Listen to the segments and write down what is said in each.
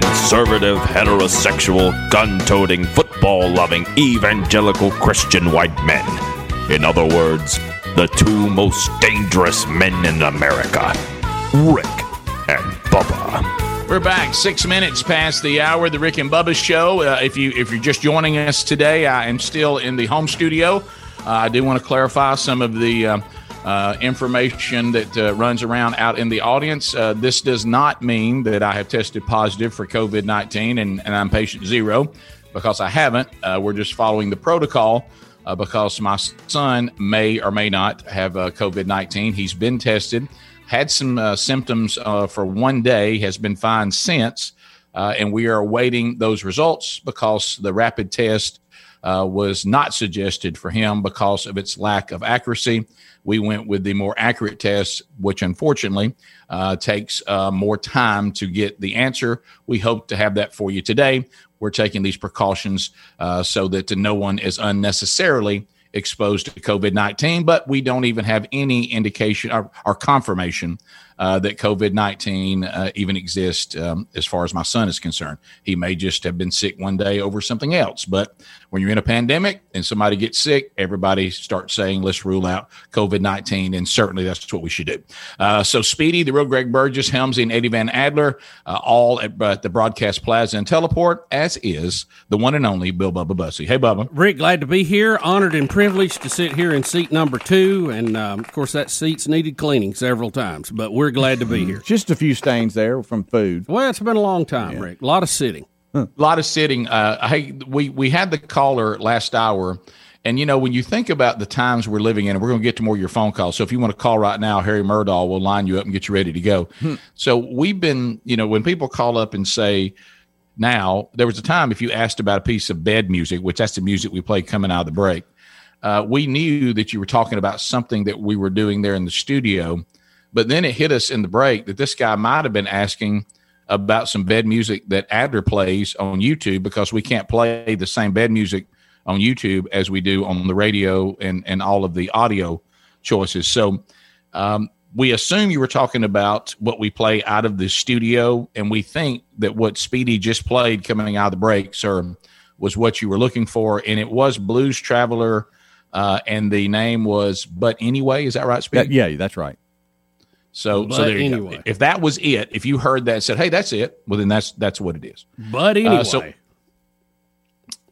conservative, heterosexual, gun toting, football loving, evangelical Christian white men. In other words, the two most dangerous men in America Rick and Bubba. We're back six minutes past the hour. The Rick and Bubba Show. Uh, if you if you're just joining us today, I am still in the home studio. Uh, I do want to clarify some of the uh, uh, information that uh, runs around out in the audience. Uh, this does not mean that I have tested positive for COVID 19 and, and I'm patient zero because I haven't. Uh, we're just following the protocol. Uh, because my son may or may not have COVID 19. He's been tested, had some symptoms for one day, has been fine since, and we are awaiting those results because the rapid test uh, was not suggested for him because of its lack of accuracy. We went with the more accurate test, which unfortunately uh, takes uh, more time to get the answer. We hope to have that for you today. We're taking these precautions uh, so that no one is unnecessarily exposed to COVID 19, but we don't even have any indication or, or confirmation uh, that COVID 19 uh, even exists um, as far as my son is concerned. He may just have been sick one day over something else. But when you're in a pandemic and somebody gets sick, everybody starts saying, let's rule out COVID 19. And certainly that's what we should do. Uh, so, Speedy, the real Greg Burgess, Helmsy, and Eddie Van Adler, uh, all at, at the Broadcast Plaza and Teleport, as is the one and only Bill Bubba Bussey. Hey, Bubba. Rick, glad to be here. Honored and privileged to sit here in seat number two. And um, of course, that seat's needed cleaning several times, but we're glad to be here. Just a few stains there from food. Well, it's been a long time, Rick. A lot of sitting. A lot of sitting. Uh, hey, we we had the caller last hour, and you know when you think about the times we're living in, and we're going to get to more of your phone calls. So if you want to call right now, Harry Murdahl will line you up and get you ready to go. So we've been, you know, when people call up and say, now there was a time if you asked about a piece of bed music, which that's the music we play coming out of the break, uh, we knew that you were talking about something that we were doing there in the studio. But then it hit us in the break that this guy might have been asking about some bed music that Adler plays on YouTube because we can't play the same bed music on YouTube as we do on the radio and, and all of the audio choices. So um, we assume you were talking about what we play out of the studio, and we think that what Speedy just played coming out of the break, sir, was what you were looking for, and it was Blues Traveler, uh, and the name was But Anyway. Is that right, Speedy? That- yeah, that's right. So, But so there you anyway. go. If that was it, if you heard that and said, "Hey, that's it," well, then that's that's what it is. But anyway, so-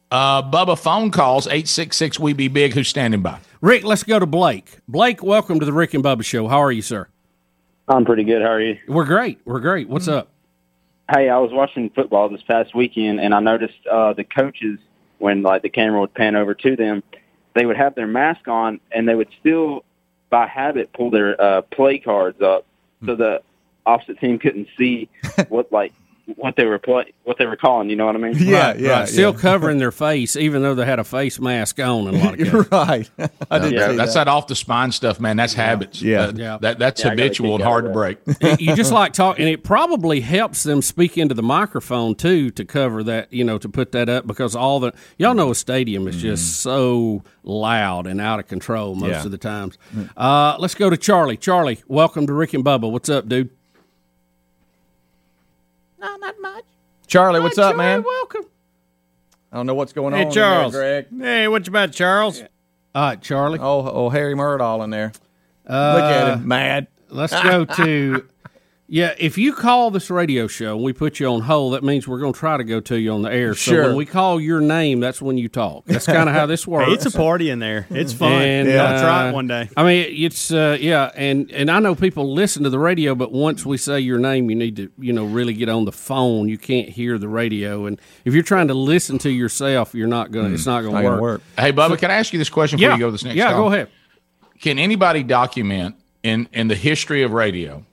Uh, Bubba, phone calls eight six six. We be big. Who's standing by? Rick, let's go to Blake. Blake, welcome to the Rick and Bubba Show. How are you, sir? I'm pretty good. How are you? We're great. We're great. What's up? Hey, I was watching football this past weekend, and I noticed uh, the coaches, when like the camera would pan over to them, they would have their mask on, and they would still, by habit, pull their uh, play cards up so the opposite team couldn't see what like what they were play what they were calling. You know what I mean? Yeah, Right, yeah, right. Still yeah. covering their face, even though they had a face mask on. In a lot of cases. You're right. I did Yeah, that's that. that. off the spine stuff, man. That's habits. Yeah. Uh, Yeah. That that's Yeah, habitual and hard to break. you just like talk, and it probably helps them speak into the microphone too to cover that, you know, to put that up because all the y'all know a stadium is just so loud and out of control most Yeah. of the times. Uh, let's go to Charlie. Charlie, welcome to Rick and Bubba. What's up, dude? Charlie, what's up, Charlie, man? Welcome. I don't know what's going Hey, on. Hey, Charles. there, Greg. Hey, what you about, Charles? All right, Charlie. Oh, oh, Harry Murdahl in there. Uh, Look at him, mad. Let's go to. Yeah, if you call this radio show and we put you on hold, that means we're going to try to go to you on the air. So Sure. when we call your name, that's when you talk. That's kind of how this works. It's a party in there. It's fun. And, yeah, uh, I'll try it one day. I mean, it's uh, yeah, and and I know people listen to the radio, but once we say your name, you need to you know really get on the phone. You can't hear the radio, and if you're trying to listen to yourself, you're not gonna. It's not Not gonna gonna work. work. Hey, Bubba, can I ask you this question before Yeah, you go to this next yeah, call? go ahead. Can anybody document in in the history of radio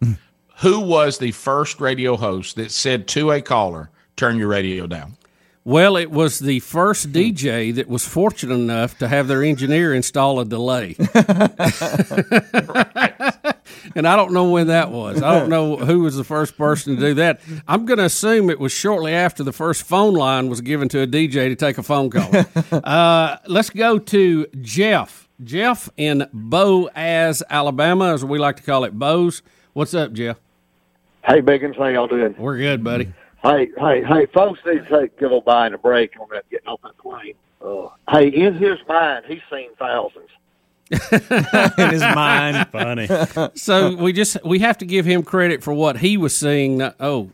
who was the first radio host that said to a caller, "Turn your radio down"? Well, it was the first DJ that was fortunate enough to have their engineer install a delay. and I don't know when that was. I don't know who was the first person to do that. I'm going to assume it was shortly after the first phone line was given to a DJ to take a phone call. uh, let's go to Jeff. Jeff in Boaz, Alabama, as we like to call it, Boaz. What's up, Jeff? Hey, Biggins, how y'all doing? We're good, buddy. Hey, hey, hey, folks need to take give old Biden a break on that getting off that plane. Uh, hey, in his mind, he's seen thousands. in his mind. Funny. So we just we have to give him credit for what he was seeing. not- Oh,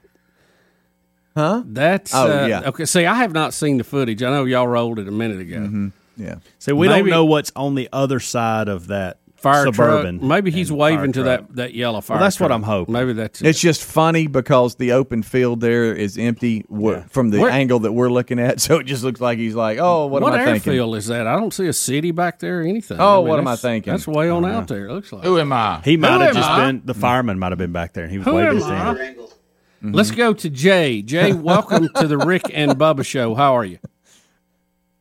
Huh? that's Oh, uh, yeah. Okay, see, I have not seen the footage. I know y'all rolled it a minute ago. Mm-hmm. Yeah. So we Maybe- don't know what's on the other side of that Fire suburban. truck. Maybe he's waving to that that yellow fire. Well, that's what. I'm hoping. Maybe that's It's just funny because the open field there is empty w- from the Where- angle that we're looking at. So it just looks like he's like, oh, what, what am I thinking? airfield is that? I don't see a city back there or anything. Oh, I mean, what am I thinking? That's way on out there. It looks like. Who am I? He might Who have just I? been the fireman might have been back there and he was Who waving am his I? hand. Mm-hmm. Let's go to Jay. Jay, welcome to the Rick and Bubba show. How are you,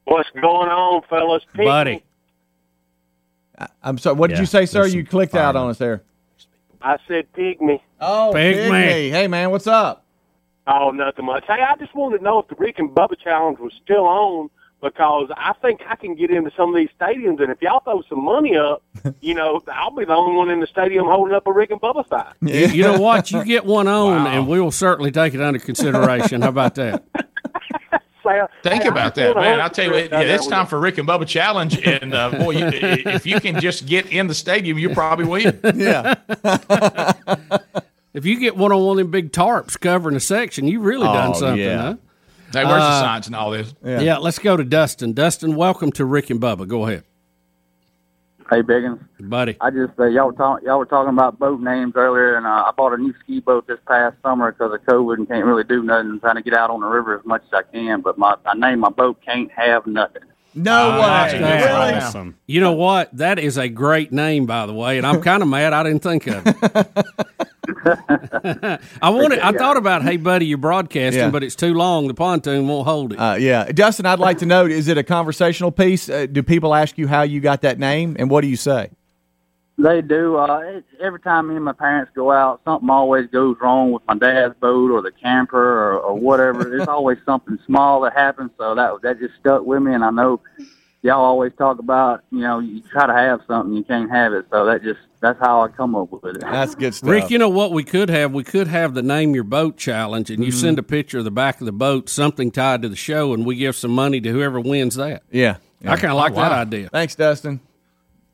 What's going on, fellas? Pete, buddy? I'm sorry. What did Yeah, you say, sir? You some clicked out on us there. I said pygmy. Oh, Pygmy. Hey, man, what's up? Oh, nothing much. Hey, I just wanted to know if the Rick and Bubba challenge was still on because I think I can get into some of these stadiums, and if y'all throw some money up, you know, I'll be the only one in the stadium holding up a Rick and Bubba sign. You, you know what? You get one on, Wow. and we will certainly take it under consideration. How about that? Say, Think hey, I about that, man. I'll tell you, what, yeah, it's time a- for Rick and Bubba challenge, and uh, boy, you, if you can just get in the stadium, you probably win. Yeah. If you get one on one of them big tarps covering a section, you've really done Oh, something, yeah. huh? Hey, where's Uh, the science and all this? Yeah. let's go to Dustin. Dustin, welcome to Rick and Bubba. Go ahead, Hey, Biggins. buddy. I just uh, y'all were talking y'all were talking about boat names earlier, and uh, I bought a new ski boat this past summer because of COVID and can't really do nothing. I'm trying to get out on the river as much as I can, but my I named my boat "Can't Have Nothing." No that's way. good. That's Really? Awesome. You know what? That is a great name, by the way, and I'm kind of mad I didn't think of it. I wanted. I thought about, hey, buddy, you're broadcasting, Yeah. but it's too long. The pontoon won't hold it. Uh, yeah, Dustin, I'd like to know: is it a conversational piece? Uh, do people ask you how you got that name, and what do you say? They do. Uh, it, every time me and my parents go out, something always goes wrong with my dad's boat or the camper or, or whatever. There's always something small that happens, so that that just stuck with me. And I know y'all always talk about, you know, you try to have something, you can't have it. So that just that's how I come up with it. That's good stuff. Rick, you know what we could have? We could have the name your boat challenge, and you Mm-hmm. send a picture of the back of the boat, something tied to the show, and we give some money to whoever wins that. yeah. I kind of like that wow. idea. Thanks, Dustin.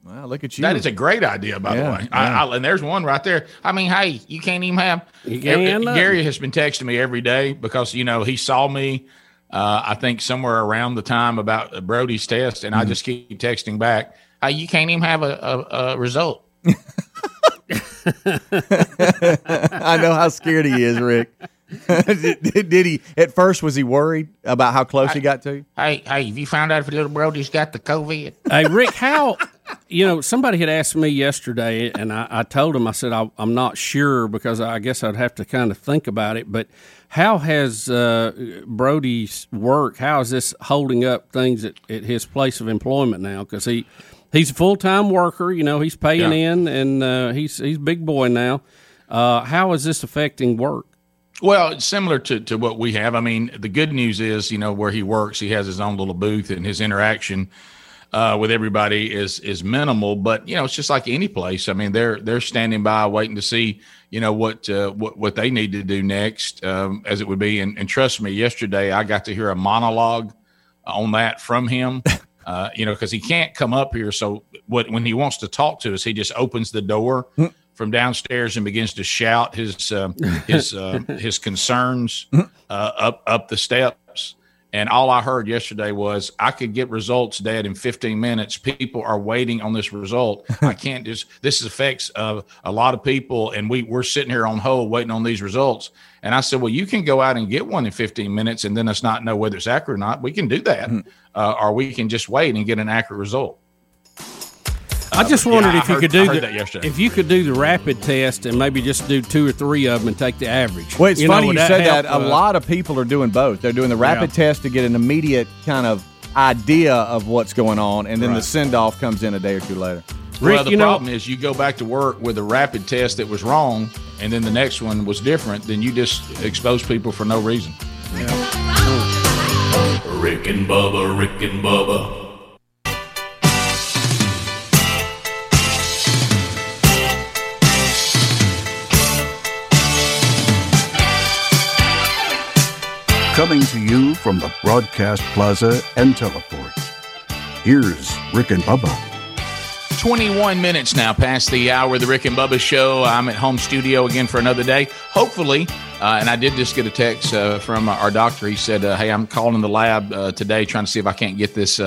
Wow, look at you. That is a great idea, by Yeah, the way. I, I, and there's one right there. I mean, hey, you can't even have. You can't have. Gary has been texting me every day because you know he saw me. Uh, I think somewhere around the time about Brody's test, and Mm-hmm. I just keep texting back. Hey, you can't even have a, a, a result. I know how scared he is, Rick. did, did- did he? At first, was he worried about how close he got to? Hey, hey, have you found out if little Brody's got the COVID? hey, Rick, how, you know, somebody had asked me yesterday, and I, I told him, I said, I, I'm not sure because I guess I'd have to kind of think about it, but how has uh, Brody's work, how is this holding up things at, at his place of employment now? Because he, he's a full time worker, you know, he's paying Yeah. in, and uh, he's, he's big boy now. Uh, how is this affecting work? Well, it's similar to, to what we have. I mean, the good news is, you know, where he works, he has his own little booth, and his interaction uh, with everybody is is minimal. But you know, it's just like any place. I mean, they're they're standing by, waiting to see, you know, what uh, what what they need to do next, um, as it would be. And, and trust me, yesterday I got to hear a monologue on that from him. Uh, you know, because he can't come up here. So what when he wants to talk to us, he just opens the door from downstairs and begins to shout his um, his uh, his concerns uh, up up the steps. And all I heard yesterday was, I could get results, Dad, in 15 minutes. People are waiting on this result. I can't just. This affects uh, a lot of people, and we we're sitting here on hold waiting on these results. And I said, well, you can go out and get one in 15 minutes, and then us not know whether it's accurate or not. We can do that, uh, or we can just wait and get an accurate result. I just yeah, wondered I if you heard- could do the, that yesterday. if you could do the rapid test and maybe just do two or three of them and take the average. Well, it's You funny would you said help, that. A uh, lot of people are doing both. They're doing the rapid Yeah. test to get an immediate kind of idea of what's going on, and then the Right. send off comes in a day or two later. Rick, well, the you know- problem is you go back to work with a rapid test that was wrong, and then the next one was different. Then you just expose people for no reason. Rick and Bubba, Rick and Bubba. Coming to you from the Broadcast Plaza and Teleport. Here's Rick and Bubba. 21 minutes now past the hour of the Rick and Bubba show. I'm at home studio again for another day. Hopefully, uh, and I did just get a text uh, from our doctor. He said, uh, Hey, I'm calling the lab uh, today trying to see if I can't get this.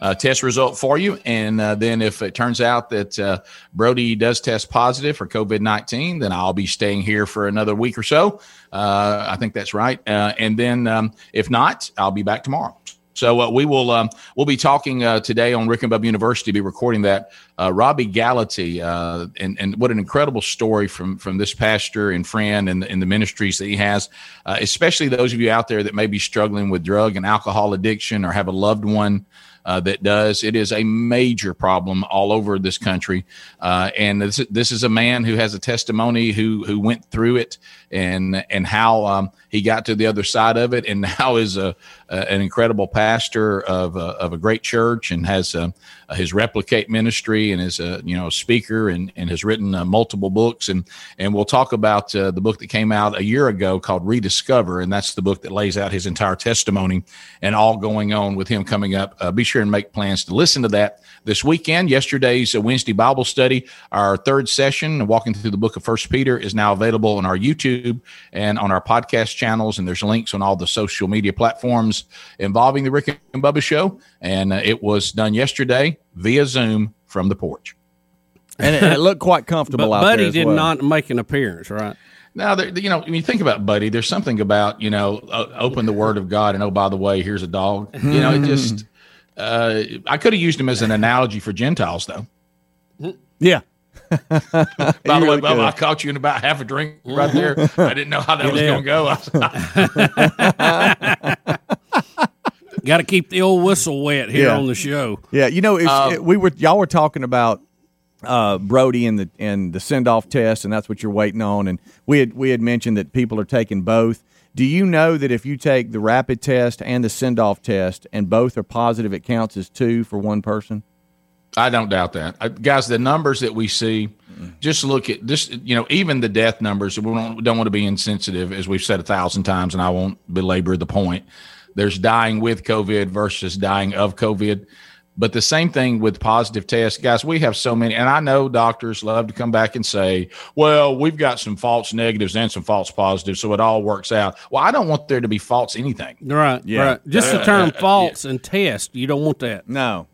Uh, test result for you. And uh, then if it turns out that uh, Brody does test positive for COVID 19, then I'll be staying here for another week or so. Uh, I think that's right. Uh, and then um, if not, I'll be back tomorrow. So uh, we will um, we'll be talking uh, today on Rick and Bubba University. Be recording that uh, Robbie Gallaty uh, and and what an incredible story from from this pastor and friend and in the ministries that he has. Especially those of you out there that may be struggling with drug and alcohol addiction or have a loved one uh, that does. It is a major problem all over this country, uh, and this, this is a man who has a testimony who who went through it and and how um, he got to the other side of it, and now is a, a an incredible pastor of a, of a great church and has a, his replicate ministry and is a you know speaker and, and has written uh, multiple books and and we'll talk about uh, the book that came out a year ago called Rediscover and that's the book that lays out his entire testimony and all going on with him coming up. Uh, be sure and make plans to listen to that this weekend. Yesterday's uh, Wednesday Bible study, our third session, walking through the book of First Peter, is now available on our YouTube and on our podcast channels. And there's links on all the social media platforms involving the Rick and Bubba Show. And uh, it was done yesterday via Zoom from the porch. And it, it looked quite comfortable But out Buddy there. as did well. not make an appearance, right? Now, there, you know, when you think about Buddy, there's something about, you know, uh, open the Word of God and oh, by the way, here's a dog. You know, it just, uh, I could have used him as an analogy for Gentiles, though. Yeah. By the way, really Bubba. I caught you in about half a drink right there. I didn't know how that was going to go. Got to keep the old whistle wet here Yeah. on the show. Yeah, you know, it's, Um, it- we were y'all were talking about uh, Brody and the and the send off test, and that's what you're waiting on. And we had we had mentioned that people are taking both. Do you know that if you take the rapid test and the send off test, and both are positive, it counts as two for one person? I don't doubt that, uh, guys. The numbers that we see, just look at this. You know, even the death numbers. We don't, don't want to be insensitive, as we've said a thousand times, and I won't belabor the point. There's dying with COVID versus dying of COVID. But the same thing with positive tests, guys. We have so many, and I know doctors love to come back and say, "Well, we've got some false negatives and some false positives, so it all works out." Well, I don't want there to be false anything. Right, Yeah. right. Just the term false and test, you don't want that. No.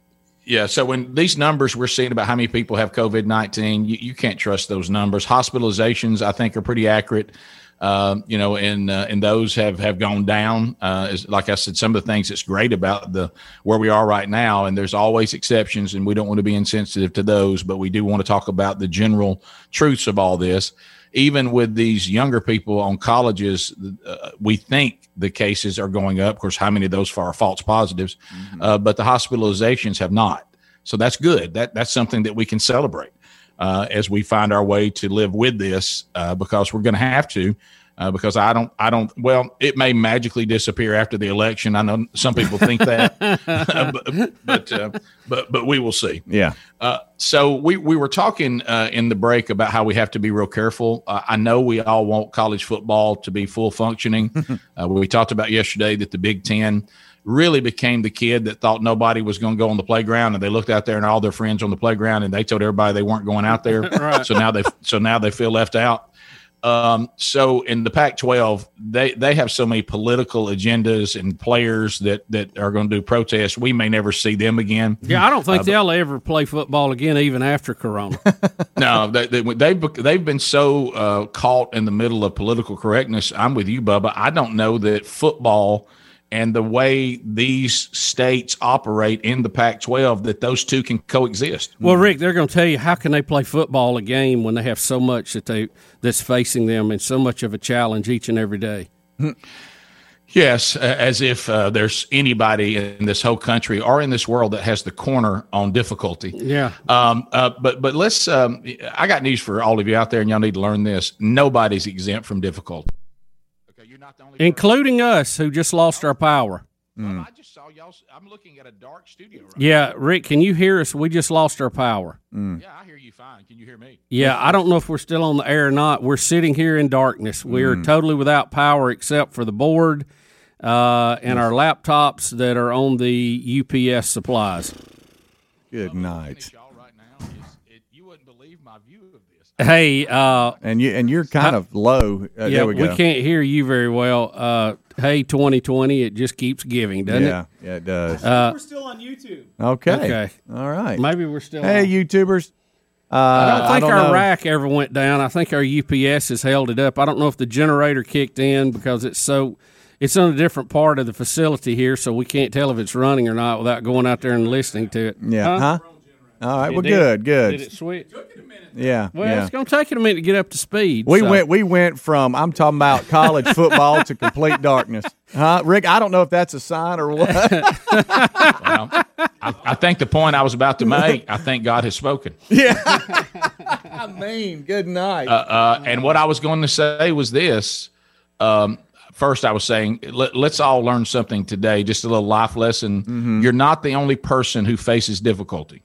Yeah. So when these numbers we're seeing about how many people have COVID nineteen, you, you can't trust those numbers. Hospitalizations, I think, are pretty accurate. Um, you know, and uh, and those have have gone down. Uh, is, like I said, some of the things that's great about the where we are right now, and there's always exceptions, and we don't want to be insensitive to those, but we do want to talk about the general truths of all this. Even with these younger people on colleges, uh, we think the cases are going up. Of course, how many of those are false positives? Uh, but the hospitalizations have not. So that's good. That that's something that we can celebrate uh, as we find our way to live with this, uh, because we're going to have to. Uh, because I don't, I don't. Well, it may magically disappear after the election. I know some people think that, but but, uh, but but we will see. Yeah. Uh, so we we were talking uh, in the break about how we have to be real careful. Uh, I know we all want college football to be full functioning. uh, we talked about yesterday that the Big Ten really became the kid that thought nobody was going to go on the playground, and they looked out there and all their friends on the playground, and they told everybody they weren't going out there. So now they so now they feel left out. Um, so in the Pac-12, they they have so many political agendas and players that that are going to do protests. We may never see them again. Yeah, I don't think Uh, they'll ever play football again, even after Corona. no, they, they, they've they've been so uh, caught in the middle of political correctness. I'm with you, Bubba. I don't know that football and the way these states operate in the Pac-12 that those two can coexist. well, Rick, they're going to tell you how can they play football a game when they have so much that they that's facing them and so much of a challenge each and every day. Yes, as if uh, there's anybody in this whole country or in this world that has the corner on difficulty. Yeah. Um, uh, but but let's. Um, I got news for all of you out there, and y'all need to learn this. Nobody's exempt from difficulty. Including us who just lost our power. I just saw y'all. I'm looking at a dark studio. Right Yeah, Rick, can you hear us? We just lost our power. Yeah, I hear you fine. Can you hear me? Yeah, I don't know if we're still on the air or not. We're sitting here in darkness. We Mm. are totally without power except for the board uh, and our laptops that are on the UPS supplies. Good night. Hey, uh, and you and you're kind of low. Uh, yeah, there we go. can't hear you very well. Uh, hey, 2020, it just keeps giving, doesn't yeah, it? yeah, it does. Uh, We're still on YouTube. okay. okay. All right. Maybe we're still. Hey, on. YouTubers. Uh, I don't think don't our know. rack ever went down. I think our UPS has held it up. I don't know if the generator kicked in because it's so it's on a different part of the facility here, so we can't tell if it's running or not without going out there and listening to it. Yeah. Huh? All right. It Well, did. good. Good. Did it switch? Yeah. Well, yeah. it's going to take it a minute to get up to speed. We so- went. We went from I'm talking about college football to complete darkness. Huh, Rick? I don't know if that's a sign or what. Well, I, I think the point I was about to make, I think God has spoken. Yeah. I mean, good night. Uh, uh, and what I was going to say was this. Um, first, I was saying, let, let's all learn something today, just a little life lesson. You're not the only person who faces difficulty.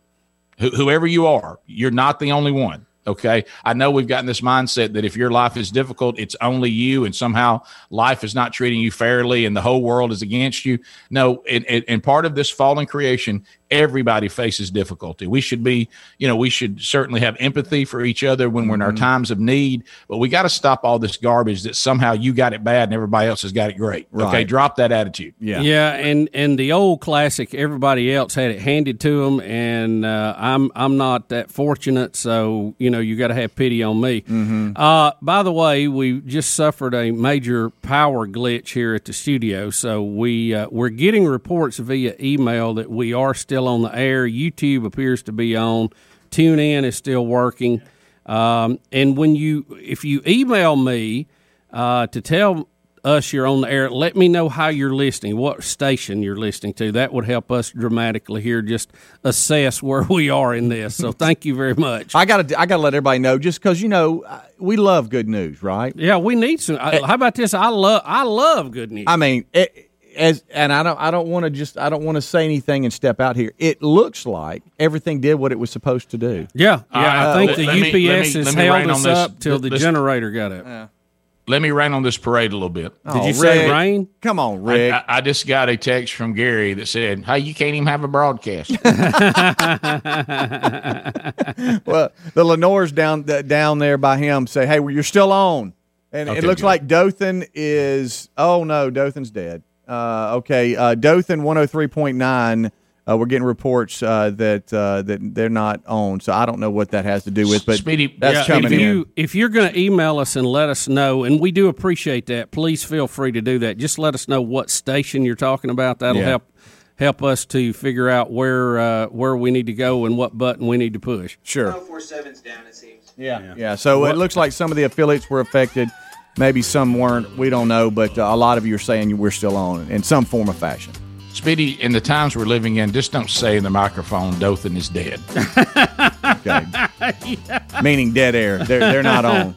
Wh- whoever you are, you're not the only one. Okay. I know we've gotten this mindset that if your life is difficult, it's only you and somehow life is not treating you fairly and the whole world is against you. No, and, and, and part of this fallen creation, everybody faces difficulty. We should be, you know, we should certainly have empathy for each other when we're in our times of need, but we got to stop all this garbage that somehow you got it bad and everybody else has got it great. Okay. Drop that attitude. yeah. Yeah, and and the old classic, everybody else had it handed to them, and uh, I'm I'm not that fortunate, so you know you got to have pity on me. Uh, by the way, we just suffered a major power glitch here at the studio, so we uh, we're getting reports via email that we are still on the air. YouTube appears to be on. TuneIn is still working, um, and when you if you email me uh, to tell us you're on the air. Let me know how you're listening, what station you're listening to. That would help us dramatically here just assess where we are in this. So thank you very much. I gotta. I gotta let everybody know, just because you know uh, we love good news, right? Yeah, we need some. I- How about this? I love I love good news. I mean, it, as and I don't. I don't want to just. I don't want to say anything and step out here. It looks like everything did what it was supposed to do. yeah, yeah. Uh, I think let- the let me- UPS let me- has me held rain us on this- up till the generator got up. Let me rain on this parade a little bit. Did you say rain? Come on, I, Rick. I, I just got a text from Gary that said, "Hey, you can't even have a broadcast." well, the Lenores down th- down there by him say, "Hey, well, you're still on," and it looks good. like Dothan is. Oh no, Dothan's dead. Uh, okay, uh, Dothan 103.9. Uh, we're getting reports uh, that uh, that they're not on, so I don't know what that has to do with. But Speedy- that's Yeah, coming if in. you if you're going to email us and let us know, and we do appreciate that. Please feel free to do that. Just let us know what station you're talking about. That'll Yeah. help help us to figure out where uh, where we need to go and what button we need to push. Sure. 047's down, it seems. Yeah. Yeah. So it looks like some of the affiliates were affected. Maybe some weren't. We don't know, but uh, a lot of you are saying we're still on in some form or fashion. Speedy, in the times we're living in, just don't say in the microphone, Dothan is dead. Okay. Meaning dead air. They're they're not on.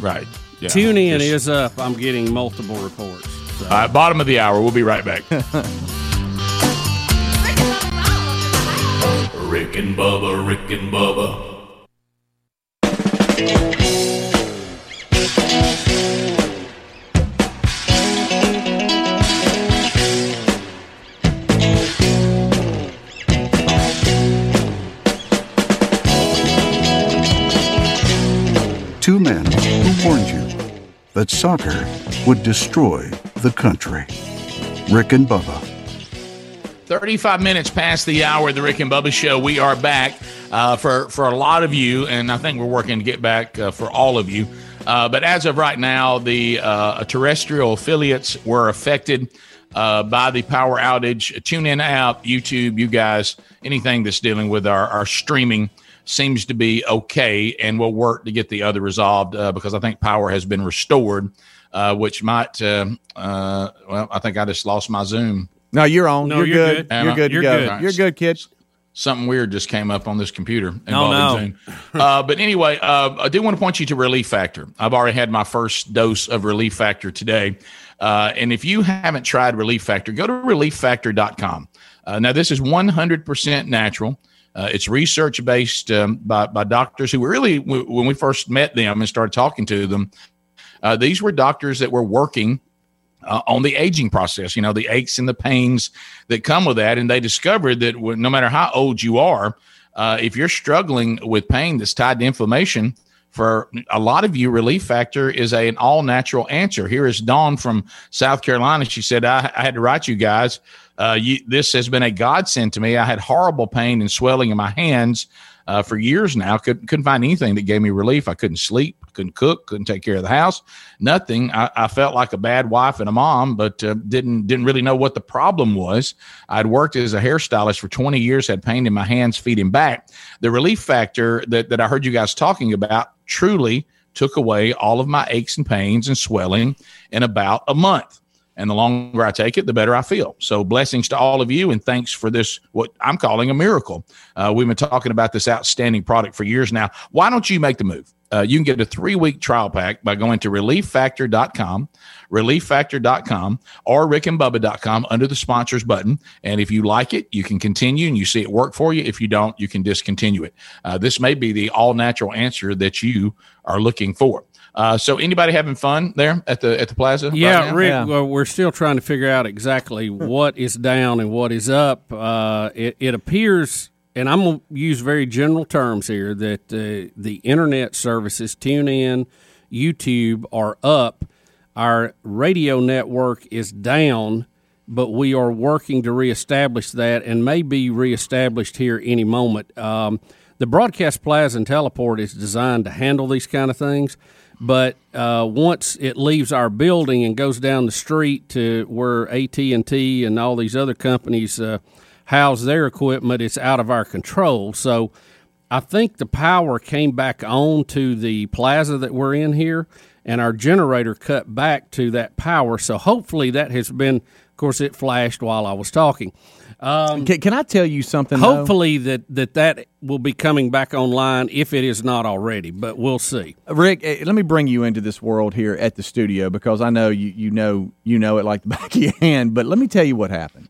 right. Yeah. Tune in Just- is up. I'm getting multiple reports. So. All right, bottom of the hour. We'll be right back. Rick and Bubba, Rick and Bubba. That soccer would destroy the country. Rick and Bubba. 35 minutes past the hour the Rick and Bubba show. We are back uh, for, for a lot of you, and I think we're working to get back uh, for all of you. Uh, but as of right now, the uh, terrestrial affiliates were affected uh, by the power outage. Tune in app, YouTube, you guys, anything that's dealing with our, our streaming seems to be okay, and we'll work to get the other resolved uh, because I think power has been restored, uh, which might, uh, uh, well, I think I just lost my Zoom. No, you're on. No, you're, you're good. good. You're I? good to You're go. good. You're good, kid. something weird just came up on this computer Oh, involving Zoom. uh, but anyway, uh, I do want to point you to Relief Factor. I've already had my first dose of Relief Factor today. Uh, and if you haven't tried Relief Factor, go to relieffactor.com. Uh, now, this is 100% natural. Uh, it's research based um, by, by doctors who really, w- when we first met them and started talking to them, uh, these were doctors that were working uh, on the aging process, you know, the aches and the pains that come with that. And they discovered that no matter how old you are, uh, if you're struggling with pain that's tied to inflammation, for a lot of you, Relief Factor is a, an all natural answer. Here is Dawn from South Carolina. She said, I, I had to write you guys. Uh, you, this has been a godsend to me. I had horrible pain and swelling in my hands uh, for years now. Couldn't couldn't find anything that gave me relief. I couldn't sleep, couldn't cook, couldn't take care of the house, nothing. I, I felt like a bad wife and a mom, but uh, didn't didn't really know what the problem was. I'd worked as a hairstylist for 20 years, had pain in my hands, feet, and back. The relief factor that that I heard you guys talking about truly took away all of my aches and pains and swelling in about a month. And the longer I take it, the better I feel. So, blessings to all of you, and thanks for this, what I'm calling a miracle. Uh, we've been talking about this outstanding product for years now. Why don't you make the move? Uh, you can get a three week trial pack by going to relieffactor.com, relieffactor.com, or rickandbubba.com under the sponsors button. And if you like it, you can continue and you see it work for you. If you don't, you can discontinue it. Uh, this may be the all natural answer that you are looking for. Uh, so, anybody having fun there at the at the plaza? Yeah, now? Rick, well, we're still trying to figure out exactly what is down and what is up. Uh, it, it appears, and I'm going to use very general terms here, that uh, the internet services, TuneIn, YouTube, are up. Our radio network is down, but we are working to reestablish that and may be reestablished here any moment. Um, the broadcast plaza and teleport is designed to handle these kind of things but uh, once it leaves our building and goes down the street to where AT and T and all these other companies uh, house their equipment, it's out of our control. So I think the power came back on to the plaza that we're in here, and our generator cut back to that power. So hopefully that has been. Of course, it flashed while I was talking. Um, Can, can I tell you something? though? hopefully that, that that will be coming back online if it is not already, but we'll see. Rick, eh, let me bring you into this world here at the studio because I know you, you know you know it like the back of your hand. But let me tell you what happened.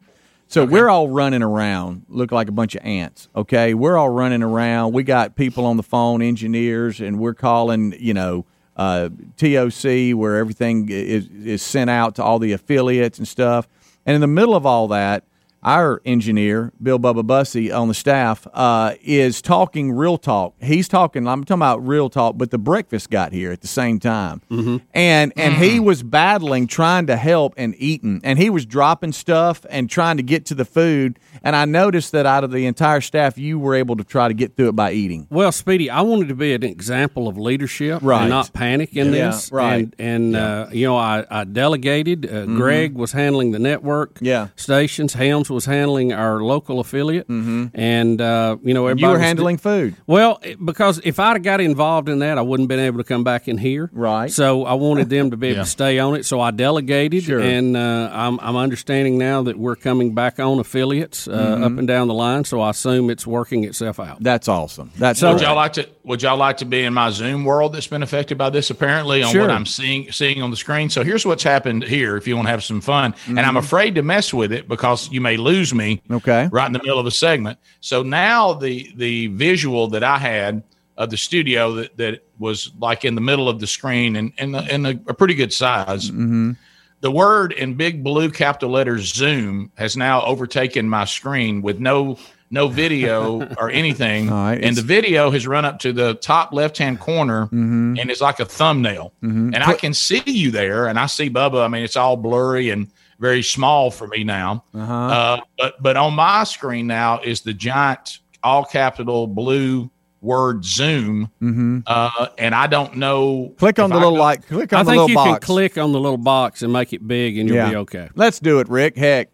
So we're all running around, look like a bunch of ants. Okay, we're all running around. We got people on the phone, engineers, and we're calling. You know, uh, TOC where everything is is sent out to all the affiliates and stuff. And in the middle of all that, our engineer, Bill Bubba Bussey, on the staff, uh, is talking real talk. He's talking. I'm talking about real talk, but the breakfast got here at the same time, Mm-hmm. and and he was battling, trying to help and eating, and he was dropping stuff and trying to get to the food. And I noticed that out of the entire staff, you were able to try to get through it by eating. Well, Speedy, I wanted to be an example of leadership Right. and not panic in Yeah, this. right. And, and uh, you know, I, I delegated. Uh, Greg was handling the network Mm-hmm. Yeah. stations. Helms was handling our local affiliate. Mm-hmm. And, uh, you know, everybody You were was- handling food. Well, because if I'd have got involved in that, I wouldn't been able to come back in here. Right. So I wanted them to be able to stay on it. So I delegated, Sure. and uh, I'm, I'm understanding now that we're coming back on affiliates uh, Mm-hmm. up and down the line. So I assume it's working itself out. That's awesome. That's so. Would y'all like to? Would y'all like to be in my Zoom world that's been affected by this? Apparently, on Sure. what I'm seeing seeing on the screen. So here's what's happened here. If you want to have some fun, and Mm-hmm. I'm afraid to mess with it because you may lose me. Okay. Right in the middle of a segment. So now the the visual that I had of the studio that that was like in the middle of the screen and and, and a, a pretty good size. Mm-hmm. The word in big blue capital letters Zoom has now overtaken my screen with no no video or anything. Right, and the video has run up to the top left hand corner Mm-hmm. and it's like a thumbnail. And I can see you there and I see Bubba. I mean, it's all blurry and very small for me now. Uh-huh. Uh, but but on my screen now is the giant all capital blue word Zoom. Mm-hmm. Uh, and I don't know. Click on the I little go- like. Click on I the think little you box. can click on the little box and make it big, and you'll yeah. be okay. Let's do it, Rick. Heck.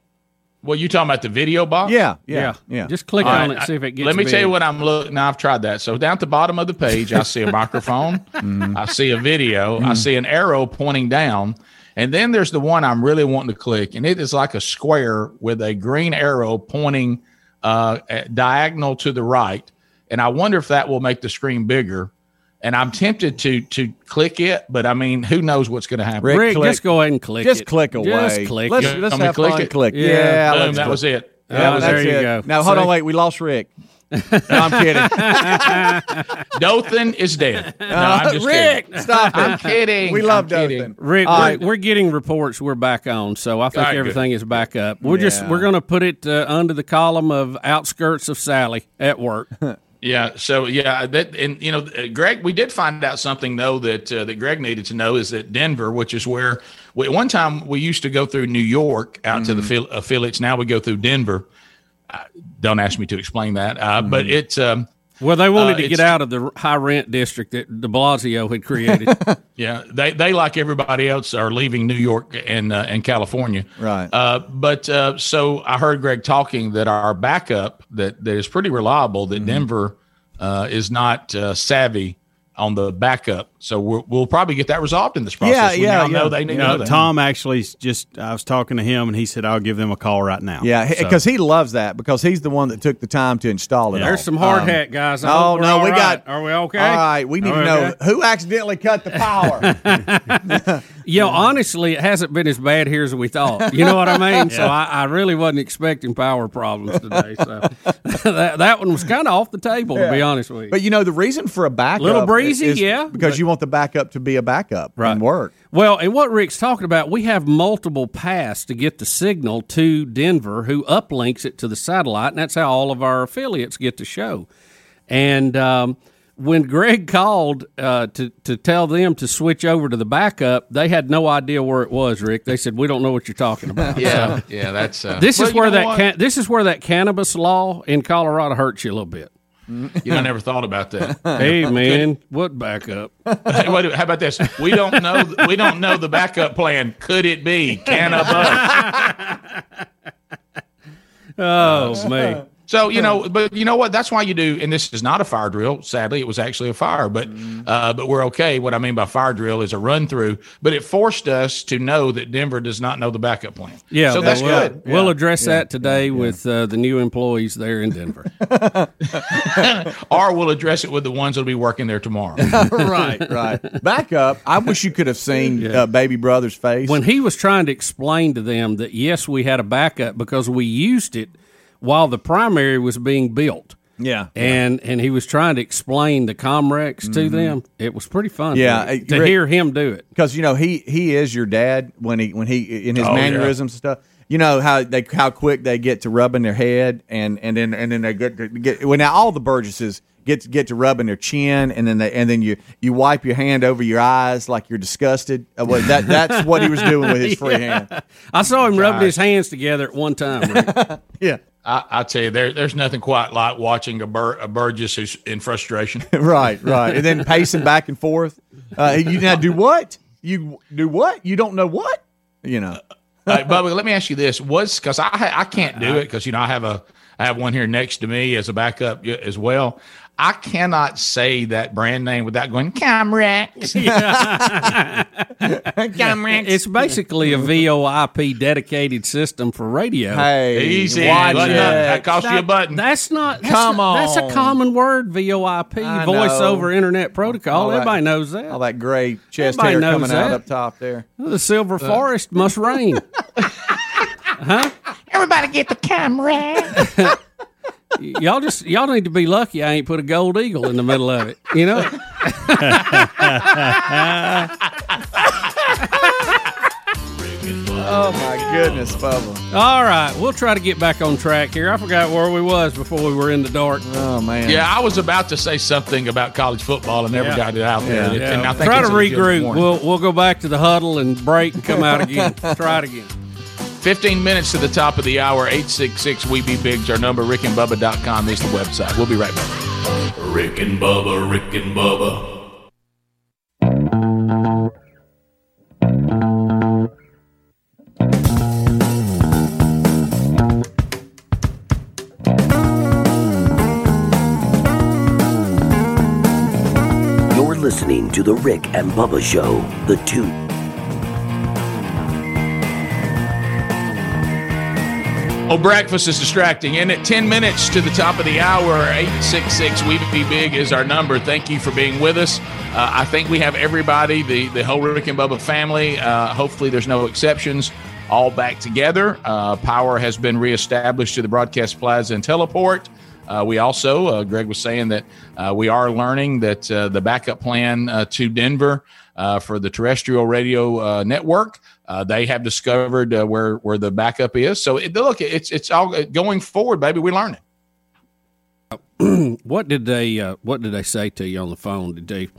Well, you talking about the video box? Yeah. Yeah. Yeah. Just click All on right, it, see if it gets. Let me tell you what I'm looking. Now I've tried that. So down at the bottom of the page, I see a microphone. Mm-hmm. I see a video. I see an arrow pointing down, and then there's the one I'm really wanting to click, and it is like a square with a green arrow pointing uh, at- diagonal to the right. And I wonder if that will make the screen bigger. And I'm tempted to to click it, but I mean, who knows what's going to happen? Rick, Rick, click. just go ahead and click Just it. click away. Just click let's it. let's Want me to have click fun. it? Click. Yeah. Yeah. Boom, let's that do was it. Uh, That was there That's you it. go. Now hold See? on, wait. We lost Rick. No, I'm kidding. Dothan is dead. No, I'm just Rick, kidding. stop it. I'm kidding. We love I'm kidding. Dothan. Rick, All we're, right. we're getting reports we're back on, so I think All right, everything is back up. We're just we're going to put it uh, under the column of outskirts of Sally at work. Yeah. So yeah, that and you know, uh, Greg, we did find out something though that uh, that Greg needed to know is that Denver, which is where we, one time we used to go through New York out to the affiliates. Now we go through Denver. Uh, don't ask me to explain that, uh, but it's um, Well, they wanted Uh, to get out of the high rent district that De Blasio had created. Yeah, they they like everybody else are leaving New York and uh, and California. Right. Uh, but uh, so I heard Greg talking that our backup that that is pretty reliable. Mm-hmm. That Denver uh, is not uh, savvy on the backup. So we'll, we'll probably get that resolved in this process. Yeah, we yeah, now yeah. know they need You to know know. Tom actually just I was talking to him and he said I'll give them a call right now. Yeah, So- because he loves that because he's the one that took the time to install it. There's some hard Um, hat guys. I No, we're no, we right. got. Are we okay? All right, we need Are to know okay? who accidentally cut the power. You know, honestly, it hasn't been as bad here as we thought. You know what I mean? So I, I really wasn't expecting power problems today. So that, that one was kind of off the table, to be honest with you. but you know the reason for a backup, Little breezy, is yeah, because but- you want the backup to be a backup Right. and work. Well, and what Rick's talking about, we have multiple paths to get the signal to Denver, who uplinks it to the satellite, and that's how all of our affiliates get the show. And um, when Greg called uh, to to tell them to switch over to the backup, they had no idea where it was. Rick, they said, "We don't know what you're talking about." yeah, yeah, that's uh, This well, is where that can- this is where that cannabis law in Colorado hurts you a little bit. You know, I never thought about that. Hey man, what backup? Hey, wait, how about this? We don't know. We don't know the backup plan. Could it be cannabis? Oh man. So you know, but you know what? That's why you do. And this is not a fire drill. Sadly, it was actually a fire. But uh, but we're okay. What I mean by fire drill is a run through. But it forced us to know that Denver does not know the backup plan. Yeah, So that's we'll, good. We'll address that today with uh, the new employees there in Denver. Or we'll address it with the ones that'll be working there tomorrow. right, right. Backup. I wish you could have seen uh, Baby Brother's face. when he was trying to explain to them that yes, we had a backup because we used it while the primary was being built. yeah, And and he was trying to explain the Comrex to them. It was pretty fun. Mm-hmm. Yeah, to, to Rick- hear him do it. because you know he he is your dad when he when he in his Oh, yeah. mannerisms and stuff. You know how they how quick they get to rubbing their head and and then and then they get to get well now all the Burgesses get to, get to rubbing their chin and then they and then you you wipe your hand over your eyes like you're disgusted. Uh, well, that that's what he was doing with his free hand. I saw him rubbing his hands together at one time. Yeah, I, I tell you, there, there's nothing quite like watching a, Bur- a Burgess who's in frustration. right, right, and then pacing back and forth. Uh, you now do what? You do what? You don't know what? You know. uh, Bubba, let me ask you this: Was because I I can't do it because you know I have a I have one here next to me as a backup as well. I cannot say that brand name without going Camrex. Camrex. it's basically a VoIP dedicated system for radio. Hey, Easy. watch Button it. up. That cost you a button. That's not. That's Come not- That's a common word. VoIP, I voice know. over internet protocol. All that- Everybody knows that. All that gray chest Everybody hair knows coming out up top there. The silver uh, forest must rain. Huh? Everybody get the camera. y'all just y'all need to be lucky I ain't put a gold eagle in the middle of it. You know. Oh my goodness, Bubba. All right, we'll try to get back on track here. I forgot where we was before we were in the dark. Oh man. yeah, I was about to say something about college football and never Yeah. got it out there. Yeah. And I think Try to it's a legitimate regroup. warning. We'll we'll go back to the huddle and break and come out again. try it again. 15 minutes to the top of the hour. 866 We Be Bigs, our number. RickandBubba.com is the website. We'll be right back. Rick and Bubba, Rick and Bubba. You're listening to The Rick and Bubba Show, the two. Oh, breakfast is distracting. And at 10 minutes to the top of the hour, 866 We Be Big is our number. Thank you for being with us. Uh, I think we have everybody, the, the whole Rick and Bubba family. Uh, hopefully, there's no exceptions. All back together. Uh, power has been reestablished to the broadcast plaza and teleport. Uh, we also, uh, Greg was saying that uh, we are learning that uh, the backup plan uh, to Denver uh, for the terrestrial radio network. Uh, they have discovered uh, where where the backup is. So it, look, it's it's all going forward, baby. We learn it. what did they uh, What did they say to you on the phone? Did they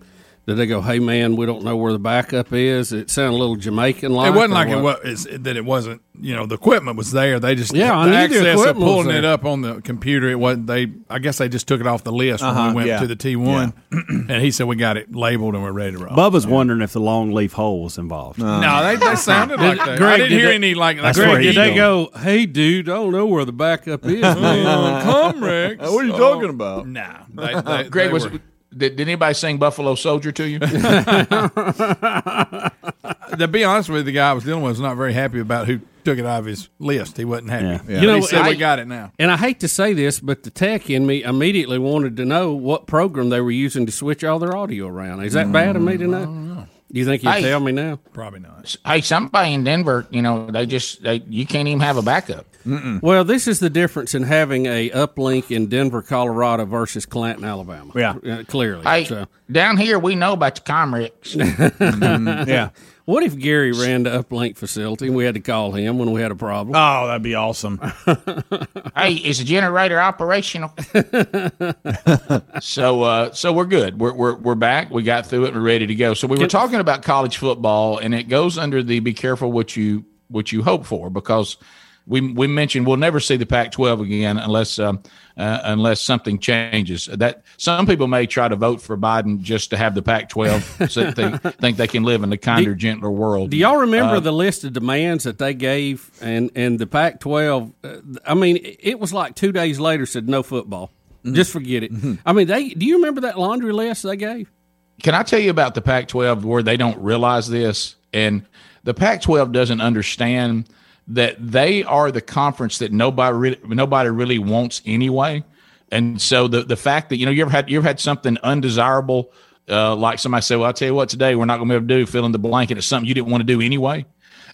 did they go, "Hey man, we don't know where the backup is"? It sounded a little Jamaican like. It wasn't like it was it's, that it wasn't. You know, the equipment was there. They just Yeah, I the knew the access of equipment was pulling it up on the computer. It wasn't. They I guess they just took it off the list when Uh-huh, we went yeah. to the T one, and he said we got it labeled and we're ready to roll. Bubba's wondering if the long leaf hole was involved. no, they, they sounded like that. I didn't did hear they- any like. That's Greg, did they go. go, "Hey dude, I don't know where the backup is, man"? Come, Rex. What are you talking about? Nah, they, they, Greg was. Were- Did, did anybody sing Buffalo Soldier to you? to be honest with you, the guy I was dealing with was not very happy about who took it out of his list. He wasn't happy. Yeah. But You know, he said I- we got it now. And I hate to say this, but the tech in me immediately wanted to know what program they were using to switch all their audio around. Is that bad of me to mm, know? Do you think you'd Hey. tell me now? Probably not. hey, somebody in Denver, you know, they just they you can't even have a backup. Well, this is the difference in having a uplink in Denver, Colorado versus Clanton, Alabama. Yeah. Uh, clearly. Hey, So, down here we know about the Comrex. Yeah. what if Gary ran the uplink facility and we had to call him when we had a problem? Oh, that'd be awesome. hey, is the generator operational? so, uh, so we're good. We're, we're we're back. We got through it. We're ready to go. So we were talking about college football, and it goes under the be careful what you what you hope for because we we mentioned we'll never see the Pac-12 again unless um, uh, unless something changes. That some people may try to vote for Biden just to have the Pac-12 so they think they can live in a kinder, gentler world. Do y'all remember Uh, the list of demands that they gave? And and the Pac-12, uh, I mean, it was like two days later said no football. Mm-hmm. Just forget it. I mean, they. Do you remember that laundry list they gave? Can I tell you about the Pac 12 where they don't realize this? And the Pac 12 doesn't understand that they are the conference that nobody really, nobody really wants anyway. And so the, the fact that, you know, you ever had, you ever had something undesirable, uh, like somebody said, well, I'll tell you what, today we're not going to be able to do fill in the blank. And it's something you didn't want to do anyway.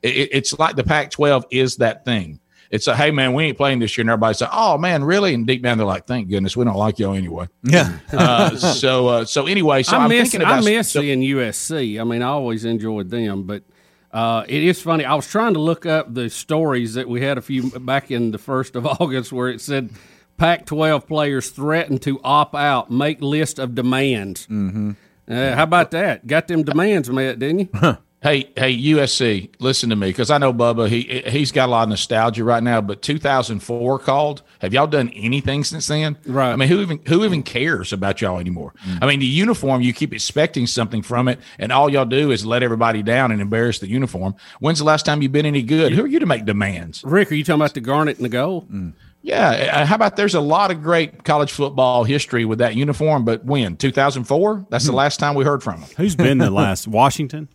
It, it- it's like the Pac 12 is that thing. It's a, hey, man, we ain't playing this year. And everybody say, oh, man, really? And deep down, they're like, thank goodness we don't like y'all anyway. Yeah. Uh, so, uh, so anyway, so I I'm miss thinking about I miss so- seeing USC. I mean, I always enjoyed them, but uh, it is funny. I was trying to look up the stories that we had a few back in the first of August, where it said Pac-12 players threatened to opt out, make list of demands. Mm-hmm. Uh, how about that? Got them demands met, didn't you? Hey, hey, USC, listen to me because I know Bubba. He he's got a lot of nostalgia right now. But 2004 called. Have y'all done anything since then? Right. I mean, who even who even cares about y'all anymore? Mm. I mean, the uniform. You keep expecting something from it, and all y'all do is let everybody down and embarrass the uniform. When's the last time you've been any good? Who are you to make demands? Rick, are you talking about the garnet and the gold? Mm. Yeah. uh, How about there's a lot of great college football history with that uniform, but when 2004? That's the hmm. last time we heard from them. Who's been the last? Washington?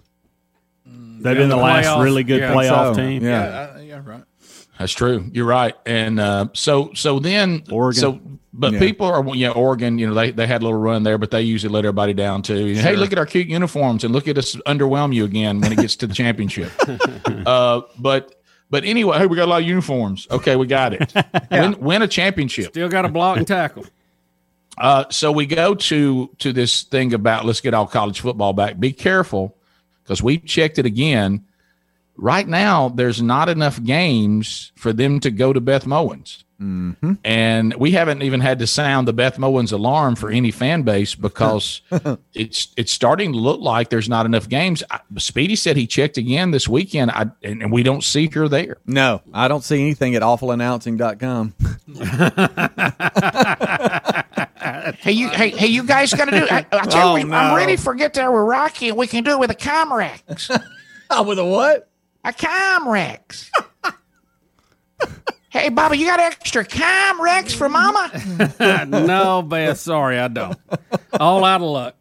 They've been the, the last playoff. really good Yeah, playoff so, team. Yeah. Uh, yeah, right. That's true. You're right. And uh, so so then Oregon. So but Yeah. people are yeah Oregon. You know they they had a little run there, but they usually let everybody down too. Hey, look at our cute uniforms and look at us underwhelm you again when it gets to the championship. uh, but but anyway, hey, we got a lot of uniforms. Okay, we got it. Win, win a championship. Still got a block and tackle. Uh, so we go to to this thing about let's get all college football back. Be careful because we checked it again. Right now, there's not enough games for them to go to Beth Mowins. Mm-hmm. And we haven't even had to sound the Beth Mowins alarm for any fan base because it's it's starting to look like there's not enough games. I, Speedy said he checked again this weekend, I, and, and we don't see her there. No, I don't see anything at awfulannouncing.com. Hey, you, hey, hey, you guys got to do. I, I tell Oh, you, no. I'm ready for get there with Rocky, and we can do it with a Comrex. Oh, with a what? A Comrex. hey, Bobby, you got extra Comrex for Mama? no, Beth, sorry, I don't. All out of luck.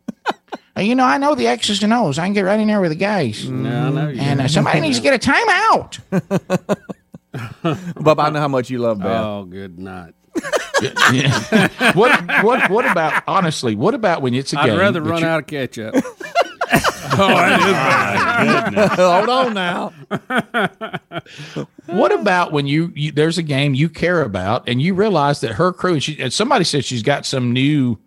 You know, I know the X's and O's. I can get right in there with the guys. No, I know you. And uh, somebody needs to get a timeout. Bub, I know how much you love Beth. Oh, good night. what what what about honestly? What about when it's a game? I'd rather run you- out of ketchup. Oh, that is bad. Hold on now. what about when you, you there's a game you care about and you realize that her crew and, she, and somebody said she's got some new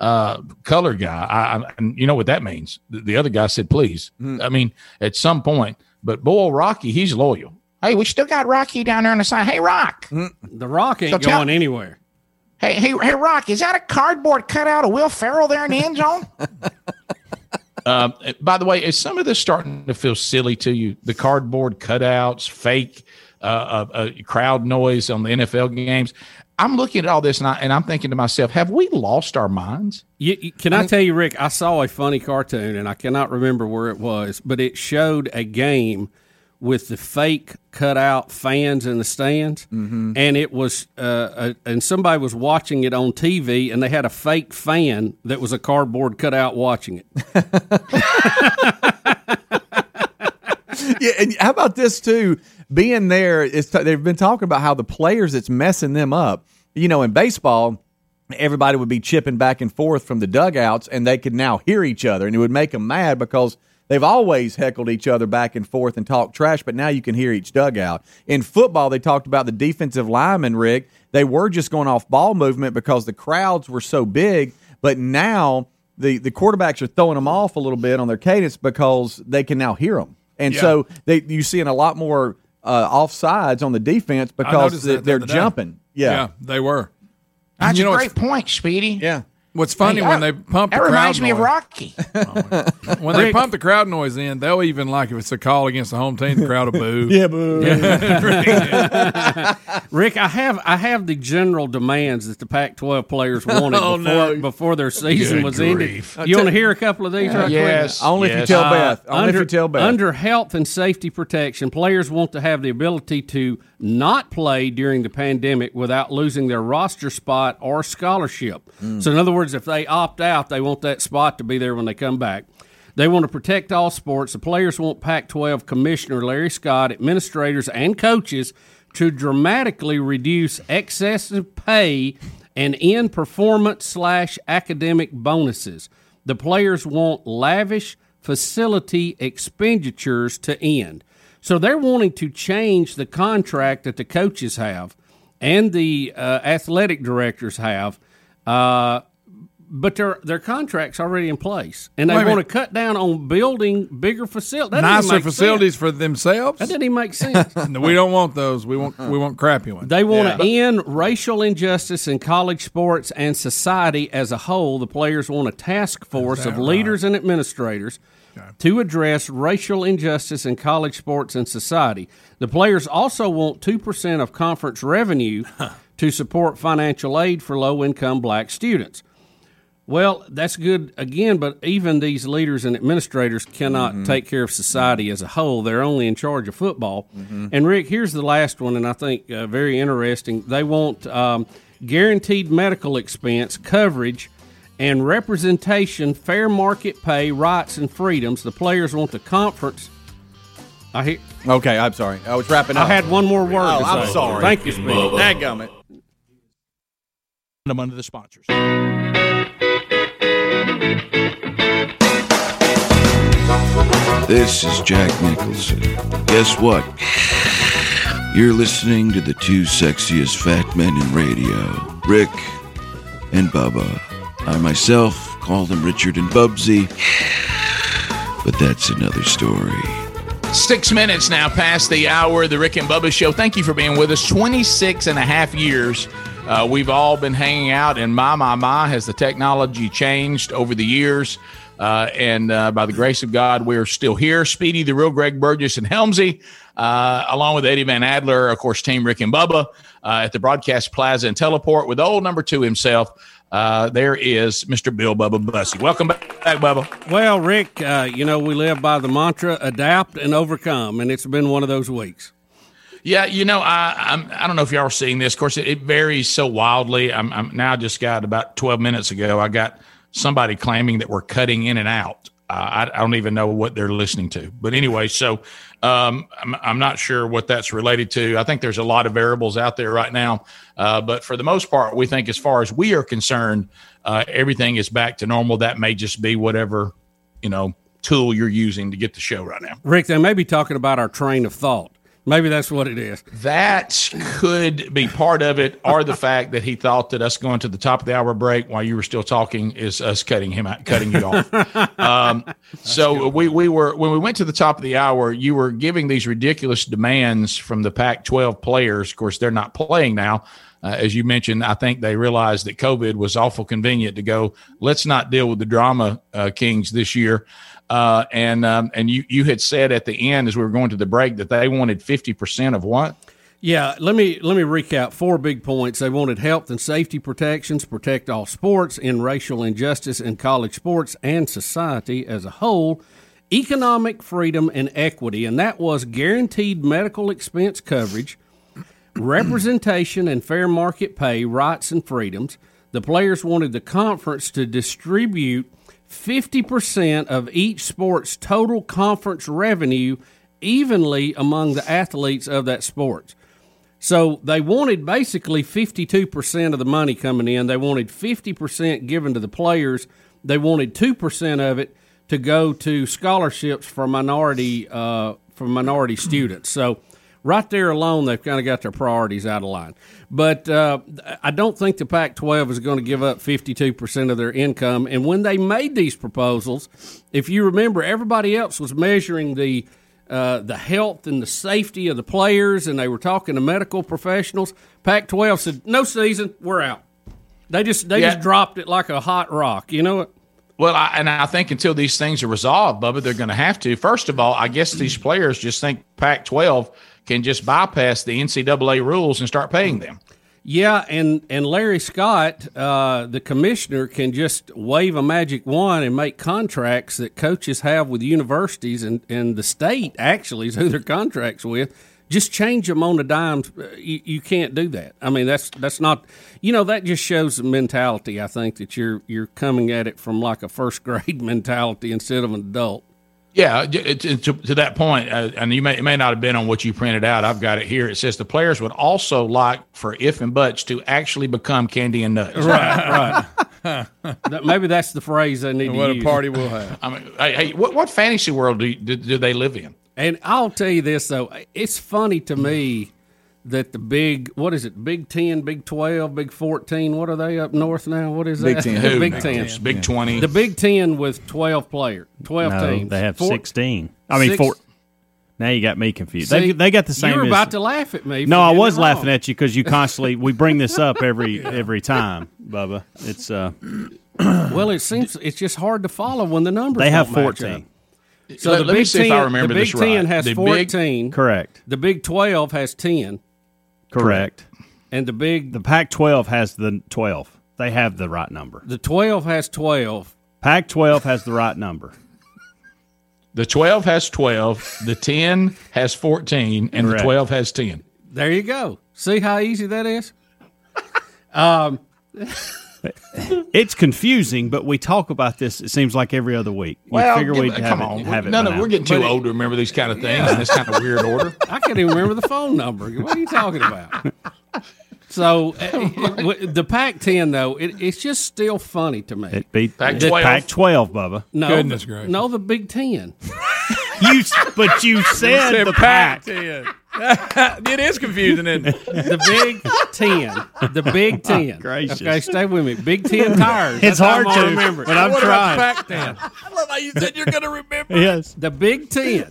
uh color guy I, I and you know what that means the, the other guy said please i mean at some point but boy rocky he's loyal Hey, we still got Rocky down there on the side. Hey, Rock. The Rock ain't So tell- going anywhere. Hey, hey, hey, Rock. Is that a cardboard cutout of Will Ferrell there in the end zone? Um, by the way, is some of this starting to feel silly to you? The cardboard cutouts, fake uh, uh, uh, crowd noise on the NFL games. I'm looking at all this and, I, and I'm thinking to myself, have we lost our minds? You, you- can I tell you, Rick? I saw a funny cartoon, and I cannot remember where it was, but it showed a game with the fake cutout fans in the stands, and it was, uh, a, and somebody was watching it on TV, and they had a fake fan that was a cardboard cutout watching it. yeah, and how about this too? Being there, it's they've been talking about how the players it's messing them up. You know, in baseball, everybody would be chipping back and forth from the dugouts, and they could now hear each other, and it would make them mad because they've always heckled each other back and forth and talked trash, but now you can hear each dugout. In football, they talked about the defensive linemen, Rick. They were just going off ball movement because the crowds were so big, but now the the quarterbacks are throwing them off a little bit on their cadence because they can now hear them, and Yeah. so they you seeing a lot more uh, offsides on the defense because they, that the they're other day. jumping. Yeah. yeah. they were. That's You know a what's- great point, Speedy. Yeah. What's funny Hey, when that- they pump the That reminds crowd me of noise- Rocky. When they pump the crowd noise in, they'll even like if it's a call against the home team, the crowd will boo. Yeah, boo. Rick, I have I have the general demands that the Pac-12 players wanted Oh, before no. before their season Good was grief. ended. You want to hear a couple of these? right Yes. quick? Only if you Yes. tell Uh, Beth. Only under, if you tell Beth. under health and safety protection, players want to have the ability to not play during the pandemic without losing their roster spot or scholarship. Hmm. So, in other words, if they opt out, they want that spot to be there when they come back. They want to protect all sports. The players want Pac 12 Commissioner Larry Scott, administrators, and coaches to dramatically reduce excessive pay and end performance slash academic bonuses. The players want lavish facility expenditures to end. So they're wanting to change the contract that the coaches have and the uh, athletic directors have. Uh, but their their contracts already in place, and they Wait a want to minute. cut down on building bigger facilities. Nicer facilities for themselves. That doesn't even make sense. No, we don't want those. We want we want crappy ones. They want to end racial injustice in college sports and society as a whole. The players want a task force of leaders and administrators to address racial injustice in college sports and society. The players also want 2% of conference revenue to support financial aid for low income black students. Well, that's good again, but even these leaders and administrators cannot take care of society as a whole. They're only in charge of football. And Rick, here's the last one, and I think uh, very interesting. They want um, guaranteed medical expense coverage and representation, fair market pay, rights, and freedoms. The players want the conference. I hear. Okay, I'm sorry. I was wrapping up. I had one more word. Oh, to I'm sorry. Thank you, Speedy. Dadgummit. I'm under the sponsors. This is Jack Nicholson. Guess what? You're listening to the two sexiest fat men in radio, Rick and Bubba. I myself call them Richard and Bubsy, but that's another story. Six minutes now past the hour of the Rick and Bubba Show. Thank you for being with us. 26 and a half years. Uh, we've all been hanging out, and my, my, my, has the technology changed over the years? Uh, and uh, by the grace of God, we're still here. Speedy, the real Greg Burgess, and Helmsy, uh, along with Eddie Van Adler, of course, Team Rick and Bubba, uh, at the Broadcast Plaza and Teleport with old number two himself. Uh, there is Mr. Bill Bubba Bussey. Welcome back, Bubba. Well, Rick, you know, we live by the mantra adapt and overcome, and it's been one of those weeks. Yeah, you know, I I'm, I don't know if y'all are seeing this. Of course, it, it varies so wildly. I'm, I'm now just got about 12 minutes ago. I got somebody claiming that we're cutting in and out. Uh, I, I don't even know what they're listening to. But anyway, so um, I'm, I'm not sure what that's related to. I think there's a lot of variables out there right now. Uh, but for the most part, we think as far as we are concerned, uh, everything is back to normal. That may just be whatever, you know, tool you're using to get the show right now. Rick, they may be talking about our train of thought. Maybe that's what it is. That could be part of it, or the fact that he thought that us going to the top of the hour break while you were still talking is us cutting him out, cutting you off. Um, so we, we were when we went to the top of the hour, you were giving these ridiculous demands from the Pac-12 players. Of course, they're not playing now. Uh, as you mentioned, I think they realized that COVID was awful convenient to go. Let's not deal with the drama uh, kings this year. Uh, and um, and you you had said at the end as we were going to the break that they wanted fifty percent of what? Yeah, let me let me recap four big points. They wanted health and safety protections, protect all sports, end racial injustice in college sports and society as a whole, economic freedom and equity, and that was guaranteed medical expense coverage, representation and fair market pay, rights and freedoms. The players wanted the conference to distribute 50% of each sport's total conference revenue evenly among the athletes of that sport. So they wanted basically 52% of the money coming in. They wanted 50% given to the players. They wanted 2% of it to go to scholarships for minority uh, for minority students. So right there alone, they've kind of got their priorities out of line. But uh, I don't think the Pac 12 is going to give up 52% of their income. And when they made these proposals, if you remember, everybody else was measuring the uh, the health and the safety of the players, and they were talking to medical professionals. Pac 12 said, no season, we're out. They just they Yeah. just dropped it like a hot rock. You know what? Well, I, and I think until these things are resolved, Bubba, they're going to have to. First of all, I guess these players just think Pac-12 can just bypass the NCAA rules and start paying them. Yeah, and and Larry Scott, uh, the commissioner, can just wave a magic wand and make contracts that coaches have with universities and, and the state actually is who their contracts with. Just change them on a dime. Uh, You, you can't do that. I mean, that's that's not. You know, that just shows the mentality. I think that you're you're coming at it from like a first grade mentality instead of an adult. Yeah, to, to, to that point, uh, and you may it may not have been on what you printed out. I've got it here. It says the players would also like for if and buts to actually become candy and nuts. Right, right. That- maybe that's the phrase they need What to a use. party we'll have. I mean, hey, hey what what fantasy world do, you, do do they live in? And I'll tell you this though, it's funny to me that the big what is it, Big Ten, Big Twelve, Big Fourteen, what are they up north now? What is Big that? 10. The Who? Big Big Ten. 10. Big 20. The Big Ten with twelve player, twelve No, teams. they have Four- 16. I mean, Six- four. Now you got me confused. See, they, they got the same. You were as- about to laugh at me. No, for I was laughing at you because you constantly we bring this up every every time, Bubba. It's uh, Well, it seems it's just hard to follow when the numbers. They have don't match 14. up. So Let- the let me Big see if Ten, I remember the Big this Ten right. has The Big- fourteen. correct, The Big Twelve has ten, correct. and the Big The Pac-12 has the 12. They have the right number. the twelve has twelve. Pac-12 has the right number. The twelve has twelve, the ten has fourteen, and Correct. the twelve has ten. There you go. See how easy that is. Um, It's confusing, but we talk about this. It seems like every other week. You Well, figure we'd have come it, on, have it none by of now. we're getting too But old to remember these kind of things in this kind of weird order. I can't even remember the phone number. What are you talking about? So uh, it- the Pac-10 though, it, it's just still funny to me. It beat Pac-12. Pac-12, Bubba. no, Goodness the, gracious. no, the Big Ten. You, but you said the Pac. Ten. it is confusing, isn't it? The Big Ten. The Big oh, Ten. gracious. Okay, stay with me. Big Ten tires. It's That's hard gonna remember. but I'm what trying. about Pac-10? I love how you said you're going to remember. Yes. The Big Ten.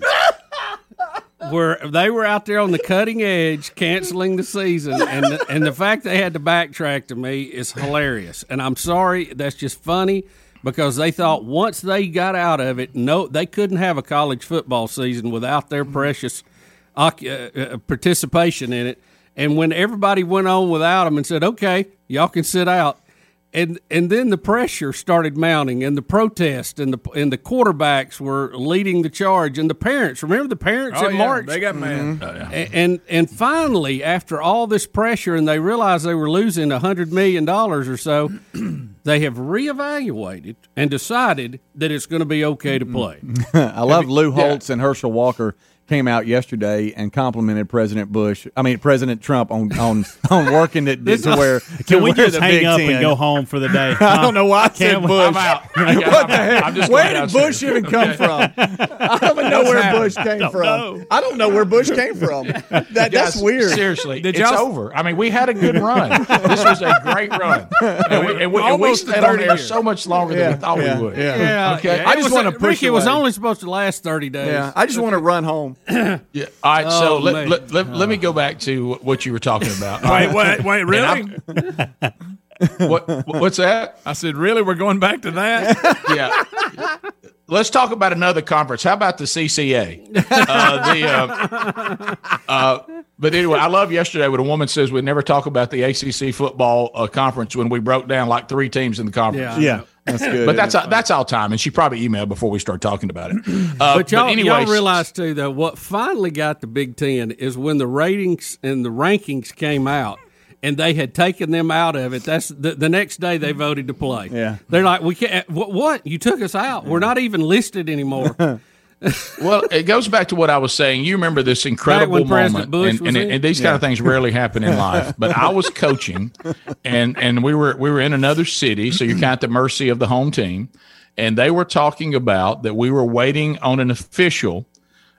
Where they were out there on the cutting edge, canceling the season, and the, and the fact they had to backtrack to me is hilarious. And I'm sorry, that's just funny because they thought once they got out of it, no, they couldn't have a college football season without their precious oc- uh, uh, participation in it. And when everybody went on without them and said, "Okay, y'all can sit out," and and then the pressure started mounting, and the protest, and the and the quarterbacks were leading the charge, and the parents. Remember the parents Oh, in yeah, March. they got mad. A- and and finally, after all this pressure, and they realized they were losing a hundred million dollars or so, they have reevaluated and decided that it's going to be okay to play. I love Lou Holtz and Herschel Walker came out yesterday and complimented President Bush. I mean President Trump on on, on working it This- to where Can to we wear just the hang up Ten. and go home for the day? I don't know why I said Can't Bush. I'm out. what the heck? I'm just where going did downstairs. Bush even come Okay. from? I don't even know where Bush came Don't from. know. I don't know where Bush came from. That, that's weird. Seriously, Did it's over. I mean, we had a good run. this was a great run, and we, and we, and we Almost stayed on 30 there so much longer Yeah, than we thought yeah, we would. yeah. Yeah, Okay. yeah. I just wanna push Ricky, it was only supposed to last thirty days. Yeah, I just want to run home. Yeah. All right. so Oh, let, man. let, let, let me go back to what you were talking about. Wait, wait, wait, really? What, what's that? I said, really? We're going back to that? Yeah. Let's talk about another conference. How about the CCA? Uh, the, uh, uh, but anyway, I love yesterday when a woman says we never talk about the ACC football uh, conference when we broke down like three teams in the conference. Yeah. Yeah, that's good. But that's that's all time, and she probably emailed before we start talking about it. Uh, But y'all, anyways, y'all realize too that what finally got the Big Ten is when the ratings and the rankings came out, and they had taken them out of it. That's the, the next day they voted to play. Yeah. they're like, we can't. What? what? You took us out. We're not even listed anymore. well, it goes back to what I was saying. You remember this incredible moment, and, and, and these kind of things rarely happen in life. But I was coaching, and and we were we were in another city, so you're kind of at the mercy of the home team, and they were talking about that we were waiting on an official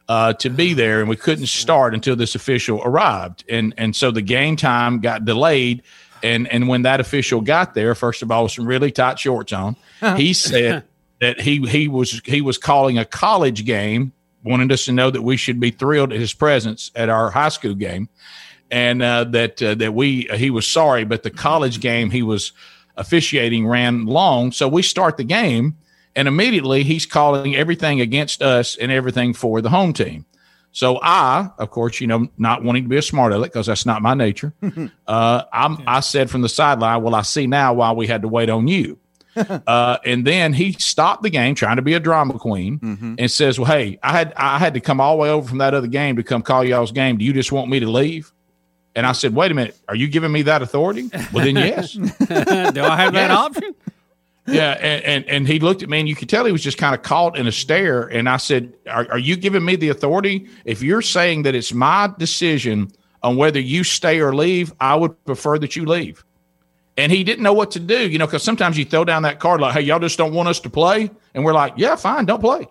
uh, to be there, and we couldn't start until this official arrived, and and so the game time got delayed. And and when that official got there, first of all, with some really tight shorts on, he said that he he was he was calling a college game, wanted us to know that we should be thrilled at his presence at our high school game, and uh, that uh, that we he was sorry, but the college game he was officiating ran long, so we start the game, and immediately he's calling everything against us and everything for the home team. So I, of course, you know, not wanting to be a smart aleck because that's not my nature. uh, I'm, I said from the sideline, "Well, I see now why we had to wait on you." uh, and then he stopped the game, trying to be a drama queen, and says, "Well, hey, I had I had to come all the way over from that other game to come call y'all's game. Do you just want me to leave?" And I said, "Wait a minute, are you giving me that authority?" Well, then yes. Do I have that option? Yeah, and, and and he looked at me, and you could tell he was just kind of caught in a stare. And I said, are, "Are you giving me the authority? If you're saying that it's my decision on whether you stay or leave, I would prefer that you leave." And he didn't know what to do, you know, because sometimes you throw down that card like, "Hey, y'all just don't want us to play," and we're like, "Yeah, fine, don't play."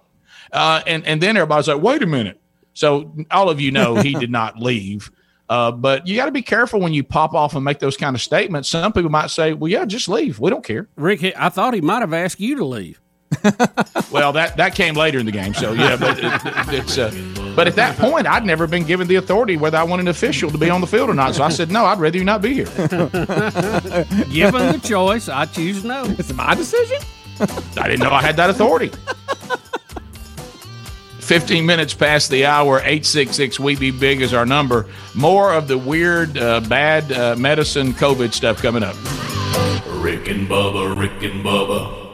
Uh, and and then everybody's like, "Wait a minute." So all of you know he did not leave. Uh, but you got to be careful when you pop off and make those kind of statements. Some people might say, "Well, yeah, just leave. We don't care." Rick, I thought he might have asked you to leave. Well, that that came later in the game, so yeah. But it, it's uh, but at that point, I'd never been given the authority whether I wanted an official to be on the field or not. So I said, no, I'd rather you not be here. Given the choice, I choose no. It's my decision. I didn't know I had that authority. 15 minutes past the hour, 866 We Be Big is our number. More of the weird, uh, bad uh, medicine COVID stuff coming up. Rick and Bubba, Rick and Bubba.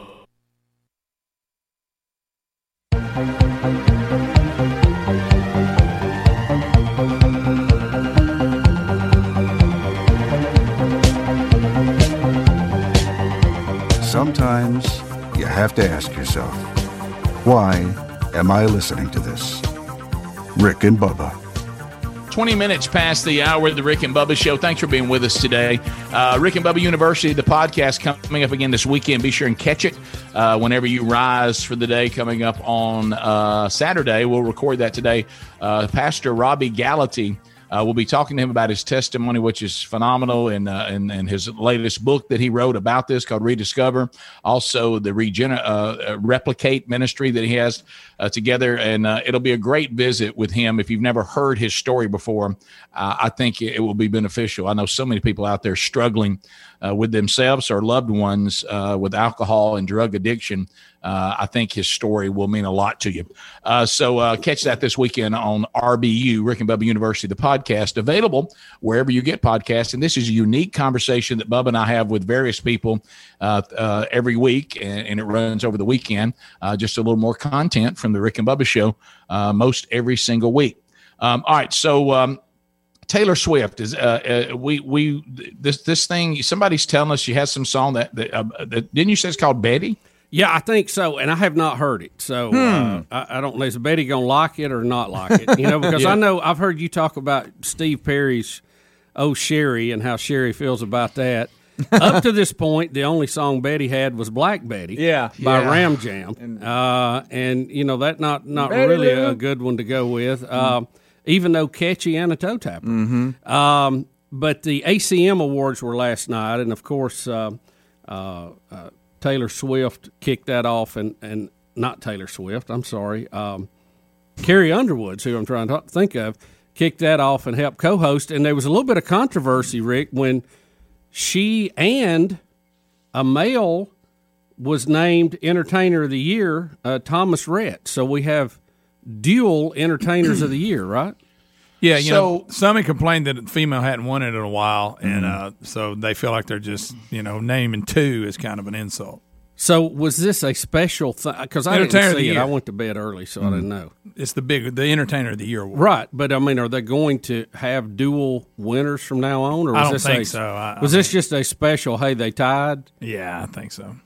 Sometimes you have to ask yourself, why am I listening to this? Rick and Bubba. 20 minutes past the hour of the Rick and Bubba Show. Thanks for being with us today. Uh, Rick and Bubba University, the podcast coming up again this weekend. Be sure and catch it uh, whenever you rise for the day coming up on uh, Saturday. We'll record that today. Uh, Pastor Robby Gallaty. Uh, we'll be talking to him about his testimony, which is phenomenal, and, uh, and and his latest book that he wrote about this called Rediscover. Also, the Regener- Replicate ministry that he has uh, together, and uh, it'll be a great visit with him. If you've never heard his story before, uh, I think it will be beneficial. I know so many people out there struggling uh, with themselves or loved ones uh, with alcohol and drug addiction. Uh, I think his story will mean a lot to you. So catch that this weekend on RBU, Rick and Bubba University, the podcast, available wherever you get podcasts. And this is a unique conversation that Bubba and I have with various people uh, uh, every week, and, and it runs over the weekend. Uh, just a little more content from the Rick and Bubba show uh, most every single week. Um, all right, so. Um, Taylor Swift is uh, uh, we we this this thing somebody's telling us she has some song that that, uh, that didn't you say it's called Betty? Yeah, I think so, and I have not heard it. So Hmm. uh, I, I don't know. Is Betty gonna like it or not like it? You know, because Yeah. I know I've heard you talk about Steve Perry's "Oh Sherrie" and how Sherry feels about that. Up to this point, the only song Betty had was "Black Betty," Yeah. by Yeah. Ram Jam, uh, and you know that not not Betty really Lou. a good one to go with. Um, even though catchy and a toe tapper. Mm-hmm. Um, but the ACM awards were last night, and of course, uh, uh, uh, Taylor Swift kicked that off, and, and not Taylor Swift. I'm sorry, um, Carrie Underwood's who I'm trying to think of kicked that off and helped co-host. And there was a little bit of controversy, Rick, when she and a male was named Entertainer of the Year, uh, Thomas Rhett. So we have dual Entertainers of the Year, right? Yeah, you So- know, somebody complained that a female hadn't won it in a while, and Mm-hmm. uh, so they feel like they're just, you know, naming two is kind of an insult. So was this a special thing? Because I didn't see it. I went to bed early, so I didn't mm-hmm. know. It's the big, the Entertainer of the Year award. Right, but I mean, are they going to have dual winners from now on, or was I don't this think a, so. I- was this just a special? Hey, they tied. Yeah, I think so. All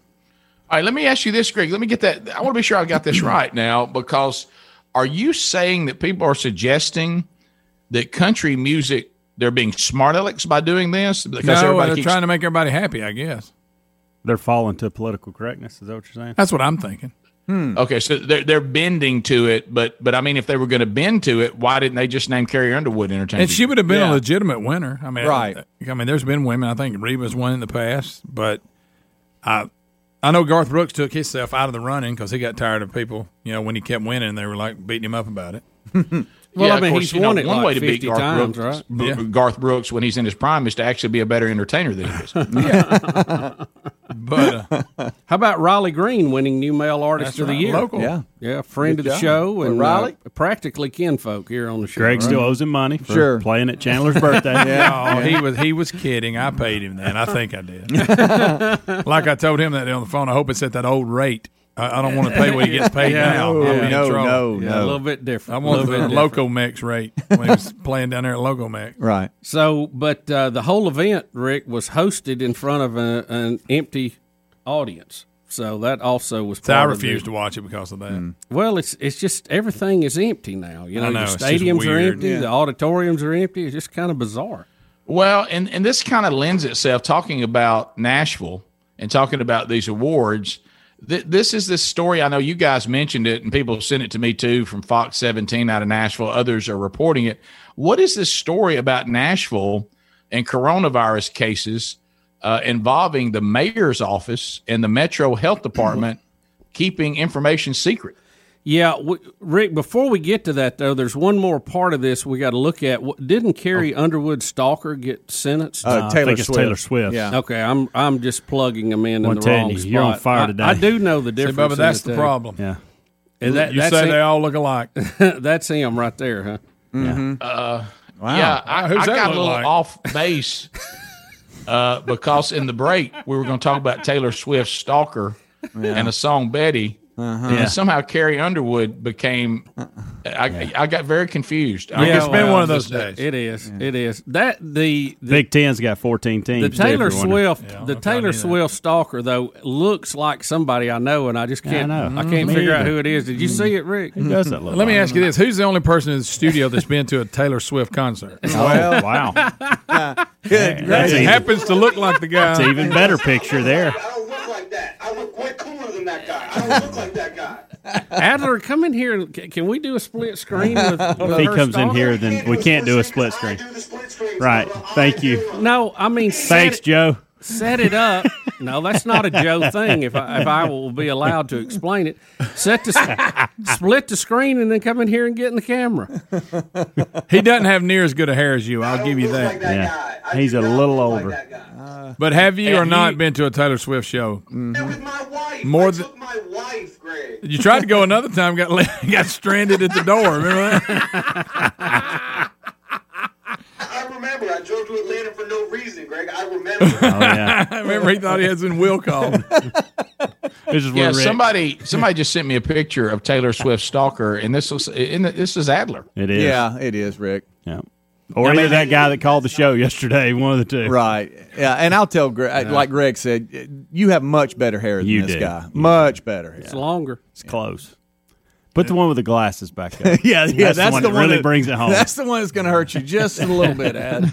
right, let me ask you this, Greg. Let me get that. I want to be sure I got this right now because are you saying that people are suggesting that country music they're being smart alecks by doing this because no, everybody they're keeps trying to make everybody happy, I guess. They're falling to political correctness. Is that what you're saying? That's what I'm thinking. Hmm. Okay, so they're they're bending to it, but but I mean, if they were going to bend to it, why didn't they just name Carrie Underwood entertainer? And she would have been Yeah. a legitimate winner. I mean, Right. I mean, there's been women. I think Reba's won in the past, but I, I know Garth Brooks took himself out of the running because he got tired of people. You know, when he kept winning, they were like beating him up about it. Well, I of mean, course, he's you know, won it one like way to beat Garth times, Brooks, right? Br- Yeah. Garth Brooks when he's in his prime is to actually be a better entertainer than he is. but How about Riley Green winning New Male Artist That's of the right, Year? local. yeah, yeah, friend Good of the job. show Well, and Riley? uh, practically kinfolk here on the show. Greg right? still owes him money for Sure. playing at Chandler's birthday. No, he was he was kidding. I paid him that. I think I did. like I told him that day on the phone. I hope it's at that old rate. I, I don't want to pay what he gets paid Yeah. now. No, I'll in no, trouble. no, Yeah, no. a little bit different. I A want little the bit different. Loco Mex rate when he was playing down there at Loco Mex. Right. So, but uh, the whole event, Rick, was hosted in front of a, an empty audience. So that also was. So I part of the- refused to watch it because of that. Mm. Well, it's it's just everything is empty now. You I know, know, the it's just stadiums are weird. empty, Yeah. the auditoriums are empty. It's just kind of bizarre. Well, and, and this kind of lends itself talking about Nashville and talking about these awards. Th- this is this story. I know you guys mentioned it, and people sent it to me too from Fox 17 out of Nashville. Others are reporting it. What is this story about Nashville and coronavirus cases uh, involving the mayor's office and the Metro Health Department keeping information secret? Yeah, w- Rick. Before we get to that, though, there's one more part of this we got to look at. Didn't Carrie Underwood Stalker get sentenced? Uh, Uh, I Taylor think it's Swift. Taylor Swift. Yeah. Okay, I'm I'm just plugging them in Well, in I'm the wrong you, spot. you're on fire today. I, do know the See, difference. Bubba, that's the two. problem. Yeah. And that, you that's say him- they all look alike. that's him right there, huh? Mhm. Uh, Wow. Yeah, I, Who's I that got a little like? off base uh, because in the break we were going to talk about Taylor Swift's "Stalker" Yeah. and a song "Betty," Uh-huh. and Yeah. somehow Carrie Underwood became. I, I got very confused. I Yeah, guess well, days. It is. It is. That the, the Big Ten's got 14 teams. The Taylor If you. Swift, the Taylor Swift stalker though looks like somebody I know, and I just can't. I I, know. can't Me figure out who it is. Did you see it, Rick? Who does that look Let me ask you this: Who's the only person in the studio that's been to a Taylor Swift concert? Well, wow. Good. That's It happens to look like the guy. It's an even better picture there. Adler, come in here. Can can we do a split screen with? with If he her comes in here, then we can't do a split screen. Right. Thank you. No, I mean, Thanks, it- Joe. Set it up. No, that's not a Joe thing. If I, if I will be allowed to explain it, set the split the screen and then come in here and get in the camera. He doesn't have near as good a hair as you. I'll give you that. Yeah. He's a little older. But have you or Have not you- been to a Taylor Swift show? More than my wife, Greg. you tried to go another time, got got stranded at the door. Remember that? I remember. I drove to Atlanta for no reason, Greg. I remember. Oh, yeah. I remember he thought he had some will call. This is Yeah, somebody somebody just sent me a picture of Taylor Swift's "Stalker," and this was in the, this is Adler. It is. Yeah, it is, Rick. Yeah. Or I either mean, that guy that called the show yesterday, one of the two. Right. Yeah, and I'll tell Greg, like Greg said, you have much better hair than You this do. guy. Much better hair. It's longer. It's close. Put the one with the glasses back up. yeah, yeah, that's, the one that really brings it home. That's the one that's going to hurt you just a little bit, Ad.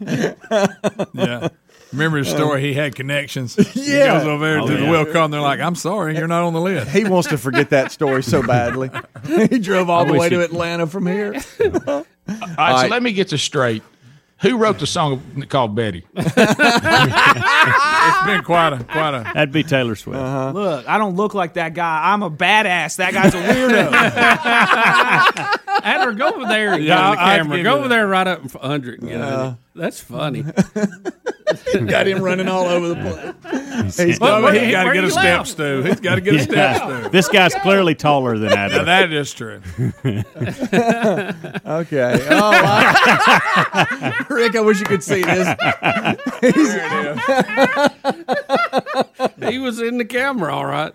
yeah. Remember his story? He had connections. He Yeah. goes over there Oh, to yeah. the will call, and they're like, "I'm sorry, you're not on the list." He wants to forget that story so badly. he drove all I the wish way to Atlanta from here. All right, so let me get this straight. Who wrote the song called Betty? it's been quite a quite a. That'd be Taylor Swift. Uh-huh. Look, I don't look like that guy. I'm a badass. That guy's a weirdo. Adler, go over there and Yeah, get on the I- I camera. Go over that. there right up in front of it. And get on Yeah. it. That's funny. Got him running all over the place. He's Well, got, where- he got to get a step stool. He's got to get a step Yeah. stool. This guy's clearly taller than Now that is true. Okay. Oh, I- Rick, I wish you could see this. he was in the camera, all right.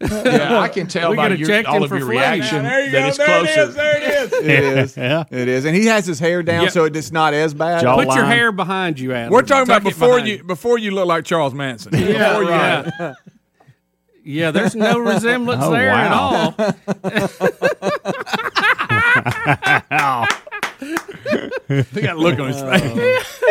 Yeah, I can tell We by gotta your, check all of your reaction Yeah, there you that go. it's There it closer. is. There it is. It is. Yeah. It is. And he has his hair down Yeah. so it's not as bad. Jaw- Put your hair behind you, Adler. We're talking about Tuck it before behind you before you look like Charles Manson. Yeah, Before you- right. Yeah, there's no resemblance Oh, there at wow. all. He got a look on his uh, face.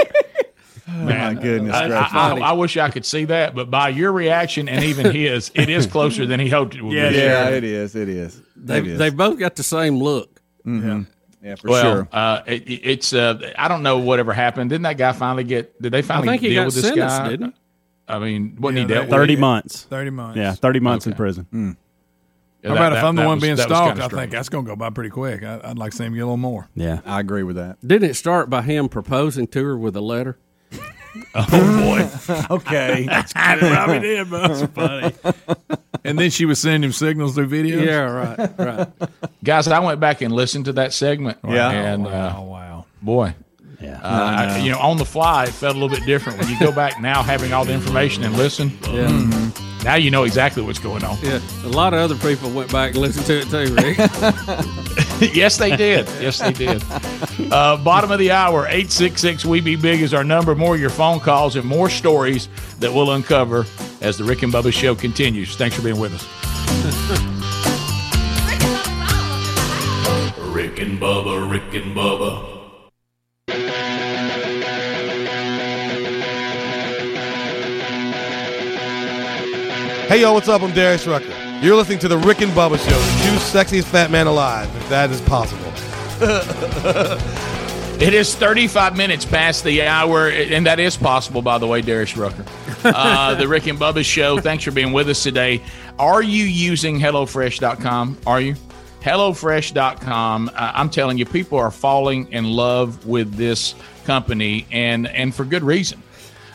Oh, my goodness. I, gracious. I, I, I wish I could see that, but by your reaction and even his, it is closer than he hoped it would Yeah, be. yeah, it is. It is. They, It is. they've both got the same look. yeah, Yeah, for Well, sure. uh, it, it's uh, I don't know whatever happened. Didn't that guy finally get? Did they finally think he deal got with this sentenced, guy? didn't I mean, wasn't Yeah, he dealt with? Thirty it? months. Thirty months. Yeah, thirty months in Okay. prison. Yeah, How that- about if I'm the one was- being stalked? I think that's going to go by pretty quick. I, I'd like to see him get a little more. Yeah. I agree with that. Didn't it start by him proposing to her with a letter? Oh boy, Okay. I probably did, but that's funny. And then she was sending him signals through videos. Yeah, right, right. Guys, I went back and listened to that segment. Yeah. and Wow, uh, wow. boy, Yeah. uh, I- you know, on the fly, it felt a little bit different when you go back now, having all the information and listen. Yeah. Now you know exactly what's going on. Yeah, a lot of other people went back and listened to it too, Rick. yes, they did. Yes, they did. Uh, bottom of the hour, 866 We Be Big is our number. More of your phone calls and more stories that we'll uncover as the Rick and Bubba show continues. Thanks for being with us. Rick and Bubba, Rick and Bubba. Hey, yo, what's up? I'm Darius Rucker. You're listening to the Rick and Bubba Show, the two sexiest fat man alive, if that is possible. It is 35 minutes past the hour, and that is possible, by the way, Darius Rucker. Uh, the Rick and Bubba Show. Thanks for being with us today. Are you using HelloFresh.com? Are you? HelloFresh.com. Uh, I'm telling you, people are falling in love with this company, and and for good reason.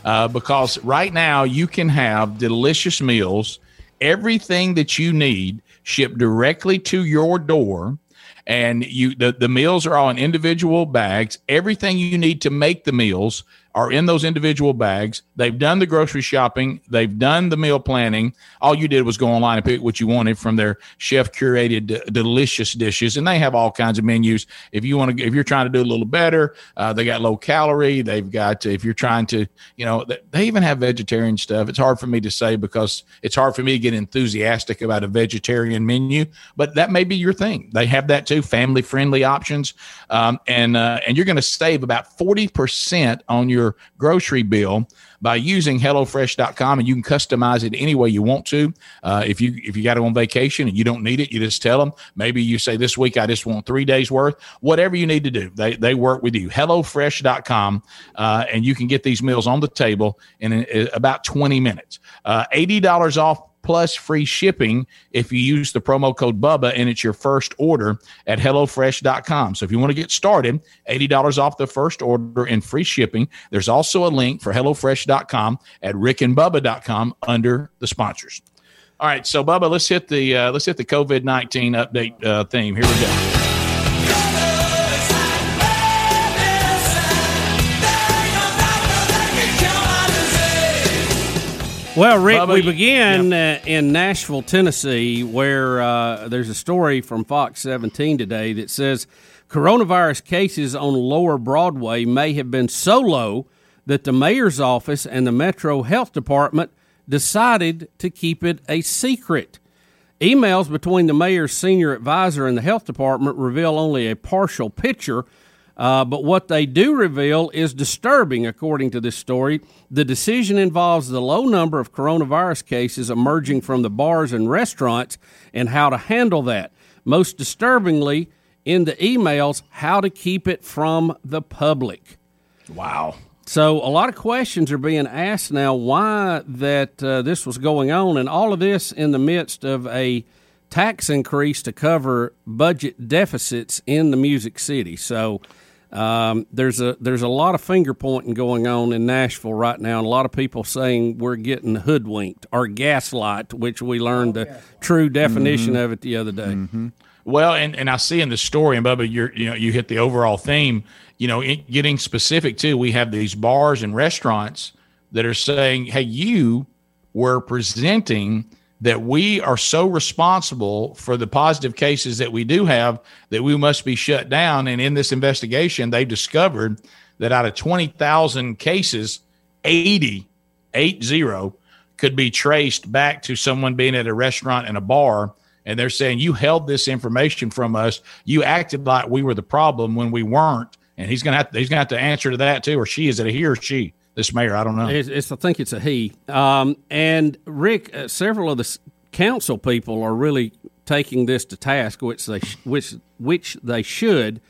Uh, because right now you can have delicious meals, everything that you need shipped directly to your door and you the, the meals are all in individual bags. Everything you need to make the meals are in those individual bags. They've done the grocery shopping. They've done the meal planning. All you did was go online and pick what you wanted from their chef curated d- delicious dishes. And they have all kinds of menus. If you want to if you're trying to do a little better uh, they got low calorie. They've got if you're trying to you know th- they even have vegetarian stuff. It's hard for me to say because it's hard for me to get enthusiastic about a vegetarian menu but that may be your thing. They have that too family friendly options. Um, and uh, and you're going to save about 40% on your grocery bill by using hellofresh.com and you can customize it any way you want to. Uh, if you if you got it on vacation and you don't need it you just tell them. Maybe you say this week i just want three days worth. Whatever you need to do they, they work with you. Hellofresh.com uh, and you can get these meals on the table in, uh, about 20 minutes. Uh, $80 off plus free shipping if you use the promo code Bubba and it's your first order at HelloFresh.com. So if you want to get started, $80 off the first order and free shipping. There's also a link for HelloFresh.com at RickandBubba.com under the sponsors. All right, so Bubba, let's hit the uh, let's hit the COVID nineteen update uh, theme. Here we go. Well, Rick, Bubba, we begin uh, in Nashville, Tennessee, where uh, there's a story from Fox 17 today that says Coronavirus cases on Lower Broadway may have been so low that the mayor's office and the Metro Health Department decided to keep it a secret. Emails between the mayor's senior advisor and the health department reveal only a partial picture, uh, but what they do reveal is disturbing, according to this story. The decision involves the low number of coronavirus cases emerging from the bars and restaurants and how to handle that. Most disturbingly, in the emails, how to keep it from the public. Wow. So a lot of questions are being asked now why that uh, this was going on, and all of this in the midst of a tax increase to cover budget deficits in the Music City. So um, there's a there's a lot of finger pointing going on in Nashville right now, and a lot of people saying we're getting hoodwinked or gaslight, which we learned the true definition Mhm. of it the other day. Well, and, and I see in the story, and Bubba, you're you know you hit the overall theme. You know, in, getting specific too. We have these bars and restaurants that are saying, "Hey, you were presenting that we are so responsible for the positive cases that we do have that we must be shut down." And in this investigation, they discovered that out of twenty thousand cases, 80, eight zero, could be traced back to someone being at a restaurant and a bar and they're saying you held this information from us. You acted like we were the problem when we weren't, and he's gonna have to, he's gonna have to answer to that too, or she is it a he or she? This mayor, I don't know. It's, it's I think it's a he. Um, and Rick, uh, several of the council people are really taking this to task, which they sh- which which they should.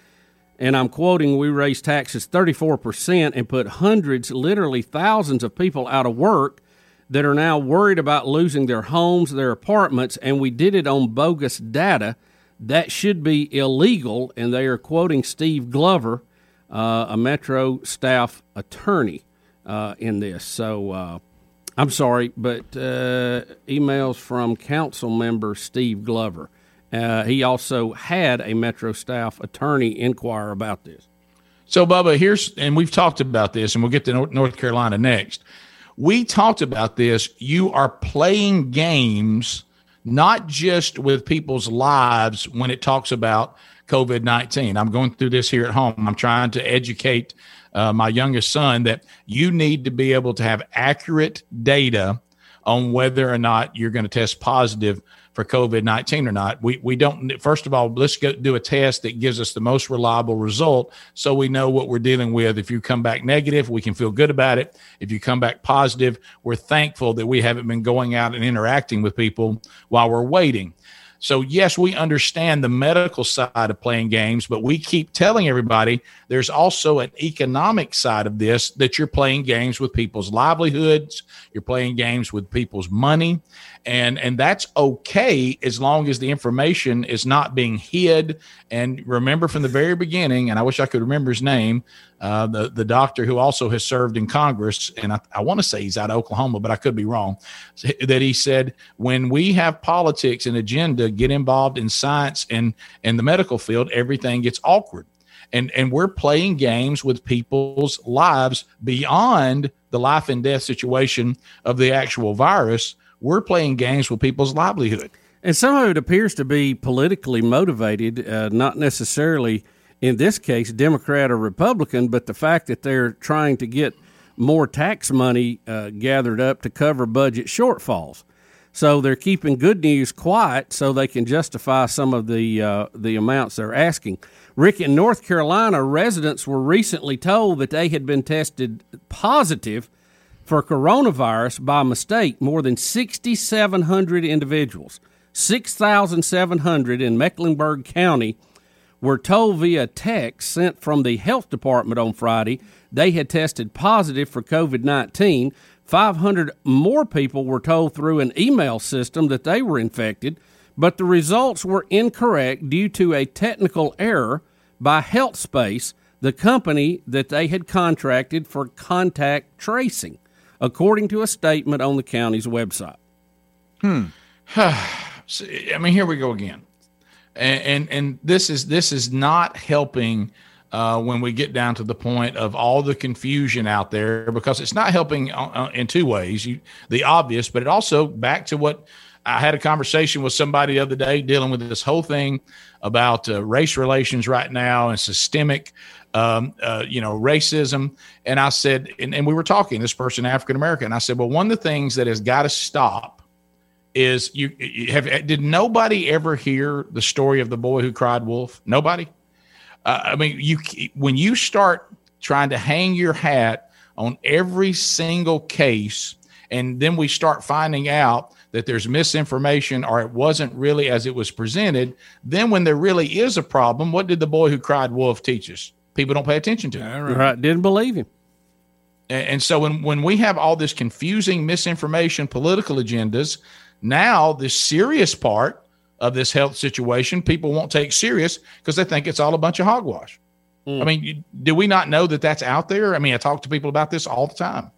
And I'm quoting: "We raised taxes 34 percent and put hundreds, literally thousands of people out of work." That are now worried about losing their homes, their apartments, and we did it on bogus data. That should be illegal. And they are quoting Steve Glover, uh, a Metro staff attorney, uh, in this. So uh, I'm sorry, but uh, emails from council member Steve Glover. Uh, he also had a Metro staff attorney inquire about this. So, Bubba, here's, and we've talked about this, and we'll get to North Carolina next. We talked about this. You are playing games, not just with people's lives when it talks about COVID 19. I'm going through this here at home. I'm trying to educate uh, my youngest son that you need to be able to have accurate data on whether or not you're going to test positive for COVID 19 or not. We, we don't, first of all, let's go do a test that gives us the most reliable result so we know what we're dealing with. If you come back negative, we can feel good about it. If you come back positive, we're thankful that we haven't been going out and interacting with people while we're waiting. So, yes, we understand the medical side of playing games, but we keep telling everybody there's also an economic side of this that you're playing games with people's livelihoods, you're playing games with people's money, and and that's okay as long as the information is not being hid. And remember from the very beginning, and I wish I could remember his name, uh, the the doctor who also has served in Congress, and I, I want to say he's out of Oklahoma, but I could be wrong. That he said when we have politics and agenda get involved in science and and the medical field, everything gets awkward. And and we're playing games with people's lives beyond the life and death situation of the actual virus. We're playing games with people's livelihood. And some of it appears to be politically motivated, uh, not necessarily in this case Democrat or Republican, but the fact that they're trying to get more tax money uh, gathered up to cover budget shortfalls. So they're keeping good news quiet so they can justify some of the uh, the amounts they're asking. Rick, in North Carolina, residents were recently told that they had been tested positive for coronavirus by mistake. More than 6,700 individuals, 6,700 in Mecklenburg County, were told via text sent from the health department on Friday they had tested positive for COVID 19. 500 more people were told through an email system that they were infected, but the results were incorrect due to a technical error by HealthSpace, the company that they had contracted for contact tracing, according to a statement on the county's website. Hmm. I mean, here we go again, and and, and this is this is not helping uh, when we get down to the point of all the confusion out there because it's not helping uh, uh, in two ways. You, the obvious, but it also back to what I had a conversation with somebody the other day dealing with this whole thing about uh, race relations right now and systemic, um, uh, you know, racism. And I said, and, and we were talking, this person African American. And I said, well, one of the things that has got to stop is you, you have did nobody ever hear the story of the boy who cried wolf? Nobody. Uh, I mean, you when you start trying to hang your hat on every single case, and then we start finding out that there's misinformation or it wasn't really as it was presented, then when there really is a problem, what did the boy who cried wolf teach us? People don't pay attention to it. Right. Didn't believe him. And, and so when, when we have all this confusing misinformation, political agendas, now the serious part of this health situation, people won't take serious because they think it's all a bunch of hogwash. Hmm. I mean, do we not know that that's out there? I mean, I talk to people about this all the time.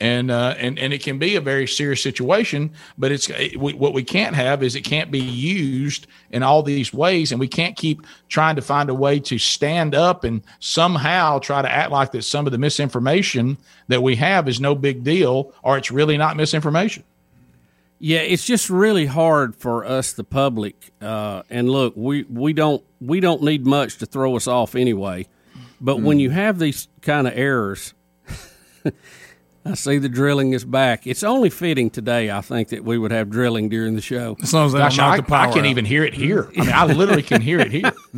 And, uh, and and it can be a very serious situation, but it's it, we, what we can't have is it can't be used in all these ways, and we can't keep trying to find a way to stand up and somehow try to act like that some of the misinformation that we have is no big deal, or it's really not misinformation. Yeah, it's just really hard for us, the public. Uh, and look, we, we don't we don't need much to throw us off anyway. But when you have these kind of errors, I see the drilling is back. It's only fitting today, I think, that we would have drilling during the show. As long as they don't Gosh, I, the power I can out. even hear it here. I mean, I literally can hear it here.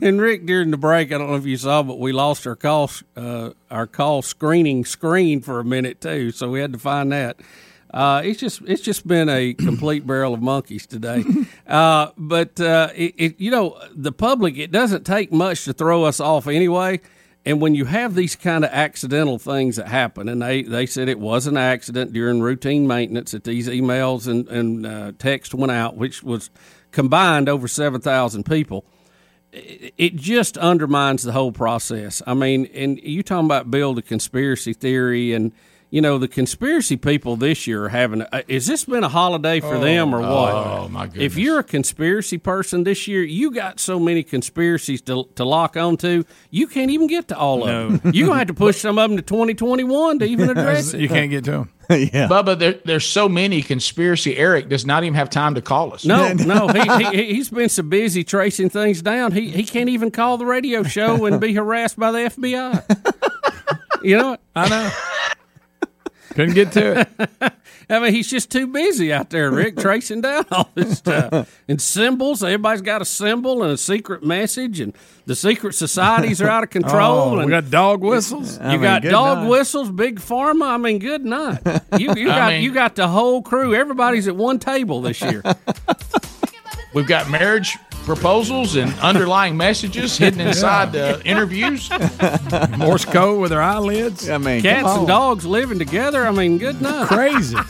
and Rick, during the break, I don't know if you saw, but we lost our call uh, our call screening screen for a minute too, so we had to find that. Uh, it's just it's just been a complete barrel of monkeys today, uh, but uh, it, it you know the public it doesn't take much to throw us off anyway. And when you have these kind of accidental things that happen, and they, they said it was an accident during routine maintenance that these emails and, and uh, text went out, which was combined over 7,000 people it just undermines the whole process. I mean, and you talking about build a conspiracy theory, and you know the conspiracy people this year are having. Uh, a, has this been a holiday for them or oh, what? Oh, my goodness. If you're a conspiracy person this year, you got so many conspiracies to to lock onto, you can't even get to all of them. You're gonna have to push some of them to 2021 to even address it. you can't get to them. yeah. Bubba, there, there's so many conspiracy. Eric does not even have time to call us. No, no, he, he he's been so busy tracing things down. He he can't even call the radio show and be harassed by the FBI. you know, what? I know. Couldn't get to it. I mean, he's just too busy out there, Rick, tracing down all this stuff and symbols. Everybody's got a symbol and a secret message, and the secret societies are out of control. Oh, we got dog whistles. You mean, got dog night. whistles, big pharma. I mean, good night. You, you got mean- you got the whole crew. Everybody's at one table this year. We've got marriage proposals and underlying messages hidden inside uh, interviews. Morse code with their eyelids. I mean, Cats and dogs living together. I mean, good night. Crazy.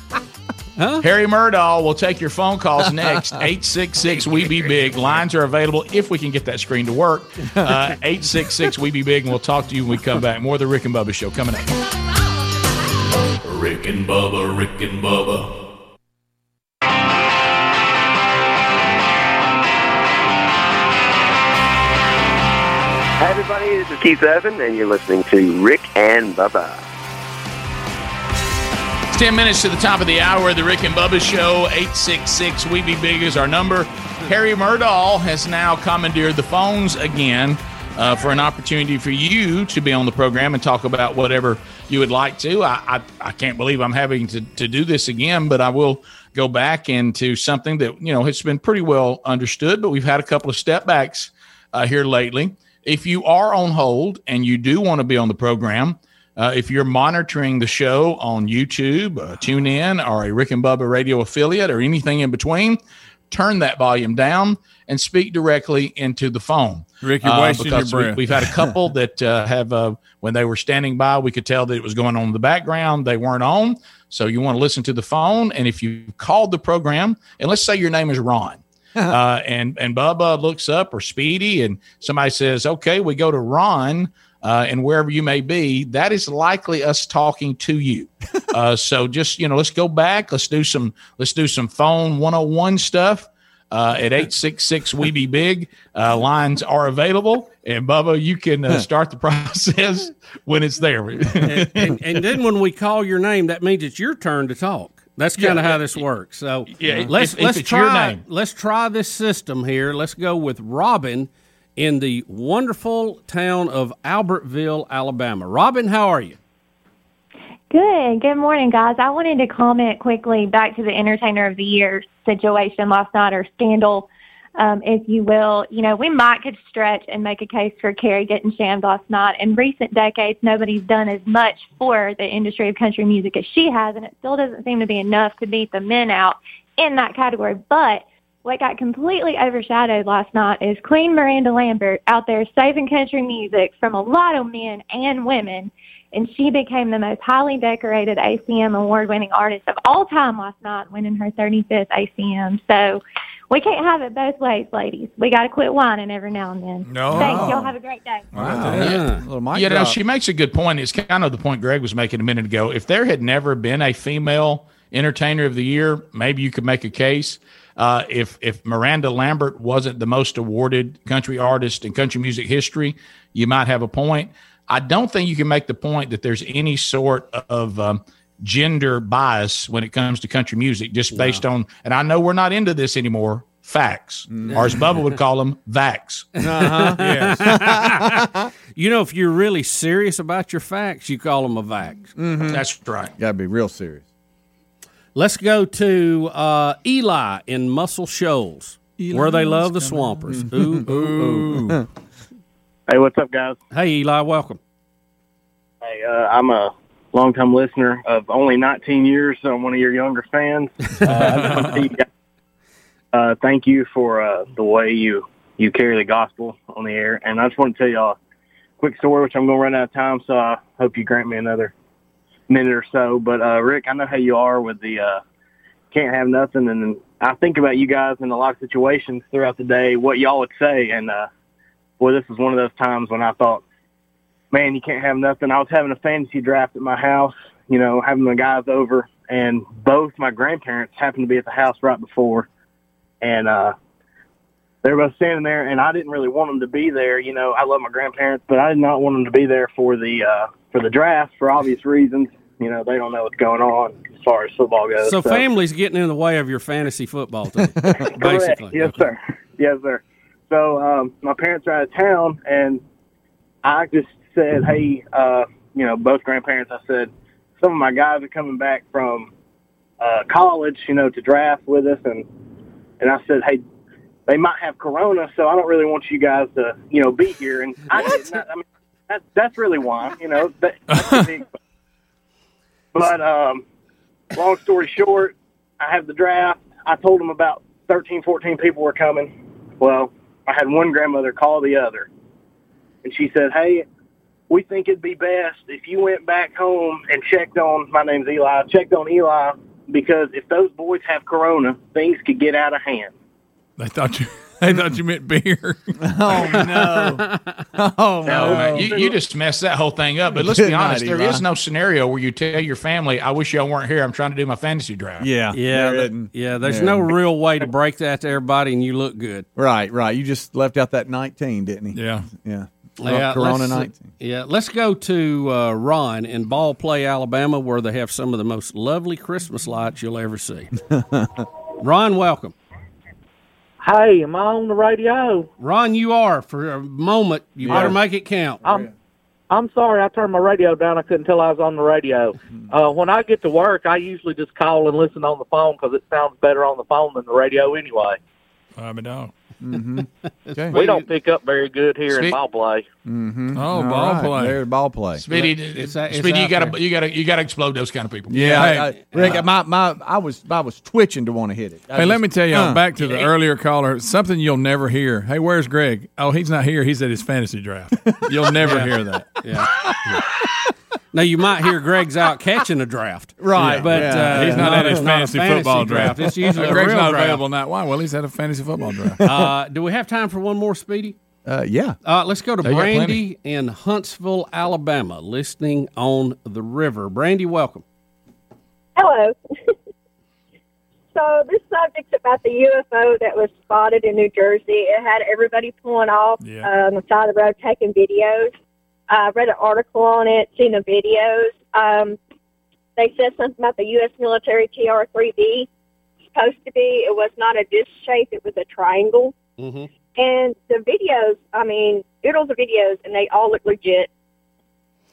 Harry Murdahl will take your phone calls next. 866 We Be Big. Lines are available if we can get that screen to work. Uh, 866 We Be Big, and we'll talk to you when we come back. More of the Rick and Bubba Show coming up. Rick and Bubba, Rick and Bubba. This is Keith Evan, and you're listening to Rick and Bubba. It's 10 minutes to the top of the hour. The Rick and Bubba Show. 866 We Be Big is our number. Harry Murdahl has now commandeered the phones again uh, for an opportunity for you to be on the program and talk about whatever you would like to. I, I, I can't believe I'm having to, to do this again, but I will go back into something that, you know, has been pretty well understood, but we've had a couple of step backs uh, here lately. If you are on hold and you do want to be on the program, uh, if you're monitoring the show on YouTube, uh, tune in, or a Rick and Bubba radio affiliate, or anything in between, turn that volume down and speak directly into the phone. Rick, you're Uh, wasting your because we- breath. we've had a couple that uh, have, uh, when they were standing by, we could tell that it was going on in the background. They weren't on. So you want to listen to the phone. And if you called the program, and let's say your name is Ron, uh, and and Bubba looks up or Speedy, and somebody says, "Okay, we go to Ron." Uh, and wherever you may be, that is likely us talking to you. Uh, so just you know, let's go back. Let's do some. Let's do some phone 101 stuff. Uh, at 866 we be big uh, lines are available and bubba you can uh, start the process when it's there and, and, and then when we call your name, that means it's your turn to talk. That's kind of how this works. So Yeah, let's if let's it's your try name. let's try this system here. Let's go with Robin in the wonderful town of Albertville, Alabama. Robin, how are you? Good. Good morning, guys. I wanted to comment quickly back to the Entertainer of the Year situation last night, or scandal, um, if you will. You know, we might could stretch and make a case for Carrie getting shammed last night. In recent decades, nobody's done as much for the industry of country music as she has, and it still doesn't seem to be enough to beat the men out in that category. But what got completely overshadowed last night is Queen Miranda Lambert out there saving country music from a lot of men and women. And she became the most highly decorated ACM award winning artist of all time last night, winning her 35th ACM. So we can't have it both ways, ladies. We got to quit whining every now and then. No. Thanks. Y'all have a great day. Wow. Yeah. you know, she makes a good point. It's kind of the point Greg was making a minute ago. If there had never been a female entertainer of the year, maybe you could make a case. Uh, if if Miranda Lambert wasn't the most awarded country artist in country music history, you might have a point. I don't think you can make the point that there's any sort of um, gender bias when it comes to country music, just based on. And I know we're not into this anymore. Facts, or as Bubba would call them, vax. Uh-huh. you know, if you're really serious about your facts, you call them a vax. That's right. Got to be real serious. Let's go to uh, Eli in Muscle Shoals, where they love the Swampers. Ooh, ooh, ooh. Hey, what's up, guys? Hey, Eli, welcome. Hey, uh, I'm a longtime listener of only 19 years, so I'm one of your younger fans. Uh, I just want to tell you guys, uh, thank you for uh, the way you you carry the gospel on the air, and I just want to tell you a quick story, which I'm going to run out of time, so I hope you grant me another minute or so. But uh, Rick, I know how you are with the uh, can't have nothing, and I think about you guys in a lot of situations throughout the day, what y'all would say, and uh, boy, this is one of those times when I thought, man, you can't have nothing. I was having a fantasy draft at my house, you know, having the guys over, and both my grandparents happened to be at the house right before, and uh, they were both standing there, and I didn't really want them to be there. You know, I love my grandparents, but I did not want them to be there for the uh, for the draft for obvious reasons. You know, they don't know what's going on as far as football goes. So, family's getting in the way of your fantasy football team, Correct. basically. Yes, sir. Yes, sir. So um, my parents are out of town, and I just said, "Hey, uh, you know, both grandparents." I said, "Some of my guys are coming back from uh, college, you know, to draft with us," and and I said, "Hey, they might have corona, so I don't really want you guys to, you know, be here." And I did not. I mean, that's that's really why, you know. That, big, but um, long story short, I have the draft. I told them about 13, 14 people were coming. Well, I had one grandmother call the other, and she said, "Hey, we think it'd be best if you went back home and checked on. My name's Eli. Checked on Eli because if those boys have corona, things could get out of hand." They thought you. They thought you meant beer. oh no! Oh No, man, you, you just messed that whole thing up. But let's Good be night, honest, there Eli. is no scenario where you tell your family, "I wish y'all weren't here. I'm trying to do my fantasy draft." Yeah, Yeah, there yeah. There's There no real way to break that to everybody, and you look good. Right, right. You just left out that 19, didn't he? Yeah, yeah. Yeah, Corona let's- 19. Yeah, let's go to uh, Ron in Ball Play, Alabama, where they have some of the most lovely Christmas lights you'll ever see. Ron, welcome. Hey, am I on the radio? Ron, you are for a moment. You better make it count. I'm I'm sorry, I turned my radio down. I couldn't tell I was on the radio. Mm-hmm. Uh, when I get to work, I usually just call and listen on the phone because it sounds better on the phone than the radio anyway. I'm a dog. Mm-hmm. Okay. We don't pick up very good here in ball play. Mm-hmm. Oh, All ball right, play. There's ball play. Speedy, It's it's Speedy, you out got there. to you got to you got to explode those kind of people. Yeah, Hey, I, I, Rick, my, my, I was I was twitching to want to hit it. I Hey, let me tell you, uh, back to the earlier caller, something you'll never hear. Hey, where's Greg? Oh, he's not here. He's at his fantasy draft. You'll never Yeah. hear that. Yeah. Now you might hear Greg's out catching a draft, Right, But yeah. uh, He's not, at his a fantasy, football draft. It's usually a Greg's real not draft. available now. Why? Well, he's at a fantasy football draft. Uh, do we have time for one more, Speedy? Uh, yeah. Uh, let's go to They. Brandy in Huntsville, Alabama, listening on the river. Brandy, welcome. Hello. so this subject's about the UFO that was spotted in New Jersey. It had everybody pulling off Yeah. uh, on the side of the road taking videos. I read an article on it, seen the videos. Um, they said something about the U.S. military TR-3B. Supposed to be, it was not a disc shape; it was a triangle. Mm-hmm. And the videos, I mean, doodles of videos, and they all look legit.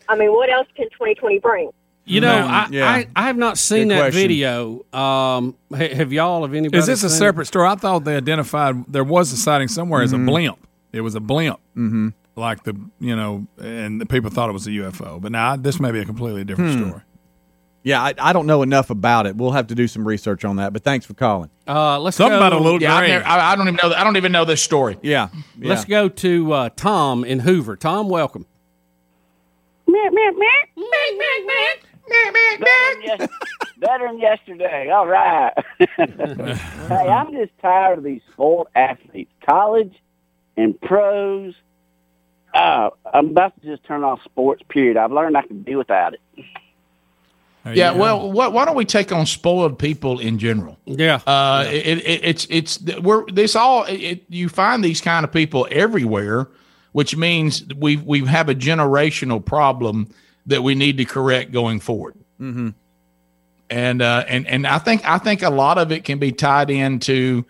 I mean, what else can 2020 bring? You know, No, I, yeah. I I have not seen Good that question. video. Um, have y'all? Have anybody? Is this a seen it? separate story? I thought they identified there was a sighting somewhere as a Mhm. blimp. It was a blimp, mm-hmm. Like the you know, and the people thought it was a UFO. But now this may be a completely different Hmm. story. Yeah, I, I don't know enough about it. We'll have to do some research on that. But thanks for calling. Uh, let's Something go. about a little Yeah, I've gray. never, I, I don't even know. I don't even know this story. Yeah. Let's go to uh, Tom in Hoover. Tom, welcome. Better than, yes- better than yesterday. All right. hey, I'm just tired of these sport athletes, college and pros. Uh, I'm about to just turn off sports. Period. I've learned I can do without it. Yeah, well, what, why don't we take on spoiled people in general? Yeah, uh, It, it, it's it's we're this all it, it- you find these kind of people everywhere, which means we we have a generational problem that we need to correct going forward. Mm-hmm. and uh, and and I think I think a lot of it can be tied into,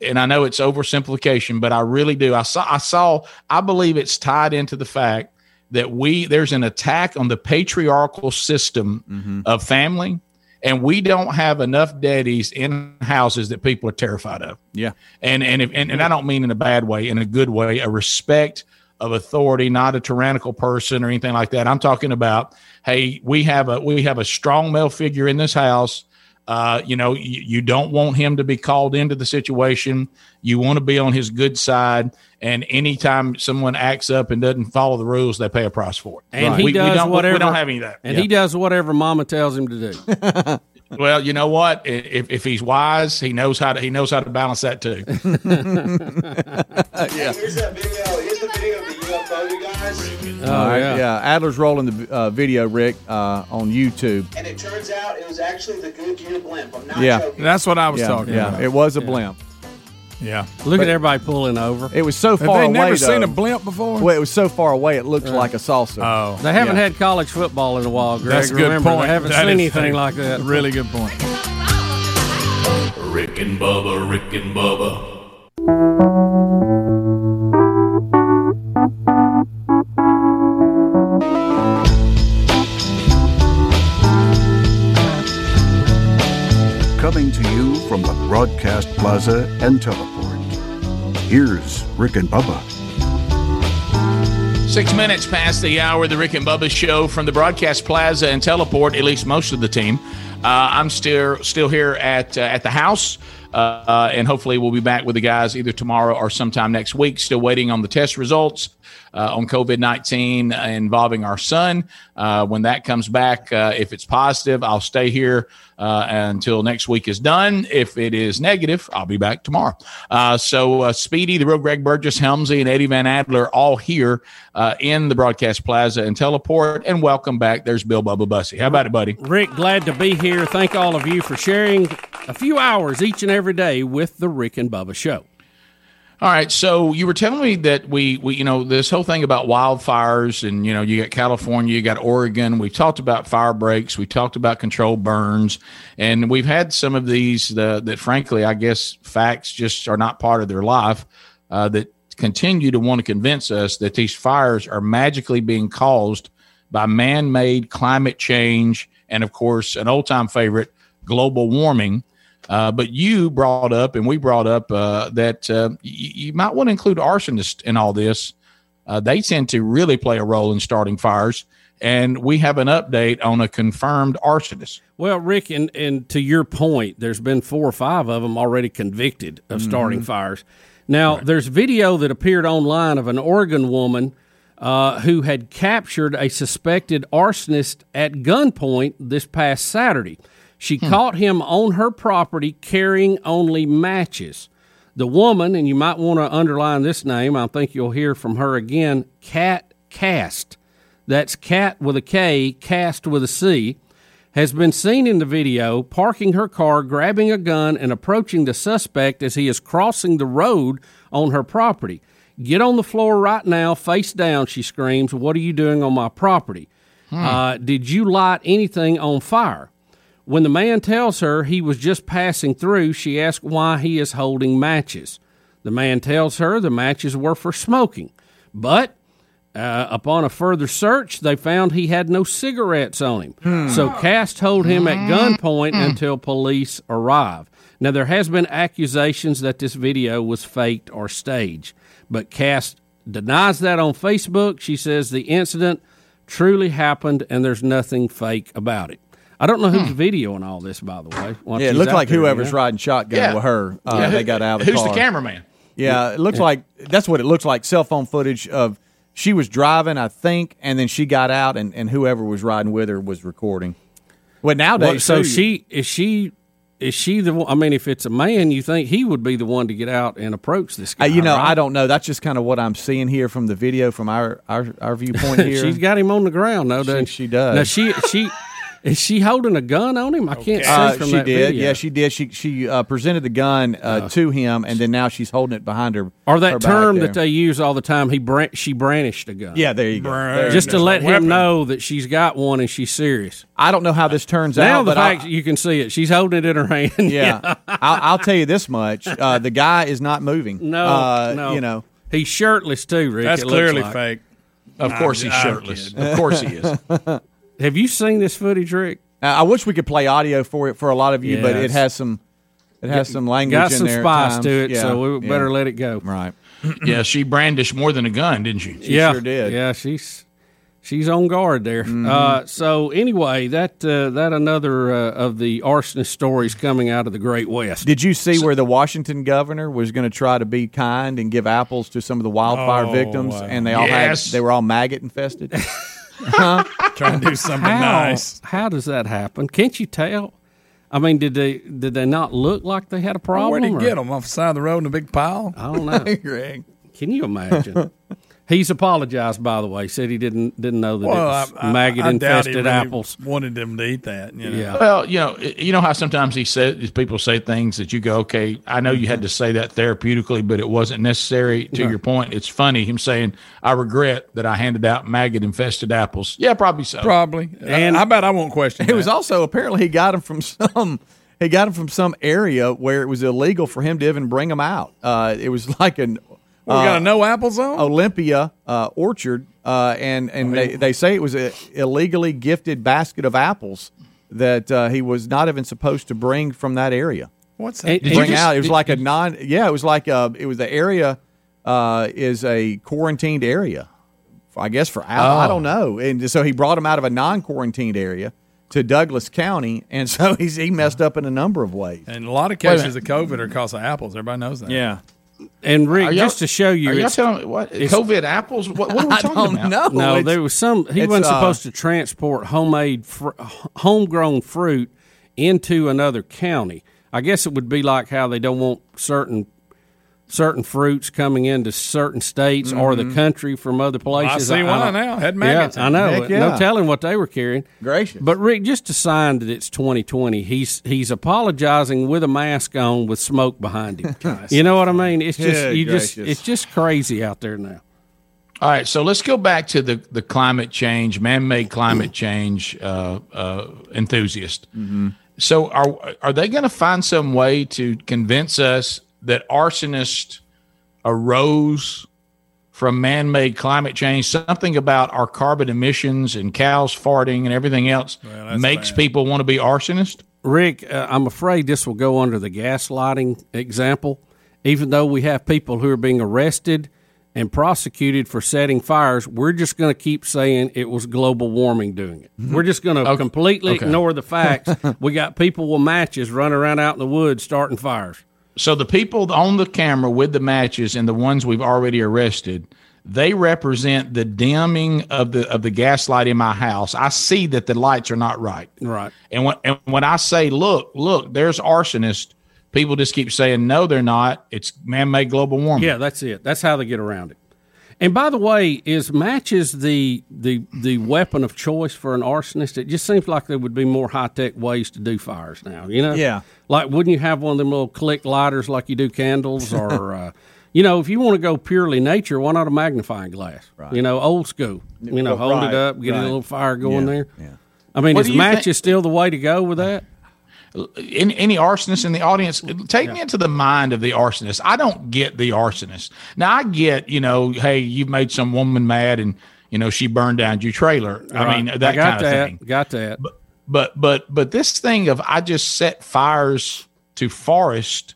and I know it's oversimplification, but I really do. I saw I saw I believe it's tied into the fact that we there's an attack on the patriarchal system mm-hmm. of family, and we don't have enough daddies in houses that people are terrified of. Yeah. And and if, and, and I don't mean in a bad way, in a good way, a respect of authority, not a tyrannical person or anything like that. I'm talking about, hey, we have a we have a strong male figure in this house. Uh, you know, you, you don't want him to be called into the situation. You want to be on his good side. And anytime someone acts up and doesn't follow the rules, they pay a price for it. And he we, does we don't, whatever. We don't have any of that. And he does whatever Mama tells him to do. Well, you know what? If, if he's wise, he knows how to he knows how to balance that too. yeah. Here's that video. Here's the video of the UFO, you guys. All right, yeah. Adler's rolling the uh, video, Rick, uh, on YouTube. And it turns out it was actually the Goodyear blimp. I'm not Yeah, joking. That's what I was yeah, talking yeah. about. It was a blimp. Yeah. Look at everybody pulling over. It was so far Have far they away. never seen a blimp before? Well, it was so far away. It looks like a saucer. Oh, They haven't Yeah. had college football in a while, Greg. That's a good Remember, point. They haven't That seen anything like that. Really good point. Rick and Bubba, Rick and Bubba. From the Broadcast Plaza and Teleport. Here's Rick and Bubba. Six minutes past the hour, the Rick and Bubba show from the Broadcast Plaza and Teleport. At least most of the team. Uh, I'm still still here at uh, at the house, uh, and hopefully we'll be back with the guys either tomorrow or sometime next week. Still waiting on the test results uh, on COVID nineteen involving our son. Uh, when that comes back, uh, if it's positive, I'll stay here uh, until next week is done. If it is negative, I'll be back tomorrow. Uh, so Speedy, the real Greg Burgess, Helmsy, and Eddie Van Adler all here in the broadcast plaza and teleport. And welcome back. There's Bill Bubba Bussey. How about it, buddy? Rick, glad to be here. Thank all of you for sharing a few hours each and every day with the Rick and Bubba Show. All right, so you were telling me that we, we, you know, this whole thing about wildfires, and you know, you got California, you got Oregon. We talked about fire breaks, we talked about controlled burns, and we've had some of these that, frankly, I guess facts just are not part of their life. Uh, that continue to want to convince us that these fires are magically being caused by man-made climate change, and of course, an old-time favorite, global warming. Uh, but you brought up, and we brought up uh, that uh, y- you might want to include arsonists in all this. Uh, they tend to really play a role in starting fires, and we have an update on a confirmed arsonist. Well, Rick, and, and to your point, there's been four or five of them already convicted of starting Mm-hmm. Mhm. fires. Now, there's video that appeared online of an Oregon woman uh, who had captured a suspected arsonist at gunpoint this past Saturday. She Hmm. caught him on her property carrying only matches. The woman, and you might want to underline this name, I think you'll hear from her again, Cat Cast. That's cat with a K, cast with a C has been seen in the video parking her car, grabbing a gun, and approaching the suspect as he is crossing the road on her property. Get on the floor right now, face down, she screams. What are you doing on my property? Uh, did you light anything on fire? When the man tells her he was just passing through, she asks why he is holding matches. The man tells her the matches were for smoking, but uh, upon a further search, they found he had no cigarettes on him. Hmm. So Cass told him at hmm. gunpoint hmm. until police arrive. Now, there has been accusations that this video was faked or staged, but Cass denies that on Facebook. She says the incident truly happened and there's nothing fake about it. I don't know who's videoing all this, by the way. once yeah, it she's looked like there, you whoever's know? riding shotgun Yeah. with her. Uh, Yeah, they got out of the who's the cameraman? Yeah, it looks Yeah. like that's what it looks like. Cell phone footage of she was driving, I think, and then she got out, and, and whoever was riding with her was recording. Well, nowadays, Well, so too, she is she is she the one? I mean, if it's a man, you think he would be the one to get out and approach this Uh, guy? you know, right? I don't know. That's just kind of what I'm seeing here from the video, from our our, our viewpoint here. She's got him on the ground, though. doesn't she does. Now she she is she holding a gun on him? I can't see Uh, from she that did. video. Yeah, she did. She she uh, presented the gun uh, to him, and then now she's holding it behind her. Or her that back term that they use all the time. He bran- she brandished a gun. Yeah, there you go. There Just to let Weapon. him know that she's got one and she's serious. I don't know how this turns now out, the but I- fact you can see it, she's holding it in her hand. Yeah, I'll, I'll tell you this much: uh, the guy is not moving. No, uh, no. you know he's shirtless too. Rick. That's clearly like. fake. Of course he's I'm shirtless. Of course he is. Have you seen this footage, Rick? Uh, I wish we could play audio for it for a lot of you, but it Yes. has some it has some language Got in some there at spice times. to it, Yeah, so we yeah. better let it go. Right. yeah, she brandished more than a gun, didn't she? She yeah, sure did. Yeah, she's she's on guard there. Mm-hmm. Uh, so anyway, that uh, that another uh, of the arsonist stories coming out of the Great West. Did you see where the Washington governor was going to try to be kind and give apples to some of the wildfire Oh, victims, and they all Yes. had they were all maggot infested? huh? Trying to do something how, nice. How does that happen? Can't you tell? I mean, did they did they not look like they had a problem? Where'd he or- get them? Off the side of the road in a big pile? I don't know. Greg. Can you imagine? He's apologized, by the way. Said he didn't didn't know that Well, it was I, I, maggot I doubt he infested really apples. Wanted them to eat that. You know? Yeah. Well, you know, you know how sometimes he said people say things that you go, okay, I know you had to say that therapeutically, but it wasn't necessary. To Right. your point, it's funny him saying, "I regret that I handed out maggot infested apples." Yeah, probably so. Probably. And I bet I won't question. It was also apparently he got him from some. He got him from some area where it was illegal for him to even bring them out. Uh, it was like an We got uh, a no apple zone. Olympia uh, orchard, uh, and and they, they say it was a illegally gifted basket of apples that uh, he was not even supposed to bring from that area. What's that? and bring you just- out. It was like a non. Yeah, it was like a. It was the area uh, is a quarantined area. I guess for Al, I Oh. don't know. And so he brought him out of a non-quarantined area to Douglas County, and so he's he messed up in a number of ways. And a lot of cases of COVID are caused of apples. Everybody knows that. Yeah. And Rick, just to show you, Are y'all telling me what COVID apples? What, what are we I talking don't about? know. No, there was some. He wasn't uh, supposed to transport homemade, fr- homegrown fruit into another county. I guess it would be like how they don't want certain certain fruits coming into certain states or the country from other places. I see why don't- now. Had Yeah, maggots in I know. Heck No telling what they were carrying. Gracious. But Rick, just a sign that it's 2020. He's he's apologizing with a mask on, with smoke behind him. you know what I mean? It's just Good you just it's just crazy out there now. All right, so let's go back to the, the climate change, man made climate change uh, uh, enthusiast. So, are are they going to find some way to convince us that arsonists arose from man made climate change? Something about our carbon emissions and cows farting and everything else that's makes bad. people want to be arsonists? Rick, uh, I'm afraid this will go under the gaslighting example. Even though we have people who are being arrested and prosecuted for setting fires, we're just going to keep saying it was global warming doing it. We're just going to completely Okay. ignore the facts. we got people with matches running around out in the woods starting fires. So the people on the camera with the matches and the ones we've already arrested, they represent the dimming of the of the gaslight in my house. I see that the lights are not right. Right. And when and when I say, look, look, there's arsonists, people just keep saying, no, they're not. It's man-made global warming. Yeah, that's it. That's how they get around it. And by the way, is matches the the the weapon of choice for an arsonist? It just seems like there would be more high tech ways to do fires now. You know, Yeah. Like, wouldn't you have one of them little click lighters like you do candles, or uh, You know, if you want to go purely nature, why not a magnifying glass? Right. You know, old school. You know, Well, hold right, it up, get right. a little fire going Yeah, there. yeah. I mean, What is matches think- still the way to go with that? Any, any arsonists in the audience, take me into the mind of the arsonist. I don't get the arsonist. Now I get, you know, hey, you've made some woman mad and you know she burned down your trailer. I Right. mean that I got kind of that. thing. Got that. But but but but this thing of I just set fires to forest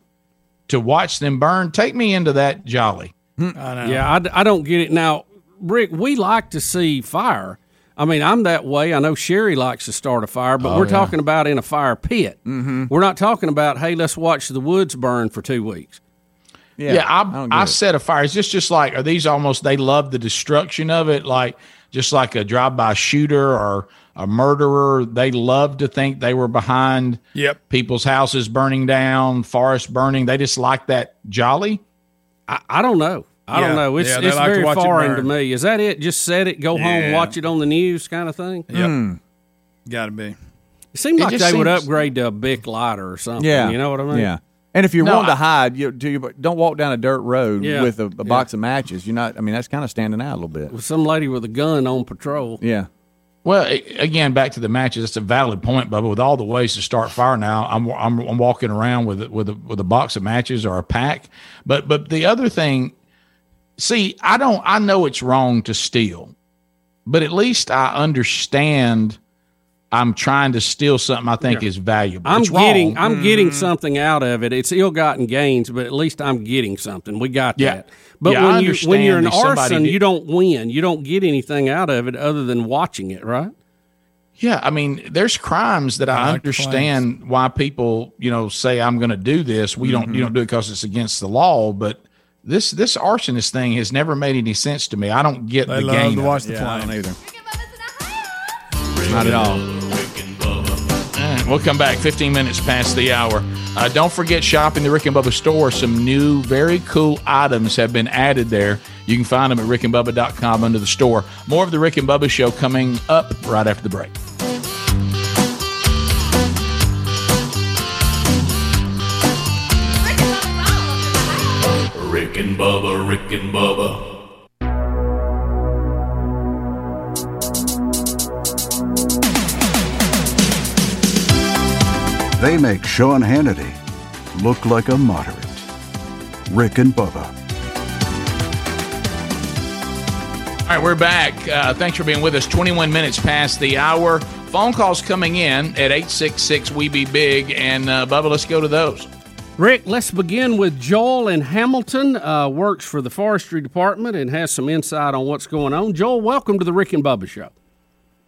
to watch them burn. Take me into that jolly. Hmm. Yeah, I don't get it. Now, Rick, we like to see fire. I mean, I'm that way. I know Sherrie likes to start a fire, but Oh, we're yeah. talking about in a fire pit. Mm-hmm. We're not talking about, hey, let's watch the woods burn for two weeks. Yeah, I, I, set a fire. Is this just like are these almost they love the destruction of it, like just like a drive-by shooter or a murderer? They love to think they were behind Yep. people's houses burning down, forest burning. They just like that jolly. I, I don't know. I Yeah. don't know. It's Yeah, it's like to very watch it foreign to me. Is that it? Just set it, go home, watch it on the news, kind of thing. Yep. Hmm. Got to be. It seemed It like just they would upgrade to a big lighter or something. Yeah, you know what I mean? Yeah. And if you're No, wanting I- to hide, you, do you don't walk down a dirt road Yeah. with a, a box of matches. You're not. I mean, that's kind of standing out a little bit. With some lady with a gun on patrol. Yeah. Well, again, back to the matches. It's a valid point, Bubba. With all the ways to start fire now, I'm I'm, I'm walking around with with a, with a box of matches or a pack. But but the other thing, see, I don't. I know it's wrong to steal, but at least I understand. I'm trying to steal something I think Yeah. is valuable. I'm It's wrong. getting I'm getting Mhm. something out of it. It's ill-gotten gains, but at least I'm getting something. We got Yeah. that. But Yeah, I when you when you're an understand arson, did- you don't win. You don't get anything out of it other than watching it, right? Yeah, I mean, there's crimes that I I like the understand why people, you know, say I'm going to do this. We don't, Mhm. you don't do it because it's against the law. But this this arsonist thing has never made any sense to me. I don't get They the love gain. to watch the Yeah, I don't either. Not at all. Mm, We'll come back 15 minutes past the hour. Uh, don't forget shopping the Rick and Bubba store. Some new, very cool items have been added there. You can find them at rickandbubba.com under the store. More of the Rick and Bubba show coming up right after the break. Rick and Bubba, Rick and Bubba. They make Sean Hannity look like a moderate. Rick and Bubba. All right, we're back. Uh, thanks for being with us. 21 minutes past the hour. Phone calls coming in at 866 We Be Big. And, uh, Bubba, let's go to those. Rick, let's begin with Joel in Hamilton. Uh, works for the forestry department and has some insight on what's going on. Joel, welcome to the Rick and Bubba Show.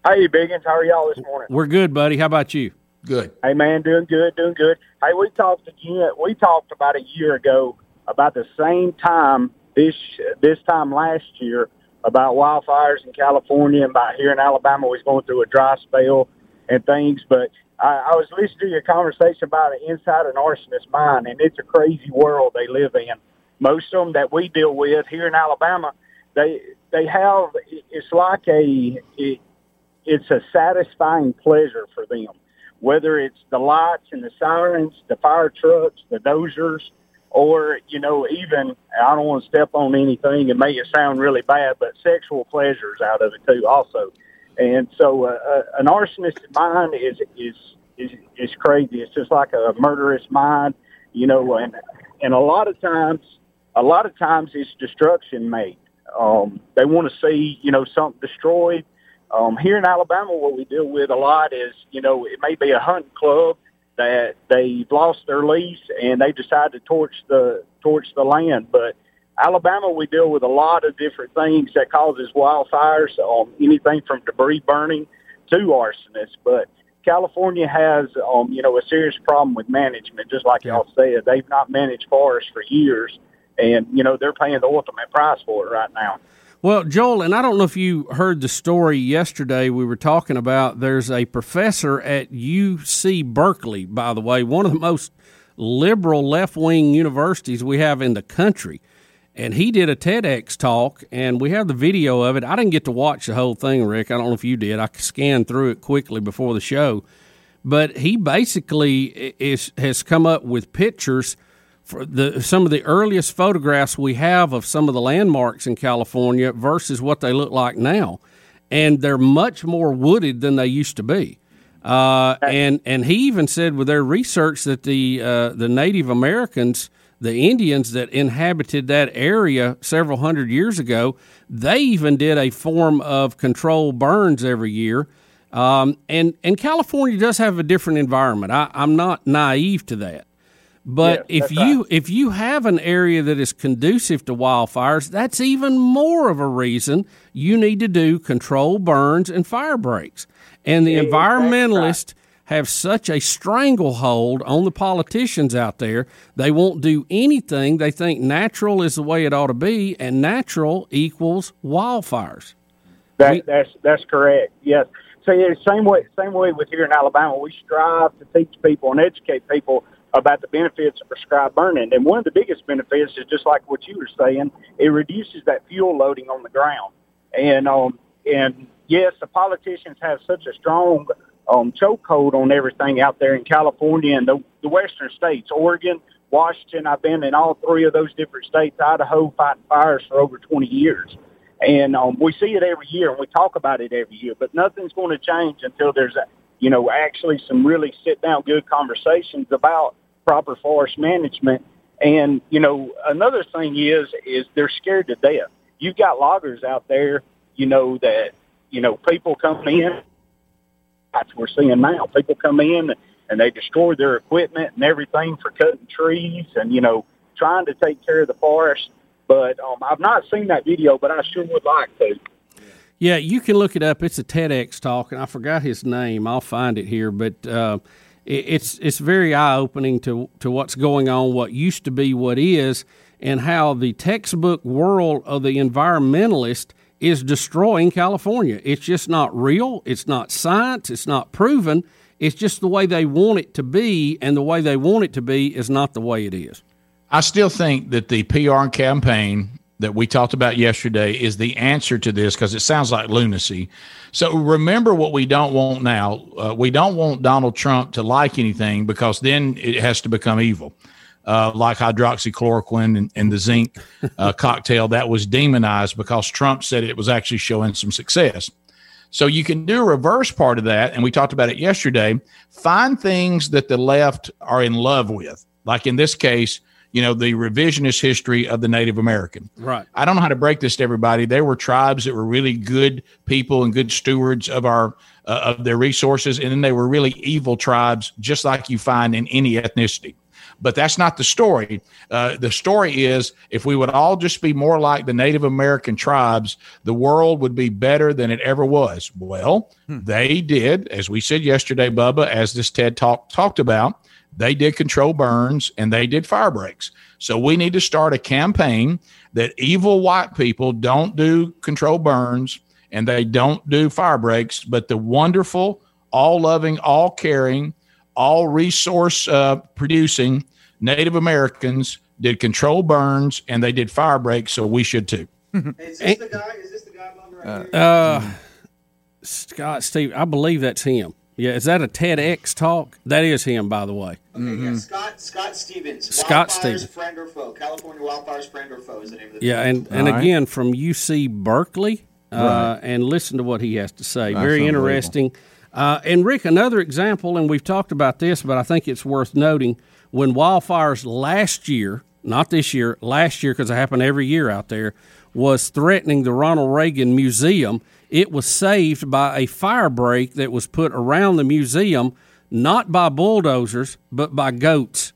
Hey, Biggins, how are y'all this morning? We're good, buddy. How about you? Good. Hey, man, doing good, doing good. Hey, we talked again. We talked about a year ago about the same time this this time last year about wildfires in California and about here in Alabama We was going through a dry spell and things. But I, I was listening to your conversation about it inside an arsonist's mind, and it's a crazy world they live in. Most of them that we deal with here in Alabama, they they have it's like a it, it's a satisfying pleasure for them. Whether it's the lights and the sirens, the fire trucks, the dozers, or you know, even I don't want to step on anything and make it sound really bad, but sexual pleasures out of it too, also. And so, uh, uh, an arsonist's mind is is is is crazy. It's just like a murderous mind, you know. And and a lot of times, a lot of times, it's destruction made. Um, they want to see you know something destroyed. Um, here in Alabama, what we deal with a lot is, you know, it may be a hunting club that they've lost their lease and they decide to torch the torch the land. But Alabama, we deal with a lot of different things that causes wildfires, um, anything from debris burning to arsonists. But California has, um, you know, a serious problem with management. Just like y'all said, they've not managed forests for years, and you know they're paying the ultimate price for it right now. Well, Joel, and I don't know if you heard the story yesterday. We were talking about there's a professor at UC Berkeley, by the way, one of the most liberal left wing universities we have in the country. And he did a TEDx talk, and we have the video of it. I didn't get to watch the whole thing, Rick. I don't know if you did. I scanned through it quickly before the show. But he basically is, has come up with pictures for the some of the earliest photographs we have of some of the landmarks in California versus what they look like now, and they're much more wooded than they used to be. Uh, and and he even said with their research that the uh, the Native Americans, the Indians that inhabited that area several hundred years ago, they even did a form of controlled burns every year. Um, and and California does have a different environment. I, I'm not naive to that. But Yes, if you if you have an area that is conducive to wildfires, that's even more of a reason you need to do controlled burns and fire breaks. And the Yeah, exactly environmentalists have such a stranglehold on the politicians out there. They won't do anything. They think natural is the way it ought to be, and natural equals wildfires. That, that's that's correct. Yes. So yeah, same way same way with here in Alabama, we strive to teach people and educate people about the benefits of prescribed burning. And one of the biggest benefits is just like what you were saying, it reduces that fuel loading on the ground. And um and yes, the politicians have such a strong um chokehold on everything out there in California and the, the western states, Oregon, Washington. I've been in all three of those different states, Idaho, fighting fires for over 20 years. And um, we see it every year, and we talk about it every year. But nothing's going to change until there's, a, you know, actually some really sit down, good conversations about proper forest management. And you know, another thing is, is they're scared to death. You've got loggers out there, you know, that you know people come in. That's we're seeing now. People come in and they destroy their equipment and everything for cutting trees and you know trying to take care of the forest. But um, I've not seen that video, but I sure would like to. Yeah, you can look it up. It's a TEDx talk, and I forgot his name. I'll find it here, but uh, it, it's it's very eye opening to to what's going on, what used to be, what is, and how the textbook world of the environmentalist is destroying California. It's just not real. It's not science. It's not proven. It's just the way they want it to be, and the way they want it to be is not the way it is. I still think that the PR campaign that we talked about yesterday is the answer to this because it sounds like lunacy. So remember what we don't want now. Uh, we don't want Donald Trump to like anything because then it has to become evil. Uh, like hydroxychloroquine and, and the zinc uh, cocktail that was demonized because Trump said it was actually showing some success. So you can do a reverse part of that, and we talked about it yesterday. Find things that the left are in love with, like in this case, you know, the revisionist history of the Native American. Right. I don't know how to break this to everybody. There were tribes that were really good people and good stewards of our uh, of their resources, and then they were really evil tribes, just like you find in any ethnicity. But that's not the story. Uh, the story is if we would all just be more like the Native American tribes, the world would be better than it ever was. Well, they did, as we said yesterday, Bubba, as this TED talk talked about, they did control burns and they did fire breaks. So we need to start a campaign that evil white people don't do control burns and they don't do fire breaks, but the wonderful, all loving, all caring, all resource uh, producing Native Americans did control burns and they did fire breaks. So we should too. Is this the guy? Is this the guy Bubba, right here? Uh, Scott Steve, I believe that's him. Yeah, is that a TEDx talk? That is him, by the way. Okay, yeah, Scott Scott Stephens. Scott Wildfires, Stephens. Friend or foe? California wildfires, friend or foe is the name of the Yeah, and, and again from UC Berkeley, uh, Right. and listen to what he has to say. That's Very unbelievable. interesting. Uh, and Rick, another example, and we've talked about this, but I think it's worth noting when wildfires last year, not this year, last year, because it happened every year out there, was threatening the Ronald Reagan Museum. It was saved by a fire break that was put around the museum, not by bulldozers, but by goats.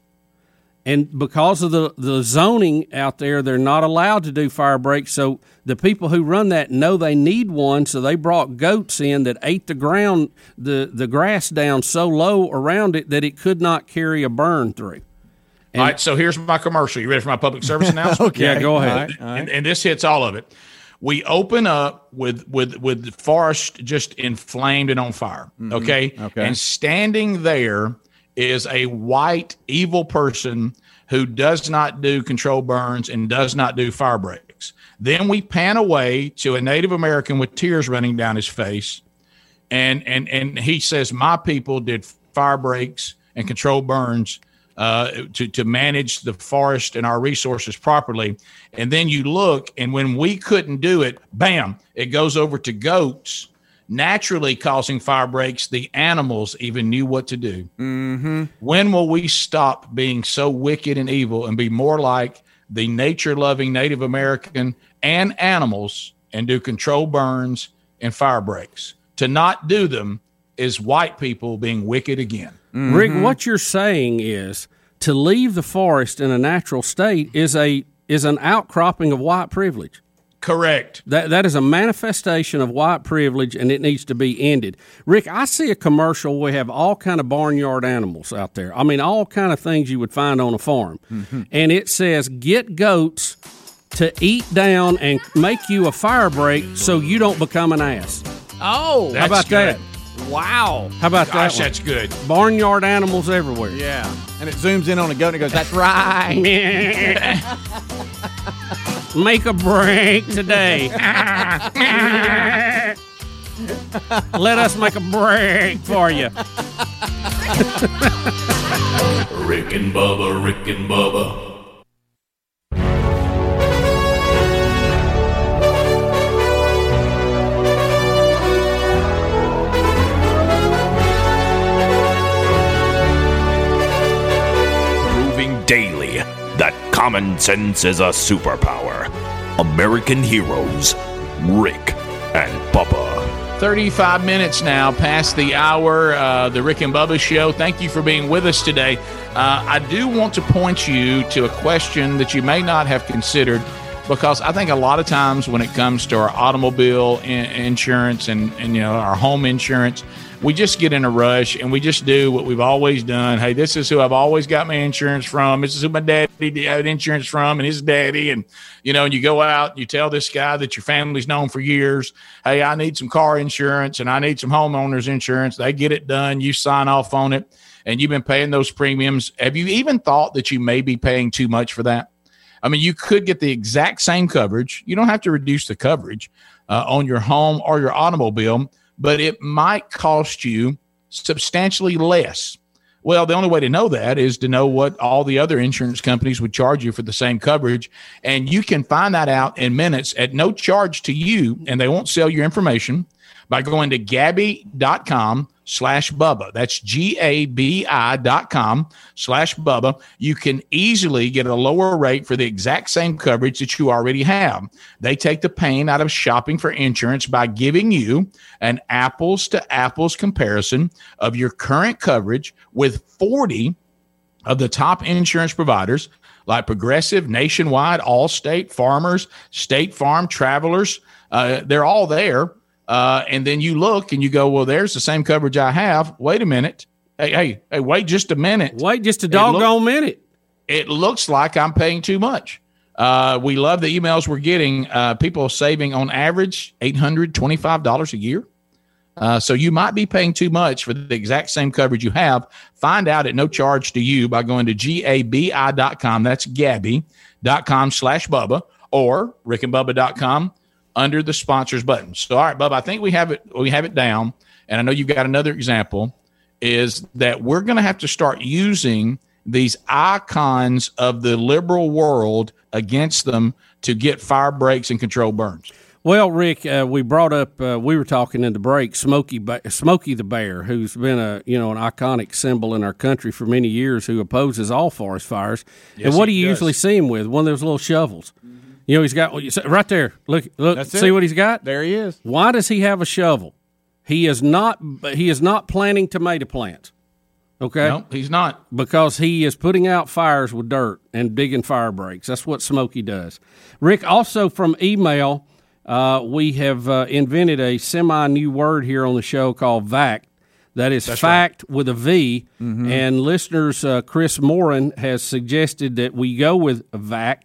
And because of the, the zoning out there, they're not allowed to do fire breaks. So the people who run that know they need one. So they brought goats in that ate the ground, the, the grass down so low around it that it could not carry a burn through. all right, so here's my commercial. You ready for my public service announcement? Okay. Yeah, go ahead. And- All right, all right. And, and this hits all of it. We open up with with with the forest just inflamed and on fire. Mhm. Okay. Okay. And standing there is a white evil person who does not do control burns and does not do fire breaks. Then we pan away to a Native American with tears running down his face and and and he says my people did fire breaks and control burns uh, to to manage the forest and our resources properly. And then you look, and when we couldn't do it, bam, it goes over to goats, naturally causing fire breaks. The animals even knew what to do. Mm-hmm. When will we stop being so wicked and evil and be more like the nature loving Native American and animals and do control burns and fire breaks? To not do them is white people being wicked again. Rick, what you're saying is to leave the forest in a natural state is a is an outcropping of white privilege. Correct. That that is a manifestation of white privilege, and it needs to be ended. Rick, I see a commercial. We have all kind of barnyard animals out there. I mean, all kind of things you would find on a farm, mm-hmm. and it says get goats to eat down and make you a fire break so you don't become an ass. Oh, How about that? Wow. How about Gosh, that? one? that's good. Barnyard animals everywhere. Yeah. And it zooms in on a goat and it goes, that's right. Make a break today. Let us make a break for you. Rick and Bubba, Rick and Bubba. That common sense is a superpower. American heroes, Rick and Bubba. 35 minutes now past the hour, uh, the Rick and Bubba show. Thank you for being with us today. Uh, I do want to point you to a question that you may not have considered because I think a lot of times when it comes to our automobile in- insurance and, and you know our home insurance, we just get in a rush and we just do what we've always done. Hey, this is who I've always got my insurance from. This is who my daddy had insurance from and his daddy. And, you know, and you go out, and you tell this guy that your family's known for years, hey, I need some car insurance and I need some homeowners insurance. They get it done. You sign off on it and you've been paying those premiums. Have you even thought that you may be paying too much for that? I mean, you could get the exact same coverage. You don't have to reduce the coverage uh, on your home or your automobile, but it might cost you substantially less. Well, the only way to know that is to know what all the other insurance companies would charge you for the same coverage. And you can find that out in minutes at no charge to you, and they won't sell your information by going to gabi.com slash Bubba. That's G A B I dot com slash Bubba. You can easily get a lower rate for the exact same coverage that you already have. They take the pain out of shopping for insurance by giving you an apples to apples comparison of your current coverage with 40 of the top insurance providers like Progressive, Nationwide, Allstate, Farmers, State Farm, Travelers. Uh, they're all there. Uh, and then you look and you go, well, there's the same coverage I have. Wait a minute. Hey, hey, hey, wait just a minute. Wait just a doggone minute. It looks like I'm paying too much. Uh, we love the emails we're getting. Uh, people saving on average $825 a year. Uh, so you might be paying too much for the exact same coverage you have. Find out at no charge to you by going to gabi.com. That's gabi.com slash Bubba or rickandbubba.com under the sponsors button. So, all right, Bubba, I think we have it. We have it down. And I know you've got another example is that we're going to have to start using these icons of the liberal world against them to get fire breaks and control burns. Well, Rick, uh, we brought up uh, we were talking in the break Smokey ba- Smokey the Bear, who's been a you know an iconic symbol in our country for many years, who opposes all forest fires. Yes, and what do you does. usually see him with? One of those little shovels. You know, he's got right there. Look, look, That's see it. what he's got. There he is. Why does he have a shovel? He is not. He is not planting tomato plants. Okay. No, he's not. Because he is putting out fires with dirt and digging fire breaks. That's what Smokey does. Rick, also from email, uh, we have uh, invented a semi new word here on the show called VAC. That is That's fact with a V. Mm-hmm. And listeners, uh, Chris Morin has suggested that we go with VAC,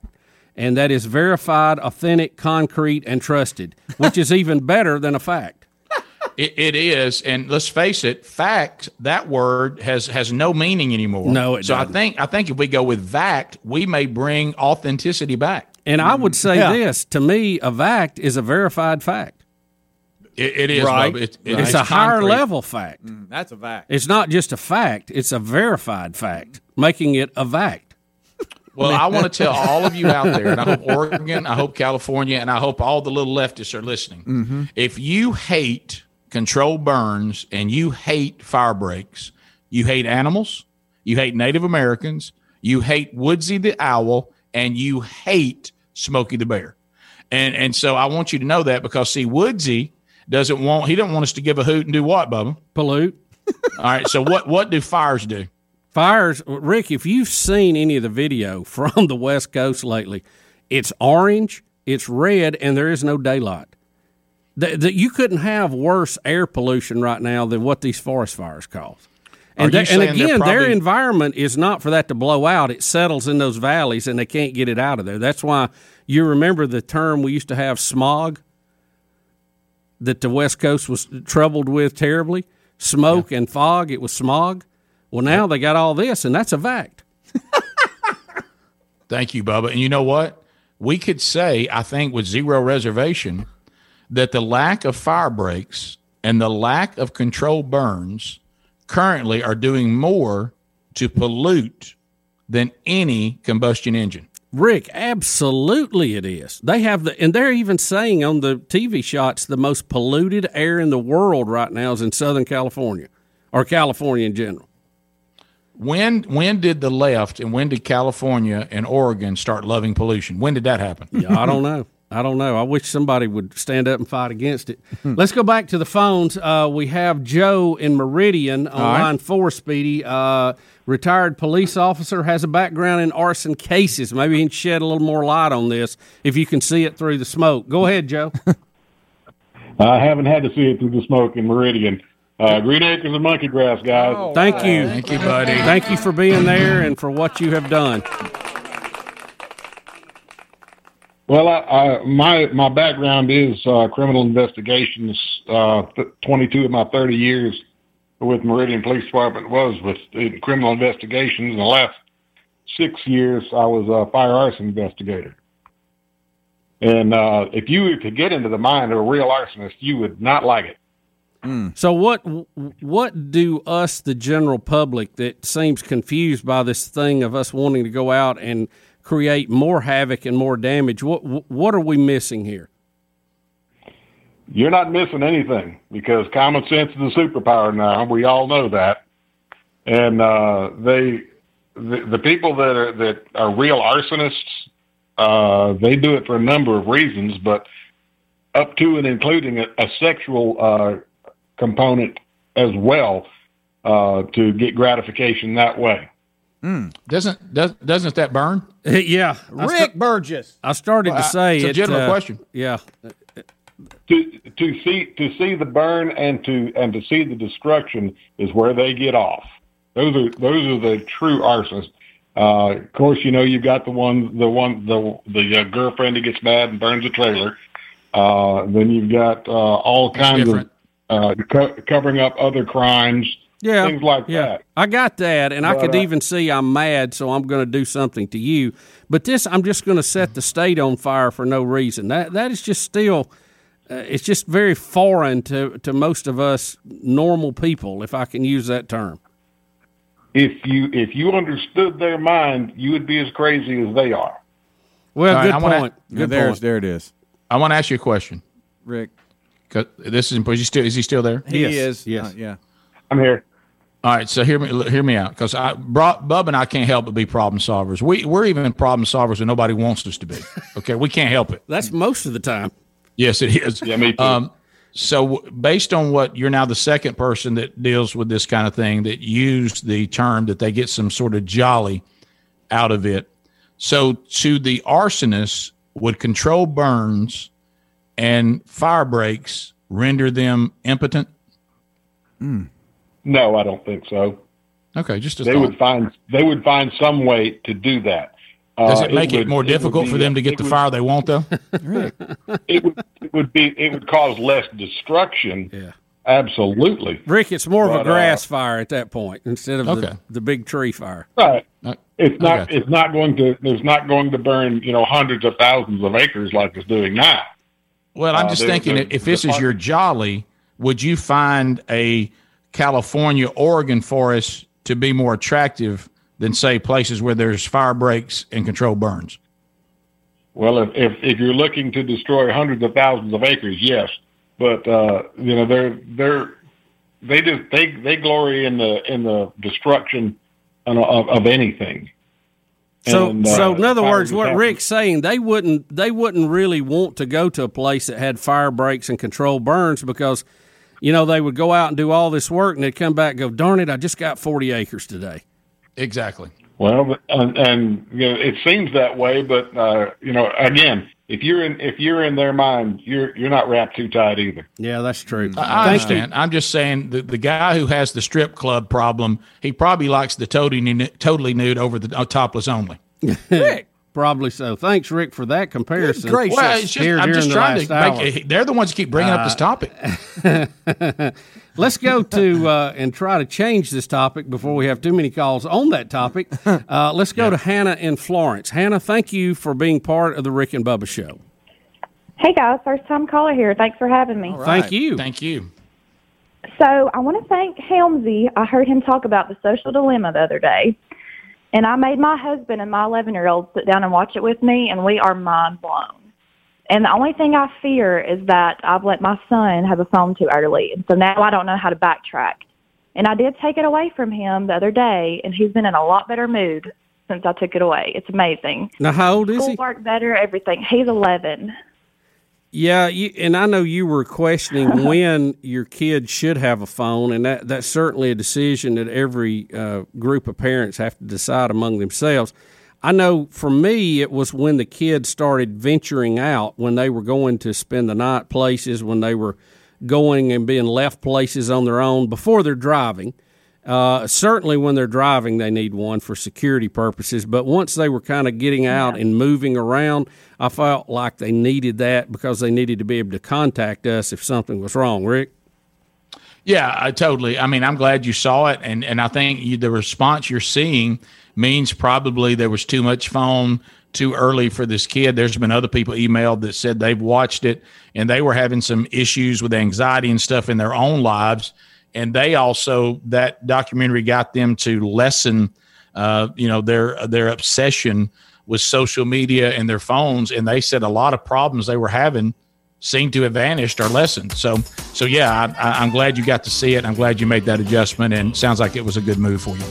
and that is verified, authentic, concrete, and trusted, which is even better than a fact. It, it is, and let's face it, fact that word has has no meaning anymore. No, it so doesn't. I think I think if we go with fact, we may bring authenticity back. And I would say Yeah. this to me, a VAC is a verified fact. It, it is, right? Bubba. It- it it's is a higher level fact. Mm, that's a fact. It's not just a fact; it's a verified fact, making it a fact. Well, I want to tell all of you out there, and I hope Oregon, I hope California, and I hope all the little leftists are listening. Mm-hmm. If you hate control burns and you hate fire breaks, you hate animals, you hate Native Americans, you hate Woodsy the owl, and you hate Smokey the bear. And and so I want you to know that because see, Woodsy doesn't want he doesn't want us to give a hoot and do what, Bubba? Pollute. All right. So what what do fires do? Fires, Rick. If you've seen any of the video from the West Coast lately, it's orange, it's red, and there is no daylight. That you couldn't have worse air pollution right now than what these forest fires cause. And, they- and again, their environment is not for that to blow out. It settles in those valleys, and they can't get it out of there. That's why you remember the term we used to have smog that the West Coast was troubled with terribly. Smoke and fog. It was smog. Well, now they got all this, and that's a fact. Thank you, Bubba. And you know what? We could say, I think, with zero reservation, that the lack of fire breaks and the lack of controlled burns currently are doing more to pollute than any combustion engine. Rick, absolutely it is. They have the, and they're even saying on the TV shots the most polluted air in the world right now is in Southern California, or California in general. When when did the left and when did California and Oregon start loving pollution? When did that happen? Yeah, I don't know. I don't know. I wish somebody would stand up and fight against it. Let's go back to the phones. Uh, we have Joe in Meridian on All right. line four, Speedy. Uh, retired police officer, has a background in arson cases. Maybe he can shed a little more light on this if you can see it through the smoke. Go ahead, Joe. I haven't had to see it through the smoke in Meridian. Uh, Green Acres and Monkey Grass, guys. Thank you. Thank you, buddy. Thank you for being there and for what you have done. Well, I, I, my my background is uh, criminal investigations. Uh, th- 22 of my 30 years with Meridian Police Department was with in criminal investigations. In the last six years, I was a fire arson investigator. And uh, if you were to get into the mind of a real arsonist, you would not like it. So what what do us the general public that seems confused by this thing of us wanting to go out and create more havoc and more damage? What what are we missing here? You're not missing anything because common sense is a superpower now. We all know that, and uh, they, the, the people that are that are real arsonists, uh, they do it for a number of reasons, but up to and including a, a sexual uh, component as well uh, to get gratification that way. Doesn't does, doesn't that burn? yeah, Rick Burgess. I started Well, to say it's a it, general uh, question. Yeah, to to see to see the burn and to and to see the destruction is where they get off. Those are those are the true arsonists. Uh, of course, you know you've got the one the one the the uh, girlfriend who gets mad and burns a trailer. Uh, then you've got uh, all kinds of uh, co- covering up other crimes. yeah, things like yeah. that. I got that, and I could uh, even see I'm mad, so I'm going to do something to you. But this, I'm just going to set the state on fire for no reason. That that is just still. Uh, it's just very foreign to, to most of us normal people, if I can use that term. If you if you understood their mind, you would be as crazy as they are. Well, All right, good I wanna- point. Good there's point. there it is. I want to ask you a question. Rick. 'Cause This is is he still is he still there? He Yes, is. yes. Uh, yeah. I'm here. All right, so hear me hear me out because I brought Bub and I can't help but be problem solvers. We we're even problem solvers when nobody wants us to be. Okay, we can't help it. That's most of the time. Yes, it is. Yeah, me too. Um, so, based on what you're now the second person that deals with this kind of thing that used the term that they get some sort of jolly out of it. So, to the arsonist, would control burns and fire breaks render them impotent? No, I don't think so. Okay, just a they thought. would find they would find some way to do that. Does Uh, it make it, would- more would difficult be- for them to get it the would- fire they want, though? It would, it would be it would cause less destruction. Yeah. Absolutely. Rick, it's more of a But, uh, grass fire at that point instead of Okay. the, the big tree fire. Right. Uh, It's not it's not going to there's not going to burn, you know, hundreds of thousands of acres like it's doing now. Well, I'm Uh, just the- thinking, if this is your jolly, would you find a California, Oregon forest to be more attractive than, say, places where there's fire breaks and controlled burns? Well, if, if if you're looking to destroy hundreds of thousands of acres, yes. But uh, you know, they're they're they just they they glory in the in the destruction of, of, of anything. So, And, so uh, in other words, what happens- Rick's saying, they wouldn't they wouldn't really want to go to a place that had fire breaks and controlled burns because, you know, they would go out and do all this work and they'd come back and go, darn it, I just got forty acres today. Exactly. Well, and, and you know, it seems that way, but uh, you know, again, if you're in if you're in their mind, you're you're not wrapped too tight either. Yeah, that's true. I I understand. I'm just saying the, the guy who has the strip club problem, he probably likes the totally nude, totally nude over the uh, topless only. Rick. Probably so. Thanks, Rick, for that comparison. Great. Well, it's just, Here I'm during just trying last to make it, they're the ones who keep bringing up this Uh, topic. Let's go to uh, and try to change this topic before we have too many calls on that topic. Uh, let's go to Hannah in Florence. Hannah, thank you for being part of the Rick and Bubba show. Hey guys, first time caller here. Thanks for having me. Thank you. Thank you. So I want to thank Helmsy. I heard him talk about the social dilemma the other day, and I made my husband and my 11 year old sit down and watch it with me, and we are mind blown. And the only thing I fear is that I've let my son have a phone too early, and so now I don't know how to backtrack. And I did take it away from him the other day, and he's been in a lot better mood since I took it away. It's amazing. Now, how old is he? Schoolwork better, everything. He's 11. Yeah, you, and I know you were questioning when your kid should have a phone, and that, that's certainly a decision that every uh, group of parents have to decide among themselves. I know for me, it was when the kids started venturing out, when they were going to spend the night places, when they were going and being left places on their own before they're driving. Uh, certainly, when they're driving, they need one for security purposes. But once they were kind of getting out and moving around, I felt like they needed that because they needed to be able to contact us if something was wrong. Rick? Yeah, I totally. I mean, I'm glad you saw it, and and I think you, the response you're seeing means probably there was too much phone too early for this kid. There's been other people emailed that said they've watched it and they were having some issues with anxiety and stuff in their own lives, and they also that documentary got them to lessen, uh, you know, their their obsession with social media and their phones, and they said a lot of problems they were having seem to have vanished or lessened. So, so yeah, I, I'm glad you got to see it. I'm glad you made that adjustment, and sounds like it was a good move for you.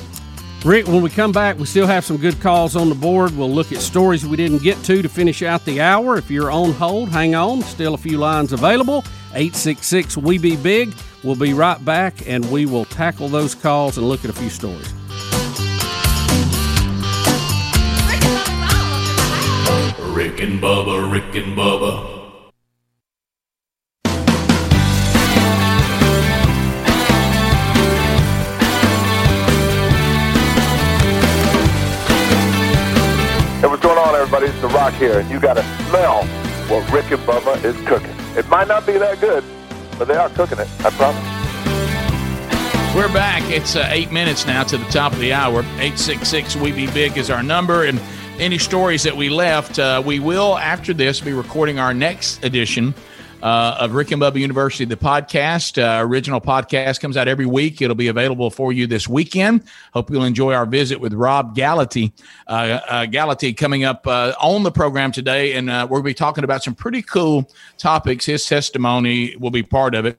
Rick, when we come back, we still have some good calls on the board. We'll look at stories we didn't get to to finish out the hour. If you're on hold, hang on. Still a few lines available. 866 We Be Big. We'll be right back and we will tackle those calls and look at a few stories. Rick and Bubba, Rick and Bubba. Hey, what's going on, everybody? It's The Rock here, and you got to smell what Rick and Bubba is cooking. It might not be that good, but they are cooking it. I promise. We're back. It's uh, eight minutes now to the top of the hour. 866 We Be Big is our number. And any stories that we left, uh, we will, after this, be recording our next edition uh, of Rick and Bubba University, the podcast. Uh, original podcast comes out every week. It'll be available for you this weekend. Hope you'll enjoy our visit with Rob Gallaty. Uh, uh, Gallaty coming up uh, on the program today. And uh, we'll be talking about some pretty cool topics. His testimony will be part of it.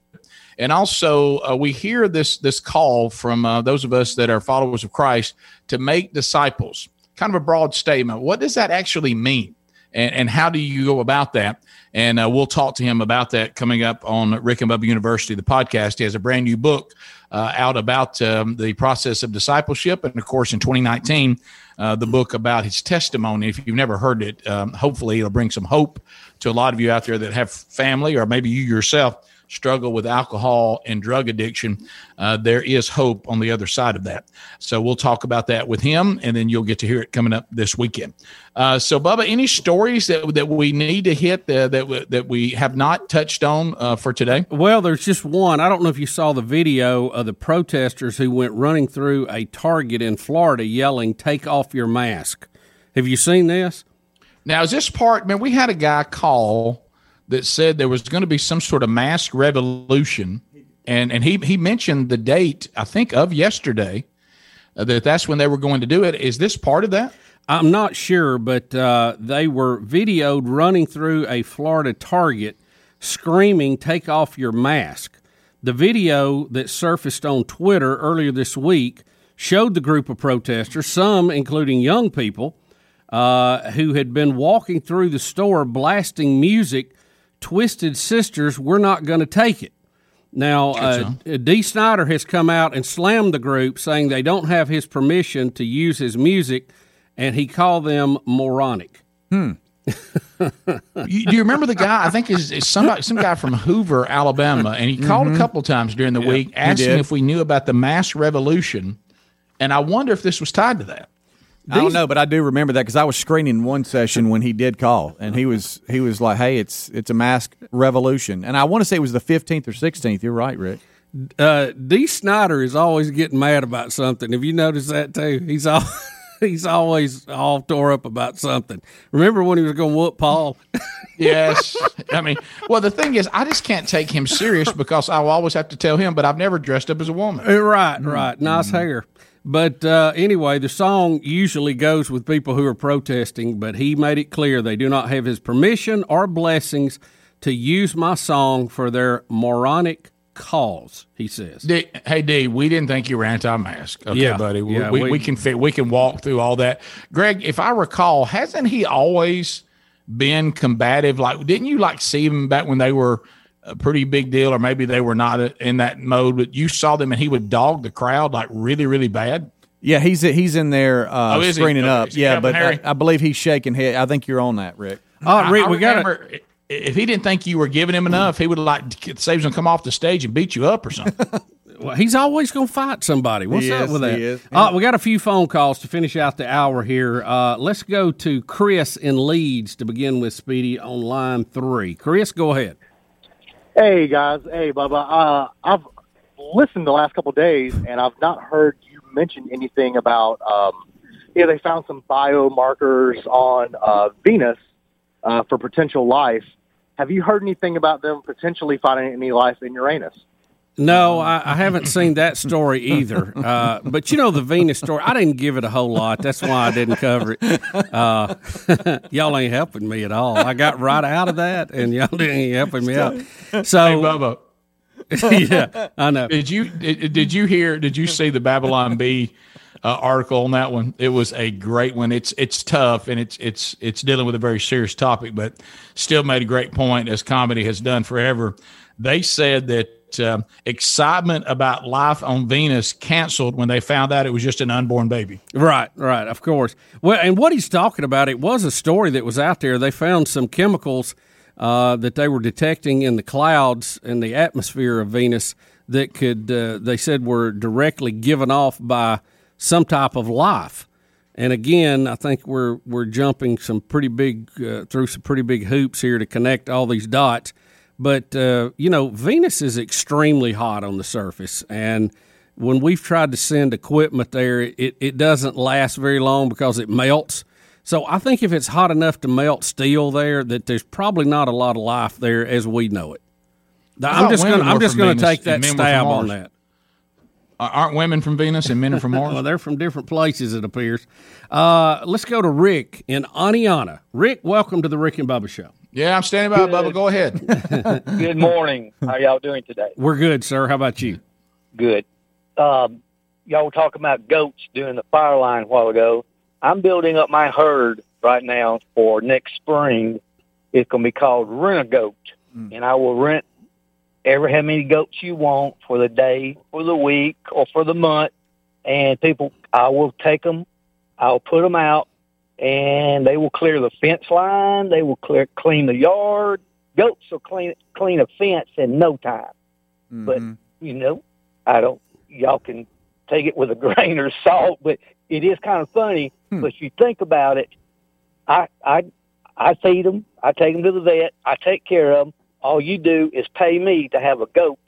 And also, uh, we hear this this call from uh, those of us that are followers of Christ to make disciples. Kind of a broad statement. What does that actually mean? And, and how do you go about that? And uh, we'll talk to him about that coming up on Rick and Bubba University, the podcast. He has a brand new book uh, out about um, the process of discipleship. And of course, in 2019, uh, the book about his testimony. If you've never heard it, um, hopefully it'll bring some hope to a lot of you out there that have family or maybe you yourself struggle with alcohol and drug addiction, uh, there is hope on the other side of that. So we'll talk about that with him, and then you'll get to hear it coming up this weekend. Uh, so, Bubba, any stories that that we need to hit uh, that that we have not touched on uh, for today? Well, there's just one. I don't know if you saw the video of the protesters who went running through a Target in Florida yelling, Take off your mask. Have you seen this? Now, is this part? Man, we had a guy call that said there was going to be some sort of mask revolution, and and he he mentioned the date I think of yesterday uh, that that's when they were going to do it. Is this part of that? I'm not sure, but uh, they were videoed running through a Florida Target screaming, Take off your mask. The video that surfaced on Twitter earlier this week showed the group of protesters, some including young people, uh, who had been walking through the store blasting music. Twisted Sisters, we're not going to take it. Now, uh, Dee Snider has come out and slammed the group, saying they don't have his permission to use his music, and he called them moronic. Hmm. you, do you remember the guy? I think is, is somebody, some guy from Hoover, Alabama, and he called Mm-hmm. a couple times during the Yeah, week asking if we knew about the mass revolution, and I wonder if this was tied to that. I don't know, but I do remember that because I was screening one session when he did call, and he was he was like, "Hey, it's it's a mask revolution," and I want to say it was the fifteenth or sixteenth. You're right, Rick. Uh, Dee Snider is always getting mad about something. Have you noticed that too? He's all he's always all tore up about something. Remember when he was going to whoop Paul? Yes, I mean, well, the thing is, I just can't take him serious because I will always have to tell him, but I've never dressed up as a woman. Uh, Right, right. Nice hair. But uh, anyway, the song usually goes with people who are protesting, but he made it clear they do not have his permission or blessings to use my song for their moronic cause, he says. Dee, hey Dee, we didn't think you were anti-mask. Okay, Yeah, buddy. We, yeah, we, we- we can fit. We can walk through all that. Greg, if I recall, hasn't he always been combative? Like, didn't you like see him back when they were a pretty big deal, or maybe they were not in that mode? But you saw them, and he would dog the crowd like really, really bad. Yeah, he's he's in there uh, Oh, is he? screening Okay, up. Yeah, Captain but I, I believe he's shaking head. I think you're on that, Rick. Oh, Rick, I we got remember if he didn't think you were giving him enough, he would like saves him come off the stage and beat you up or something. Well, he's always going to fight somebody. What's He up is, with that? he is. Uh, we got a few phone calls to finish out the hour here. Uh, let's go to Chris in Leeds to begin with, Speedy, on line three. Chris, go ahead. Hey guys, hey Bubba. Uh, I've listened the last couple of days, and I've not heard you mention anything about. Um, yeah, they found some biomarkers on uh, Venus uh, for potential life. Have you heard anything about them potentially finding any life in Uranus? No, I, I haven't seen that story either. Uh, but you know the Venus story. I didn't give it a whole lot. That's why I didn't cover it. Uh, y'all ain't helping me at all. I got right out of that, and y'all ain't helping me out. So, hey, Bubba. yeah, I know. Did you did, did you hear? Did you see the Babylon Bee uh, article on that one? It was a great one. It's it's tough and it's it's it's dealing with a very serious topic, but still made a great point as comedy has done forever. They said that um, excitement about life on Venus canceled when they found out it was just an unborn baby. Right, right, of course. Well, and what he's talking about, it was a story that was out there. They found some chemicals uh, that they were detecting in the clouds and the atmosphere of Venus that could, uh, they said, were directly given off by some type of life. And again, I think we're we're jumping some pretty big uh, through some pretty big hoops here to connect all these dots. But uh, you know, Venus is extremely hot on the surface, and when we've tried to send equipment there, it, it doesn't last very long because it melts. So I think if it's hot enough to melt steel there, that there's probably not a lot of life there as we know it. I'm just going. I'm just to Venus take that and men were from stab on that. Aren't women from Venus and men are from Mars? well, they're from different places, it appears. Uh, let's go to Rick in Aniana. Rick, welcome to the Rick and Bubba Show. Yeah, I'm standing by, Bubba. Go ahead. Good morning. How y'all doing today? We're good, sir. How about you? Good. Um, y'all were talking about goats doing the fire line a while ago. I'm building up my herd right now for next spring. It's going to be called Rent a Goat, and I will rent ever how many goats you want for the day, for the week, or for the month. And people, I will take them, I'll put them out, and they will clear the fence line. They will clear clean the yard. Goats will clean clean a fence in no time. But mm-hmm. you know, I don't. Y'all can take it with a grain of salt, but it is kind of funny. Hmm. But you think about it, I I I feed them. I take them to the vet. I take care of them. All you do is pay me to have a goat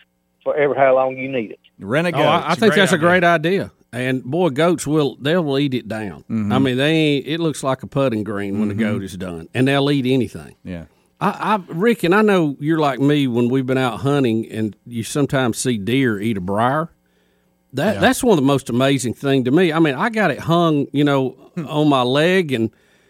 for ever how long you need it. Renegade. Oh, I, I think that's a great idea. And boy, goats will they'll eat it down. Mm-hmm. I mean, they ain't, it looks like a putting green when the goat is done, and they'll eat anything. Yeah. I, I, Rick, and I know you're like me when we've been out hunting, and you sometimes see deer eat a briar. That Yeah. that's one of the most amazing thing to me. I mean, I got it hung, you know, on my leg, and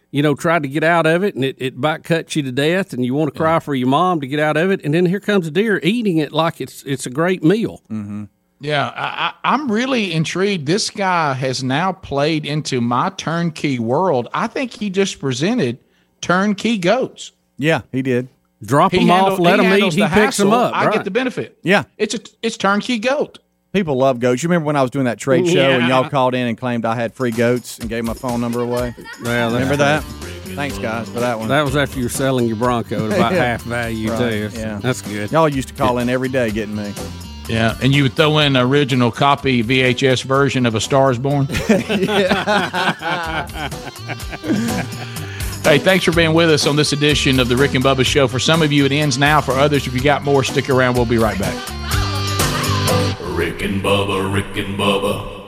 you know, tried to get out of it, and it, it about cuts you to death, and you want to cry for your mom to get out of it, and then here comes a deer eating it like it's it's a great meal. Mm-hmm. Yeah, I, I, I'm really intrigued. This guy has now played into my turnkey world. I think he just presented turnkey goats. Yeah, he did. Drop He them off, let he them eat. handles He the picks them hassle. up. I right. get the benefit. Yeah, it's a it's turnkey goat. People love goats. You remember when I was doing that trade show and y'all called in and claimed I had free goats and gave my phone number away? Well, remember that? Thanks, guys, for that one. That was after you were selling your Bronco at about Yeah. half value Right, too. Yeah, that's good. Y'all used to call in every day getting me. Yeah, and you would throw in an original copy VHS version of A Star Is Born. Hey, thanks for being with us on this edition of the Rick and Bubba Show. For some of you, it ends now. For others, if you got more, stick around. We'll be right back. Rick and Bubba, Rick and Bubba.